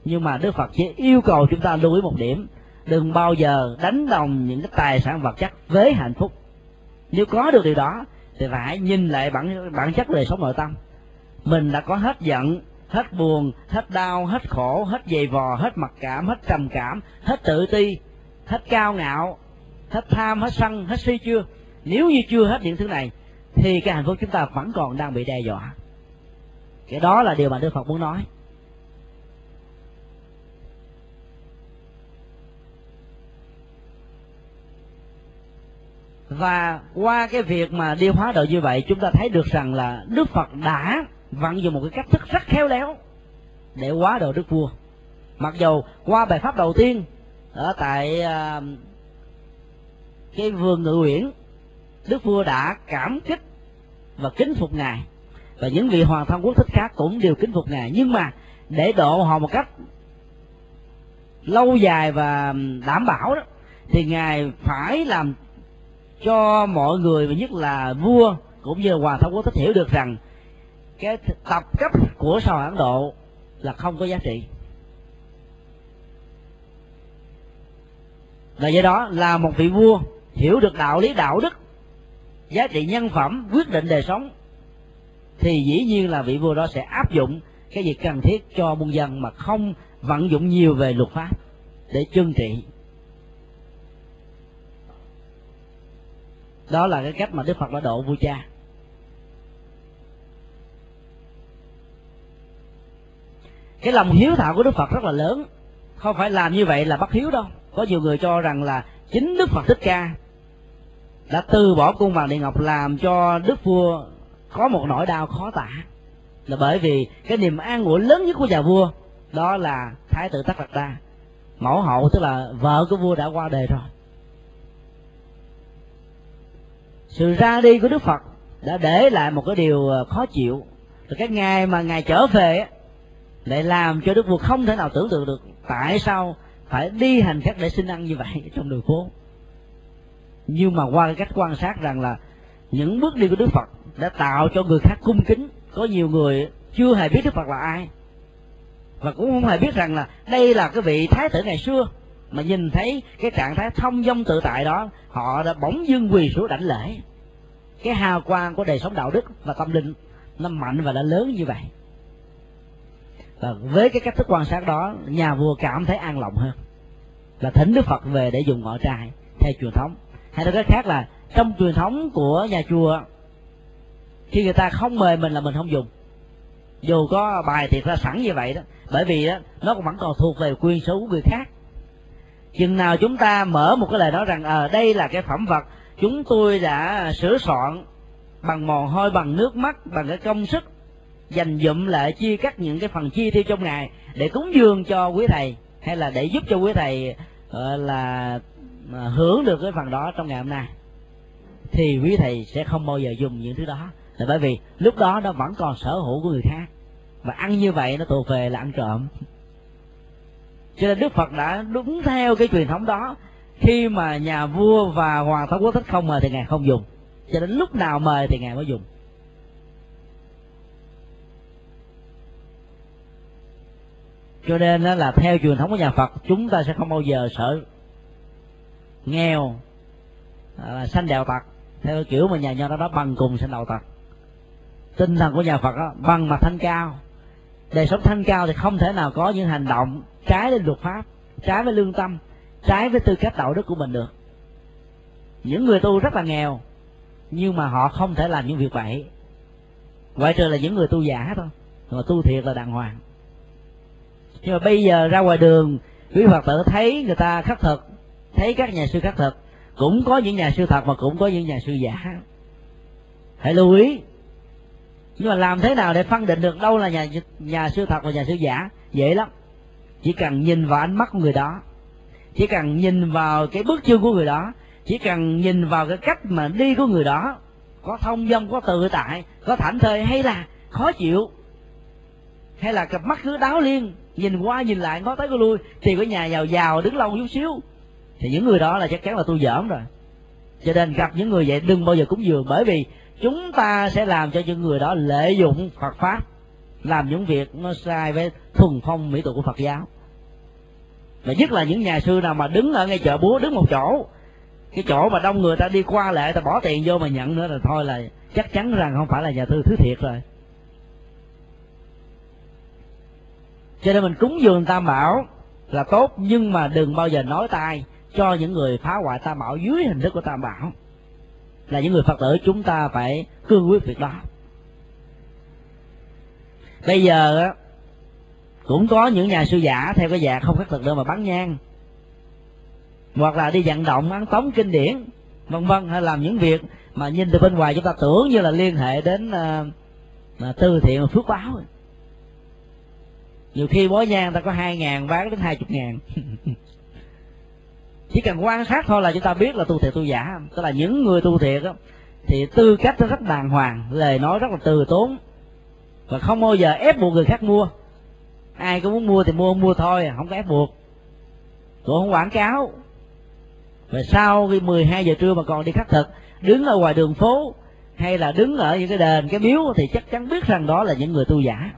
Nhưng mà đức phật chỉ yêu cầu chúng ta lưu ý một điểm, đừng bao giờ đánh đồng những cái tài sản vật chất với hạnh phúc. Nếu có được điều đó, thì phải nhìn lại bản bản chất đời sống nội tâm. Mình đã có hết giận, hết buồn, hết đau, hết khổ, hết dày vò, hết mặc cảm, hết trầm cảm, hết tự ti hết cao ngạo, hết tham, hết sân, hết si chưa? Nếu như chưa hết những thứ này, thì cái hạnh phúc chúng ta vẫn còn đang bị đe dọa. Cái đó là điều mà đức phật muốn nói. Và qua cái việc mà điêu hóa độ như vậy, chúng ta thấy được rằng là đức phật đã vận dụng một cái cách thức rất khéo léo để hóa độ đức vua. Mặc dầu qua bài pháp đầu tiên ở tại à, cái vườn ngự uyển, đức vua đã cảm kích và kính phục ngài. Và những vị hoàng thân quốc thích khác cũng đều kính phục ngài. Nhưng mà để độ họ một cách lâu dài và đảm bảo đó, thì ngài phải làm cho mọi người, và nhất là vua cũng như hoàng thân quốc thích hiểu được rằng cái tập cấp của xã hội ấn độ là không có giá trị. Và do đó là một vị vua hiểu được đạo lý, đạo đức, giá trị nhân phẩm, quyết định đời sống, thì dĩ nhiên là vị vua đó sẽ áp dụng cái gì cần thiết cho muôn dân mà không vận dụng nhiều về luật pháp để trưng trị. Đó là cái cách mà đức phật đã độ vua cha. Cái lòng hiếu thảo của đức phật rất là lớn. Không phải làm như vậy là bất hiếu đâu có nhiều người cho rằng là chính đức phật thích ca đã từ bỏ cung vàng điện ngọc làm cho đức vua có một nỗi đau khó tả. Là bởi vì cái niềm an ủi lớn nhất của nhà vua đó là thái tử tất đạt đa. Mẫu hậu, tức là vợ của vua đã qua đời rồi. Sự ra đi của đức phật đã để lại một cái điều ờ, khó chịu. Từ cái ngày mà ngài trở về lại làm cho đức vua không thể nào tưởng tượng được tại sao phải đi hành khất để xin ăn như vậy trong đường phố. Nhưng mà qua cái cách quan sát rằng là những bước đi của đức phật đã tạo cho người khác cung kính. Có nhiều người chưa hề biết đức phật là ai. Và cũng không hề biết rằng là đây là cái vị thái tử ngày xưa. Mà nhìn thấy cái trạng thái thông dong tự tại đó, họ đã bỗng dưng quỳ xuống đảnh lễ. Cái hào quang của đời sống đạo đức và tâm linh nó mạnh và nó lớn như vậy và với cái cách thức quan sát đó nhà vua cảm thấy an lòng hơn. Là thỉnh đức phật về để dùng ngọ trai theo truyền thống. Hay nói cách khác là trong truyền thống của nhà chùa khi người ta không mời mình là mình không dùng. Dù có bài thiệt ra sẵn như vậy đó bởi vì đó nó vẫn còn thuộc về quyền sở của người khác. Chừng nào chúng ta mở một cái lời nói rằng ờ, à, đây là cái phẩm vật chúng tôi đã sửa soạn bằng mồ hôi bằng nước mắt bằng cái công sức dành dụm lại chia cắt những cái phần chi tiêu trong ngày để cúng dường cho quý thầy hay là để giúp cho quý thầy uh, là uh, hưởng được cái phần đó trong ngày hôm nay. Thì quý thầy sẽ không bao giờ dùng những thứ đó. Là bởi vì lúc đó nó vẫn còn sở hữu của người khác. Và ăn như vậy nó thuộc về là ăn trộm. Cho nên đức phật đã đúng theo cái truyền thống đó. Khi mà nhà vua và hoàng thống quốc thích không mời thì ngài không dùng. Cho đến lúc nào mời thì ngài mới dùng. Cho nên là theo truyền thống của nhà phật chúng ta sẽ không bao giờ sợ nghèo à, sanh đạo tật theo kiểu mà nhà nho đó, đó bằng cùng sanh đạo tật tinh thần của nhà phật đó, bằng mặt thanh cao. Đời sống thanh cao thì không thể nào có những hành động trái với luật pháp trái với lương tâm trái với tư cách đạo đức của mình được. Những người tu rất là nghèo nhưng mà họ không thể làm những việc vậy ngoại trừ là những người tu giả thôi. Mà tu thiệt là đàng hoàng nhưng mà bây giờ ra ngoài đường, quý phật tử thấy người ta khắc thực, thấy các nhà sư khắc thực, cũng có những nhà sư thật mà cũng có những nhà sư giả. Hãy lưu ý. Nhưng mà làm thế nào để phân định được đâu là nhà nhà sư thật và nhà sư giả? Dễ lắm. Chỉ cần nhìn vào ánh mắt của người đó. Chỉ cần nhìn vào cái bước chân của người đó. Chỉ cần nhìn vào cái cách mà đi của người đó. Có thông dong có tự tại, có thảnh thơi hay là khó chịu hay là cặp mắt cứ đáo liên nhìn qua, nhìn lại có tới có lui, thì cái nhà giàu giàu đứng lâu chút xíu. Thì những người đó là chắc chắn là tôi giỡn rồi. Cho nên gặp những người vậy đừng bao giờ cúng dường, bởi vì chúng ta sẽ làm cho những người đó lợi dụng Phật pháp, làm những việc nó sai với thuần phong mỹ tục của Phật giáo. Và nhất là những nhà sư nào mà đứng ở ngay chợ búa, đứng một chỗ, cái chỗ mà đông người ta đi qua lại ta bỏ tiền vô mà nhận nữa là thôi là chắc chắn rằng không phải là nhà sư thứ thiệt rồi. Cho nên mình cúng dường tam bảo là tốt nhưng mà đừng bao giờ nói tai cho những người phá hoại tam bảo dưới hình thức của tam bảo. Là những người phật tử chúng ta phải cương quyết việc đó. Bây giờ cũng có những nhà sư giả theo cái dạng không khắc thực đâu mà bắn nhang. Hoặc là đi vận động ăn tống kinh điển vân vân hay làm những việc mà nhìn từ bên ngoài chúng ta tưởng như là liên hệ đến ờ, uh, từ thiện phước báo nhiều khi bó nhang ta có hai ngàn bán đến hai chục ngàn. Chỉ cần quan sát thôi là chúng ta biết là tu thiệt tu giả. Tức là những người tu thiệt đó, thì tư cách nó rất đàng hoàng lời nói rất là từ tốn và không bao giờ ép buộc người khác mua. Ai có muốn mua thì mua mua thôi không có ép buộc. Cũng không quảng cáo. Và sau khi 12 giờ trưa mà còn đi khắc thực đứng ở ngoài đường phố hay là đứng ở những cái đền cái miếu thì chắc chắn biết rằng đó là những người tu giả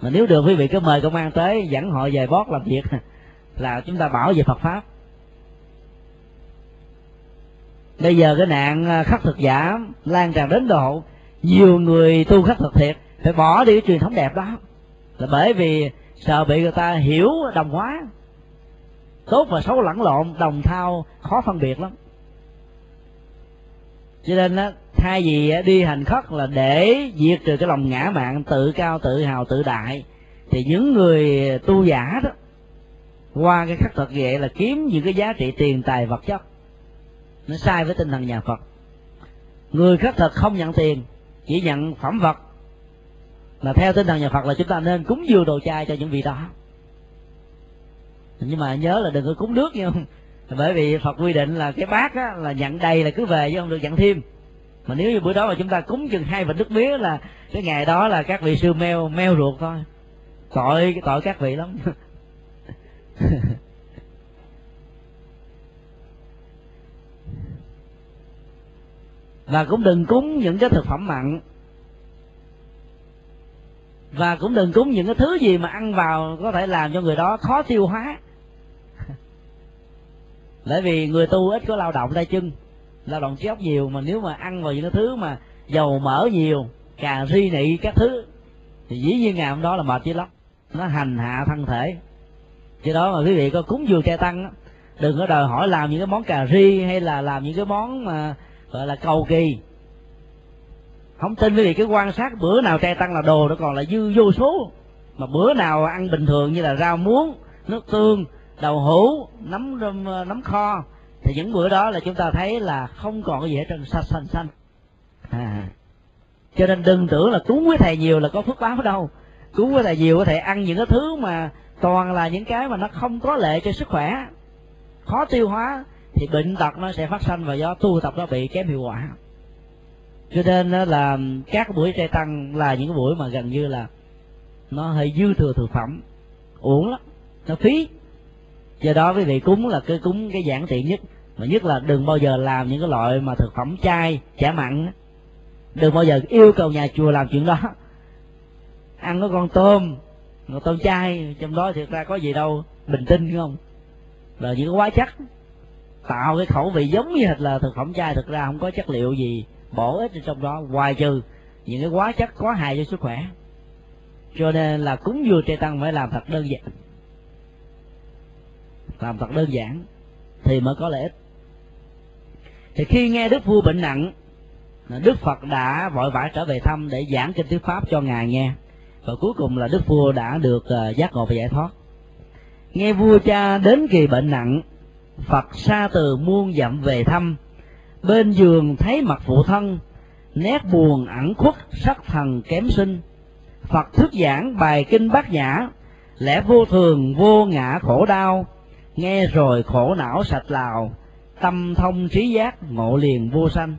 mà nếu được quý vị cứ mời công an tới dẫn họ về bót làm việc là chúng ta bảo về Phật pháp. Bây giờ cái nạn à, khắc thực giả lan tràn đến độ nhiều người tu khắc thực thiệt, phải bỏ đi cái truyền thống đẹp đó. Là bởi vì sợ bị người ta hiểu đồng hóa, tốt và xấu lẫn lộn, đồng thao khó phân biệt lắm cho nên á, thay vì đi hành khất là để diệt trừ cái lòng ngã mạn tự cao, tự hào, tự đại, thì những người tu giả đó, qua cái khắc thực vậy là kiếm những cái giá trị tiền tài vật chất. Nó sai với tinh thần nhà phật. Người khắc thực không nhận tiền, chỉ nhận phẩm vật. Là theo tinh thần nhà phật là chúng ta nên cúng dường đồ chay cho những vị đó. Nhưng mà nhớ là đừng có cúng nước nha bởi vì phật quy định là cái bát á, là nhận đầy là cứ về chứ không được nhận thêm. Mà nếu như bữa đó mà chúng ta cúng chừng hai vịnh nước mía là cái ngày đó là các vị sư meo meo ruột thôi. Tội tội các vị lắm. Và cũng đừng cúng những cái thực phẩm mặn. Và cũng đừng cúng những cái thứ gì mà ăn vào có thể làm cho người đó khó tiêu hóa bởi vì người tu ít có lao động tay chân lao động trí óc nhiều mà nếu mà ăn vào những cái thứ mà dầu mỡ nhiều, cà ri nị các thứ, thì dĩ nhiên ngày hôm đó là mệt chứ lắm. Nó hành hạ thân thể. Cho đó mà quý vị có cúng dường trai tăng đừng có đòi hỏi làm những cái món cà ri hay là làm những cái món mà gọi là cầu kỳ. Không tin quý vị cứ quan sát bữa nào trai tăng là đồ nó còn là dư vô số. Mà bữa nào ăn bình thường như là rau muống, nước tương đậu hũ, nấm ờ, nấm kho. Thì những bữa đó là chúng ta thấy là không còn cái gì hết trơn xanh xanh. Xanh à. cho nên đừng tưởng là cúng với thầy nhiều là có phước báo đâu. Cúng với thầy nhiều có thể ăn những cái thứ mà toàn là những cái mà nó không có lệ cho sức khỏe. Khó tiêu hóa, thì bệnh tật nó sẽ phát sinh và do tu tập nó bị kém hiệu quả. Cho nên là các buổi trai tăng là những buổi mà gần như là nó hơi dư thừa thực phẩm. Uổng lắm, nó phí do đó quý vị, cúng là cái cúng cái giản tiện nhất. Mà nhất là đừng bao giờ làm những cái loại mà thực phẩm chay, chả mặn. Đừng bao giờ yêu cầu nhà chùa làm chuyện đó. Ăn có con tôm con tôm chay, trong đó thiệt ra có gì đâu, bình tinh không? Là những cái quá chất. Tạo cái khẩu vị giống như là thực phẩm chay, thực ra không có chất liệu gì bổ ích trong đó. Ngoài trừ những cái quá chất có hại cho sức khỏe. Cho nên là cúng dường trai tăng phải làm thật đơn giản làm thật đơn giản thì mới có lợi ích. Thì khi nghe đức vua bệnh nặng, đức phật đã vội vã trở về thăm để giảng kinh thuyết pháp cho ngài nghe. Và cuối cùng là đức vua đã được ờ, giác ngộ và giải thoát. Nghe vua cha đến kỳ bệnh nặng, phật xa từ muôn dặm về thăm. Bên giường thấy mặt phụ thân, nét buồn ẩn khuất, sắc thần kém sinh. Phật thuyết giảng bài kinh bát nhã, lẽ vô thường, vô ngã, khổ đau nghe rồi khổ não sạch lào tâm thông trí giác ngộ liền vô sanh.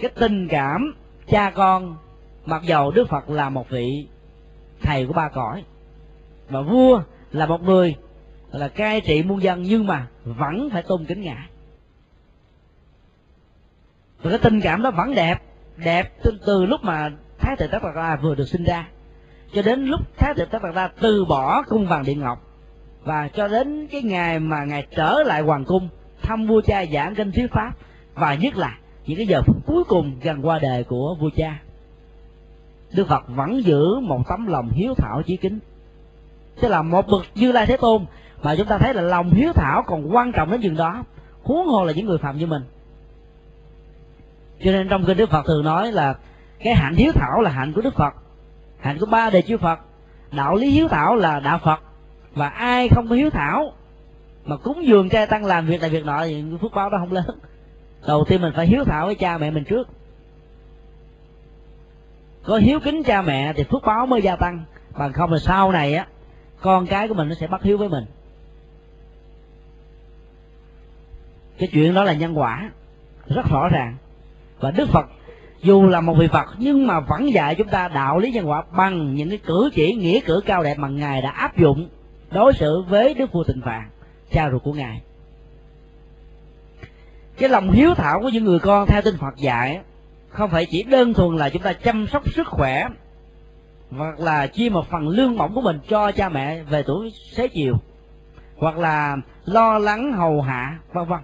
Cái tình cảm cha con mặc dầu đức phật là một vị thầy của ba cõi và vua là một người là cai trị muôn dân nhưng mà vẫn phải tôn kính ngài. Và cái tình cảm đó vẫn đẹp đẹp từ, từ lúc mà thái tử tất đạt vừa được sinh ra cho đến lúc thái tử tất đạt đa từ bỏ cung vàng điện ngọc, và cho đến cái ngày mà ngài trở lại hoàng cung, thăm vua cha giảng kinh thuyết pháp, và nhất là những cái giờ phút cuối cùng gần qua đời của vua cha, đức phật vẫn giữ một tấm lòng hiếu thảo chí kính. Tức là một bậc như lai thế tôn mà chúng ta thấy là lòng hiếu thảo còn quan trọng đến chừng đó, huống hồ là những người phạm như mình. Cho nên trong kinh đức phật thường nói là cái hạnh hiếu thảo là hạnh của đức phật hạnh của ba đề chư phật. Đạo lý hiếu thảo là đạo phật. Và ai không có hiếu thảo, mà cúng dường trai tăng làm việc này việc nọ thì phước báo đó không lớn. Đầu tiên mình phải hiếu thảo với cha mẹ mình trước. Có hiếu kính cha mẹ thì phước báo mới gia tăng. Bằng không là sau này á, con cái của mình nó sẽ bắt hiếu với mình. Cái chuyện đó là nhân quả, rất rõ ràng. Và đức phật dù là một vị phật, nhưng mà vẫn dạy chúng ta đạo lý nhân quả bằng những cái cử chỉ, nghĩa cử cao đẹp mà ngài đã áp dụng đối xử với đức vua tịnh phạn, cha ruột của ngài. Cái lòng hiếu thảo của những người con theo tinh phật dạy không phải chỉ đơn thuần là chúng ta chăm sóc sức khỏe, hoặc là chia một phần lương bổng của mình cho cha mẹ về tuổi xế chiều, hoặc là lo lắng hầu hạ, vân vân.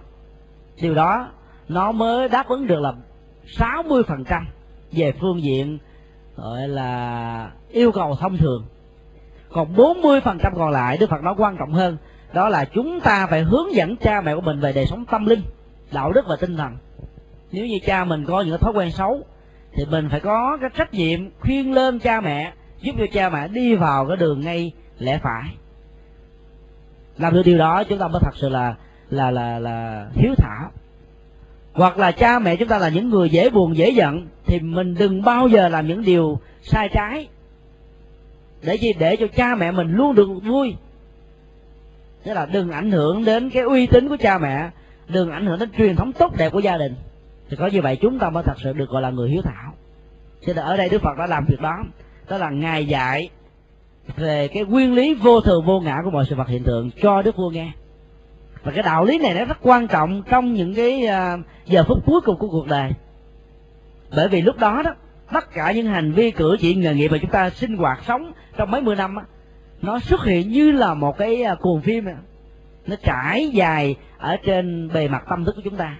Điều đó, nó mới đáp ứng được là 60% về phương diện, gọi là, yêu cầu thông thường. Còn 40% còn lại, Đức Phật nói quan trọng hơn, đó là chúng ta phải hướng dẫn cha mẹ của mình về đời sống tâm linh, đạo đức và tinh thần. Nếu như cha mình có những thói quen xấu, thì mình phải có cái trách nhiệm khuyên lên cha mẹ, giúp cho cha mẹ đi vào cái đường ngay lẽ phải. Làm được điều đó, chúng ta mới thật sự là là là là hiếu thảo hoặc là cha mẹ chúng ta là những người dễ buồn, dễ giận, thì mình đừng bao giờ làm những điều sai trái để gì để cho cha mẹ mình luôn được vui. Tức là đừng ảnh hưởng đến cái uy tín của cha mẹ, đừng ảnh hưởng đến truyền thống tốt đẹp của gia đình. Thì có như vậy chúng ta mới thật sự được gọi là người hiếu thảo. Cho nên ở đây đức phật đã làm việc đó. Đó là ngài dạy về cái nguyên lý vô thường vô ngã của mọi sự vật hiện tượng. Cho đức vua nghe và cái đạo lý này nó rất quan trọng trong những cái à, giờ phút cuối cùng của cuộc đời. Bởi vì lúc đó đó tất cả những hành vi cử chỉ nghề nghiệp mà chúng ta sinh hoạt sống trong mấy mươi năm đó, nó xuất hiện như là một cái à, cuồng phim nó trải dài ở trên bề mặt tâm thức của chúng ta.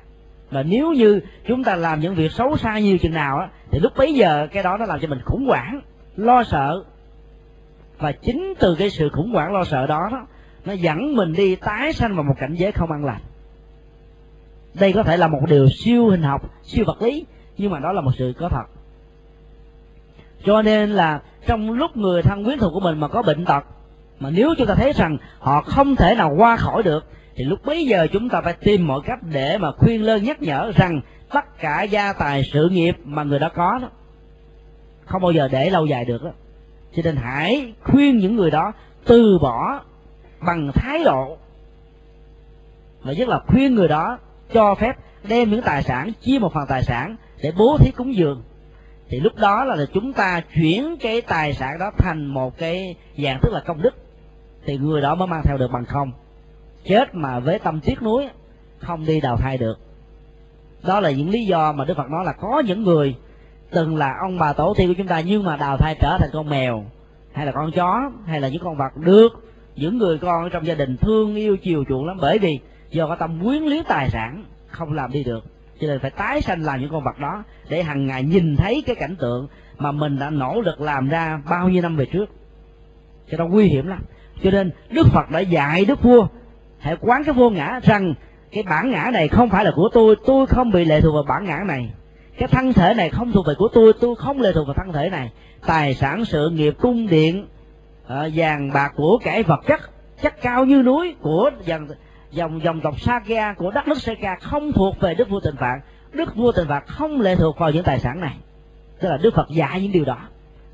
Và nếu như chúng ta làm những việc xấu xa nhiều chừng nào á thì lúc bấy giờ cái đó nó làm cho mình khủng hoảng lo sợ. Và chính từ cái sự khủng hoảng lo sợ đó, đó nó dẫn mình đi tái sanh vào một cảnh giới không ăn lành. Đây có thể là một điều siêu hình học, siêu vật lý, nhưng mà đó là một sự có thật. Cho nên là trong lúc người thân quyến thuộc của mình mà có bệnh tật, mà nếu chúng ta thấy rằng họ không thể nào qua khỏi được, thì lúc bấy giờ chúng ta phải tìm mọi cách để mà khuyên lơn nhắc nhở rằng tất cả gia tài sự nghiệp mà người đó có đó, không bao giờ để lâu dài được đó. Cho nên hãy khuyên những người đó từ bỏ bằng thái độ và nhất là khuyên người đó cho phép đem những tài sản, chia một phần tài sản để bố thí cúng dường. Thì lúc đó là chúng ta chuyển cái tài sản đó thành một cái dạng tức là công đức. Thì người đó mới mang theo được bằng không. Chết mà với tâm tiếc nuối, không đi đào thai được. Đó là những lý do mà đức phật nói là có những người từng là ông bà tổ tiên của chúng ta nhưng mà đào thai trở thành con mèo, hay là con chó, hay là những con vật được những người con ở trong gia đình thương yêu chiều chuộng lắm, bởi vì do có tâm quyến luyến tài sản, không làm đi được. Cho nên phải tái sanh làm những con vật đó để hàng ngày nhìn thấy cái cảnh tượng mà mình đã nỗ lực làm ra bao nhiêu năm về trước. Cho nó nguy hiểm lắm. Cho nên đức phật đã dạy đức vua, hãy quán cái vô ngã rằng cái bản ngã này không phải là của tôi tôi không bị lệ thuộc vào bản ngã này. Cái thân thể này không thuộc về của tôi tôi không lệ thuộc vào thân thể này. Tài sản, sự nghiệp, cung điện uh, vàng bạc của cải vật chất chất cao như núi của dòng dòng dòng tộc Sakya của đất nước Sakya không thuộc về đức vua tịnh phạn đức vua tịnh phạn không lệ thuộc vào những tài sản này. Tức là đức phật dạy những điều đó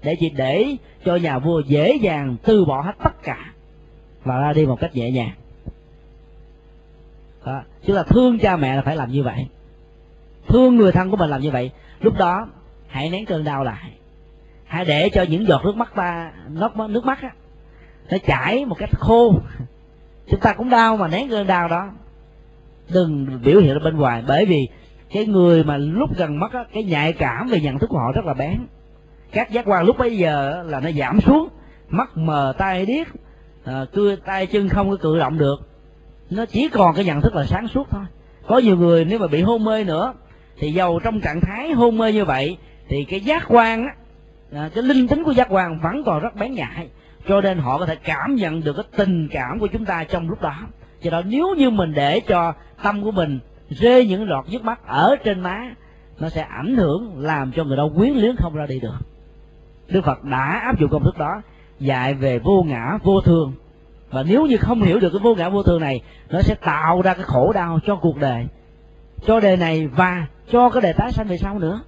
để chỉ để cho nhà vua dễ dàng từ bỏ hết tất cả và ra đi một cách nhẹ nhàng. Đó. chúng ta thương cha mẹ là phải làm như vậy. Thương người thân của mình làm như vậy lúc đó hãy nén cơn đau lại hãy để cho những giọt nước mắt ta nó nước mắt á nó chảy một cách khô. Chúng ta cũng đau mà nén cơn đau đó. Đừng biểu hiện ra bên ngoài bởi vì cái người mà lúc gần mất á, cái nhạy cảm về nhận thức của họ rất là bén. Các giác quan lúc bấy giờ là nó giảm xuống mắt mờ tai điếc à, cưa tay chân không có cử động được. Nó chỉ còn cái nhận thức là sáng suốt thôi. Có nhiều người nếu mà bị hôn mê nữa thì giàu trong trạng thái hôn mê như vậy thì cái giác quan á à, cái linh tính của giác quan vẫn còn rất bén nhạy cho nên họ có thể cảm nhận được cái tình cảm của chúng ta trong lúc đó. Cho đó nếu như mình để cho tâm của mình rơi những lọt nước mắt ở trên má nó sẽ ảnh hưởng làm cho người đó quyến luyến không ra đi được. Đức phật đã áp dụng công thức đó dạy về vô ngã vô thường. Và nếu như không hiểu được cái vô ngã vô thường này nó sẽ tạo ra cái khổ đau cho cuộc đời cho đời này và cho cái đời tái sanh về sau nữa.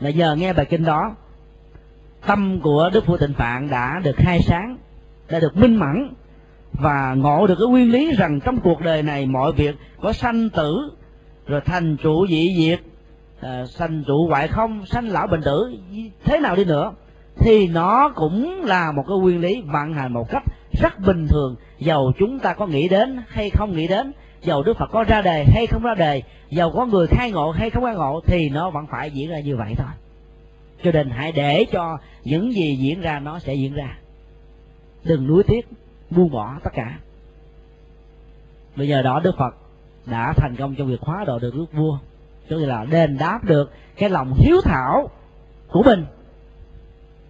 Là nhờ nghe bài kinh đó tâm của đức vua tịnh phạn đã được khai sáng đã được minh mẫn và ngộ được cái nguyên lý rằng trong cuộc đời này mọi việc có sanh tử rồi thành trụ dị diệt à, sanh trụ hoại không sanh lão bệnh tử thế nào đi nữa thì nó cũng là một cái nguyên lý vận hành một cách rất bình thường. Dầu chúng ta có nghĩ đến hay không nghĩ đến dầu đức phật có ra đề hay không ra đề dầu có người khai ngộ hay không khai ngộ thì nó vẫn phải diễn ra như vậy thôi cho nên hãy để cho những gì diễn ra nó sẽ diễn ra. Đừng nuối tiếc, buông bỏ tất cả. Bây giờ đó đức phật đã thành công trong việc hóa độ được nước vua. Tức là đền đáp được cái lòng hiếu thảo của mình.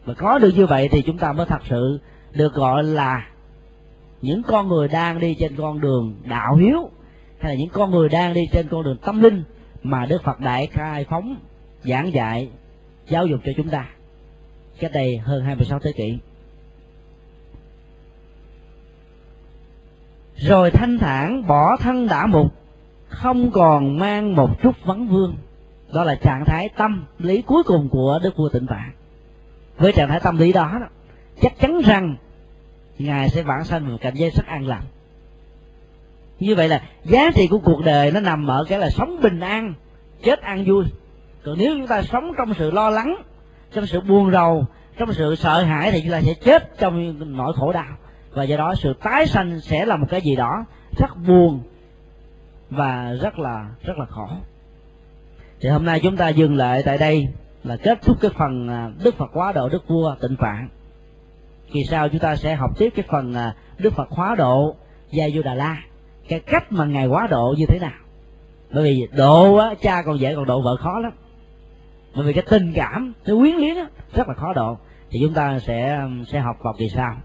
Và có được như vậy thì chúng ta mới thật sự được gọi là những con người đang đi trên con đường đạo hiếu, hay là những con người đang đi trên con đường tâm linh mà Đức Phật Đại khai phóng giảng dạy giáo dục cho chúng ta. Cách đây hơn 26 thế kỷ. Rồi thanh thản bỏ thân đã mục không còn mang một chút vắng vương. Đó là trạng thái tâm lý cuối cùng của đức vua tịnh tạng với trạng thái tâm lý đó, đó chắc chắn rằng ngài sẽ vãng sanh một cảnh giới rất an lành. Như vậy là giá trị của cuộc đời nó nằm ở cái là sống bình an chết an vui còn nếu chúng ta sống trong sự lo lắng trong sự buồn rầu trong sự sợ hãi thì chúng ta sẽ chết trong nỗi khổ đau. Và do đó sự tái sanh sẽ là một cái gì đó rất buồn và rất là rất là khổ. Thì hôm nay chúng ta dừng lại tại đây là kết thúc cái phần à, đức phật quá độ đức vua tịnh phạn. Kỳ sau chúng ta sẽ học tiếp cái phần à, đức phật hóa độ gia du đà la cái cách mà ngài quá độ như thế nào? Bởi vì độ á, cha còn dễ còn độ vợ khó lắm bởi vì cái tình cảm cái quyến luyến á, rất là khó độ. Thì chúng ta sẽ sẽ học vào kỳ sau